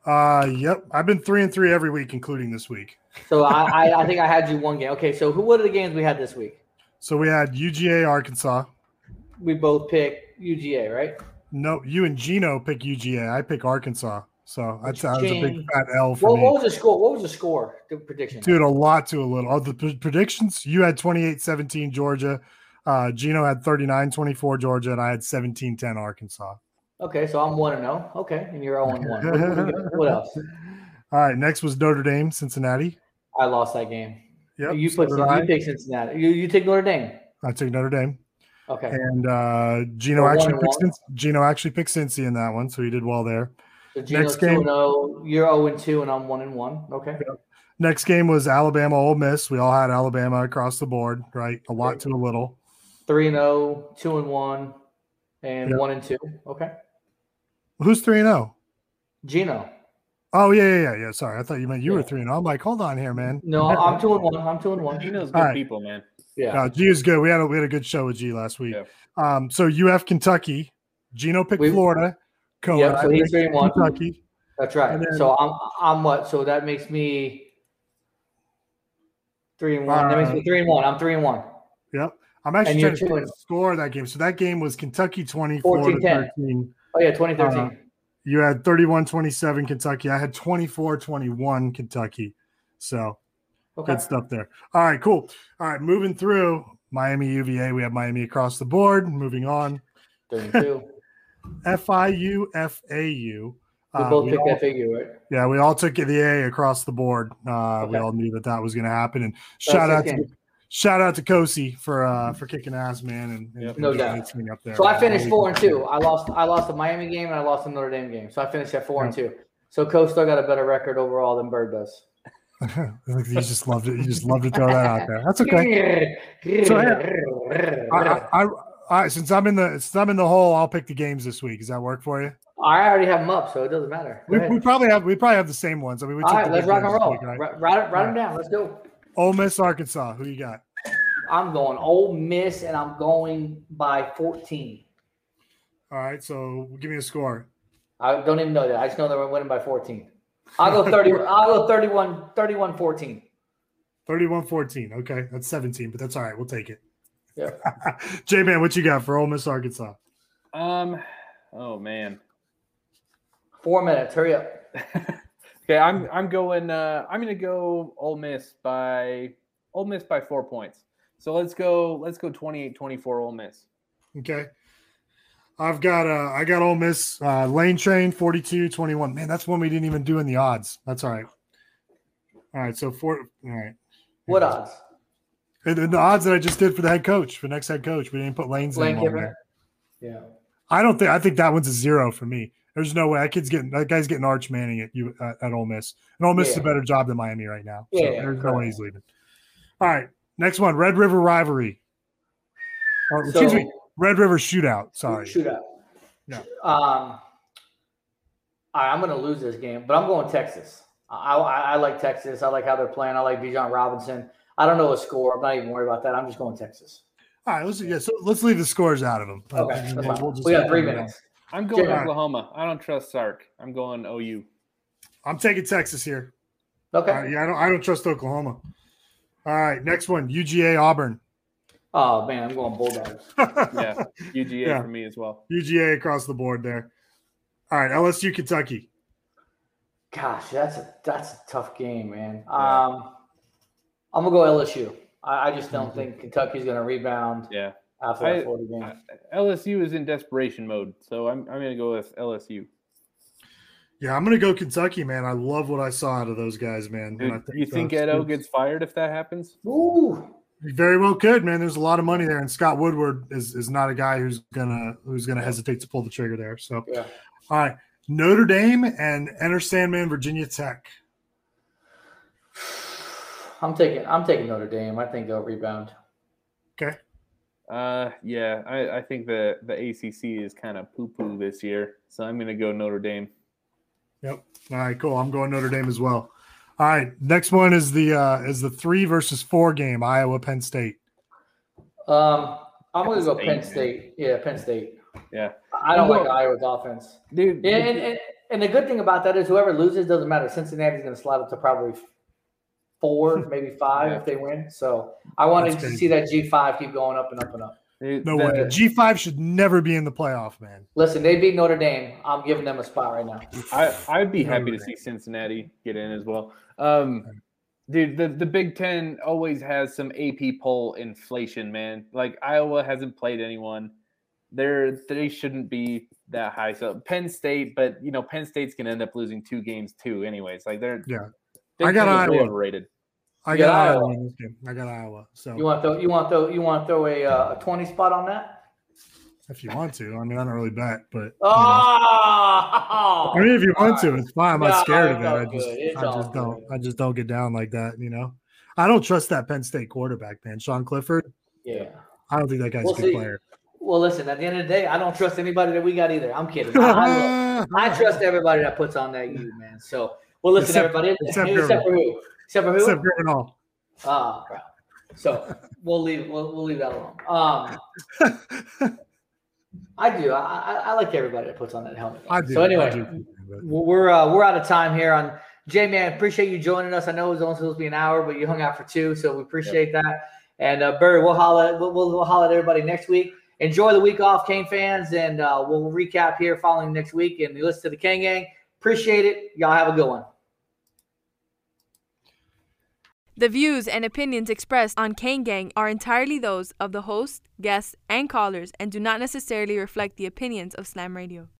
D: Uh, yep. I've been three and three every week, including this week.
B: So I, I, I think I had you one game. Okay, so who? What are the games we had this week?
D: So we had UGA Arkansas.
B: We both picked UGA, right?
D: No, you and Gino pick UGA. I pick Arkansas. So that's that was a big
B: Gene-
D: fat L for
B: What,
D: me.
B: what was the score? What was the score? The prediction.
D: Dude, a lot to a little. Oh, the p- predictions you had 28 17 Georgia. Uh, Gino had 39 24 Georgia, and I had 17 10 Arkansas.
B: Okay, so I'm one and zero. Okay, and you're zero and one. What, what- what else?
D: All right, next was Notre Dame, Cincinnati.
B: I lost that game.
D: Yep,
B: You
D: so
B: put
D: did I.
B: you picked Cincinnati. You you take Notre Dame.
D: I took Notre Dame.
B: Okay.
D: And uh, Gino
B: So
D: actually picked
B: one?
D: Cincy, Gino actually picked Cincy in that one, so he did well there.
B: So Gino
D: Next game,
B: and zero. You're zero and two, and I'm one and one. Okay.
D: next game was Alabama Ole Miss. We all had Alabama across the board, right? A lot to a little.
B: Three and zero, two and one, and
D: Yep.
B: one and two. Okay.
D: Who's three and zero?
B: Gino.
D: Oh yeah, yeah, yeah, yeah. Sorry, I thought you meant you were three and zero. I'm like, hold on here, man.
B: No, I'm two and one. I'm two and one.
C: He knows good
D: right.
C: people, man.
B: Yeah.
D: Uh, G is good. We had a we had a good show with G last week. Um, so UF Kentucky, Gino picked
B: We-
D: Florida. Cohen,
B: Yep, so he's three and one.
D: Kentucky.
B: That's right.
D: Then-
B: so I'm I'm what? So that makes me three and one. that makes me
D: Uh,
B: three and one. I'm three and one.
D: Yep. I'm actually trying to
B: and-
D: score that game. So that game was Kentucky 20,
B: 14-10.
D: Florida 13.
B: Oh yeah, 2013.
D: Uh, you had 31 27 Kentucky. I had 24 21 Kentucky. So
B: Okay.
D: good stuff there. All right, cool. All right, moving through Miami UVA. We have Miami across the board. Moving on.
B: Three and two.
D: FIU FAU.
B: We
D: Uh,
B: both
D: we
B: picked
D: all-
B: FAU, right?
D: Yeah, we all took the A across the board. Uh, We all knew that that was going to happen. And
B: That's
D: shout out
B: the
D: to shout out to Kosi for uh, for kicking ass, man, and, and
B: No doubt.
D: up there.
B: So I finished four and two. I lost I lost the Miami game and I lost the Notre Dame game. So I finished at four and two. So Coach still got a better record overall than Bird does.
D: you just loved it. You just love to throw that out there. That's okay. So, yeah, I, I, I, since I'm in the since I'm in the hole, I'll pick the games this week. Does that work for you?
B: I already have them up, so it doesn't matter.
D: We, we probably have we probably have the same ones. I mean, we
B: All right, let's rock and roll.
D: week, right?
B: Write, write, it- write them down. Let's go.
D: Ole Miss, Arkansas. Who you got?
B: I'm going Ole Miss, and I'm going by 14.
D: All right, so give me a score.
B: I don't even know that. I just know that we're winning by 14. I'll go 30. I'll go 31, 31, 14.
D: 31-14. Okay, that's 17, but that's all right. We'll take it.
B: Yeah.
D: J Man, what you got for Ole Miss, Arkansas?
C: Um, oh man.
B: Four minutes. Hurry up.
C: Okay, I'm I'm going. Uh, I'm going to go Ole Miss by Ole Miss by four points. So let's go. Let's go 28-24 Ole Miss.
D: Okay. I've got uh I got Ole Miss uh lane train 42 21. Man, that's one we didn't even do in the odds. That's all right. All right, so four all right.
B: What odds?
D: And and the odds that I just did for the head coach, for next head coach, we didn't put Lane's
B: Lane
D: on there.
B: Yeah.
D: I don't think I think that one's a zero for me. There's no way that kid's getting that guy's getting Arch Manning at you at, at Ole Miss. And Ole Miss is a better job than Miami right now. So
B: Yeah, yeah,
D: there's no way he's leaving. All right, next one, Red River rivalry. Or, excuse
B: So-
D: me, Red River shootout. Sorry.
B: Shootout.
D: No.
B: Um, right, I'm going to lose this game, but I'm going Texas. I, I, I like Texas. I like how they're playing. I like Bijan Robinson. I don't know a score. I'm not even worried about that. I'm just going Texas.
D: All right, let's yeah, so let's leave the scores out of them.
B: Okay,
D: Uh, we'll- we'll just
B: We got three
D: them down.
B: minutes.
C: I'm going
D: Yeah.
C: Oklahoma. I don't trust Sark. I'm going OU.
D: I'm taking Texas here.
B: Okay.
D: Uh, yeah, I don't I don't trust Oklahoma. All right, next one, UGA Auburn.
B: Oh man, I'm going Bulldogs.
C: Yeah, UGA
D: Yeah.
C: for me as well.
D: UGA across the board there. All right, LSU Kentucky.
B: Gosh, that's a that's a tough game, man. Um, I'm gonna go LSU. I, I just don't think Kentucky's gonna rebound
C: Yeah.
B: after
C: I-
B: that Florida game.
C: I- LSU is in desperation mode, so I'm I'm going to go with LSU.
D: Yeah, I'm gonna go Kentucky, man. I love what I saw out of those guys, man.
C: Dude,
D: And
C: you think Edo gets fired if that happens?
B: Ooh.
D: He very well could, man. There's a lot of money there, and Scott Woodward is is not a guy who's gonna who's gonna hesitate to pull the trigger there. So,
B: Yeah.
D: all right, Notre Dame and Enter Sandman, Virginia Tech.
B: I'm taking I'm taking Notre Dame. I think they'll rebound.
D: Okay.
C: Uh, yeah, I, I think the the ACC is kind of poo poo this year, so I'm going to go Notre Dame.
D: Yep. All right, cool. I'm going Notre Dame as well. All right, next one is the uh is the three versus four game, Iowa Penn State.
B: Um, I'm gonna go
C: State,
B: Penn
C: man.
B: State. Yeah, Penn State.
C: Yeah.
B: I don't like
C: going-
B: Iowa's offense.
C: Dude,
B: Yeah, and, and, and the good thing about that is whoever loses doesn't matter. Cincinnati's going to slide up to probably four, maybe five if they win. So I wanted
D: That's
B: to
D: crazy.
B: see that G five keep going up and up and up.
D: No way. G five should never be in the playoff, man.
B: Listen, they beat Notre Dame. I'm giving them a spot right now.
C: I I'd be happy to see Cincinnati get in as well. Um, dude, the the Big Ten always has some AP poll inflation, man. Like Iowa hasn't played anyone. They're they shouldn't be that high. So Penn State, but you know Penn State's gonna end up losing two games too, anyways. Like they're
D: Yeah.
C: Big
D: I got
C: Ten is way
D: Iowa.
C: overrated.
D: I got,
B: got
D: Iowa.
B: Iowa.
D: in this game. I got Iowa. So
B: You want to throw you want to throw you want to throw a uh, a twenty spot on that?
D: if you want to, I mean, I don't really bet, but
B: Oh,
D: I mean, if you want to, it's fine. I'm not
B: No,
D: scared of it. I just.
B: It's
D: I just don't, I just don't get down like that. You know, I don't trust that Penn State quarterback, man. Sean Clifford.
B: Yeah.
D: I don't think that guy's
B: We'll
D: a good
B: see.
D: player.
B: Well, listen. At the end of the day, I don't trust anybody that we got either. I'm kidding. I, I, I trust everybody that puts on that U, man. So, well, listen,
D: Except-
B: everybody.
D: except
B: Except, for who? Except for who?
D: Except Gurvan Hall.
B: Ah, crap. So we'll leave. We'll, we'll leave that alone. Um, I do. I, I, I like everybody that puts on that helmet.
D: I do.
B: So anyway,
D: do.
B: we're uh, we're out of time here on J Man. Appreciate you joining us. I know it was only supposed to be an hour, but you hung out for two, so we appreciate that. And uh, Barry, we'll holla. We'll, we'll, we'll holla at everybody next week. Enjoy the week off, Kane fans, and uh, we'll recap here following next week. And you listen to the Kane Gang. Appreciate it. Y'all have a good one.
K: The views and opinions expressed on Kane Gang are entirely those of the host, guests, and callers and do not necessarily reflect the opinions of Slam Radio.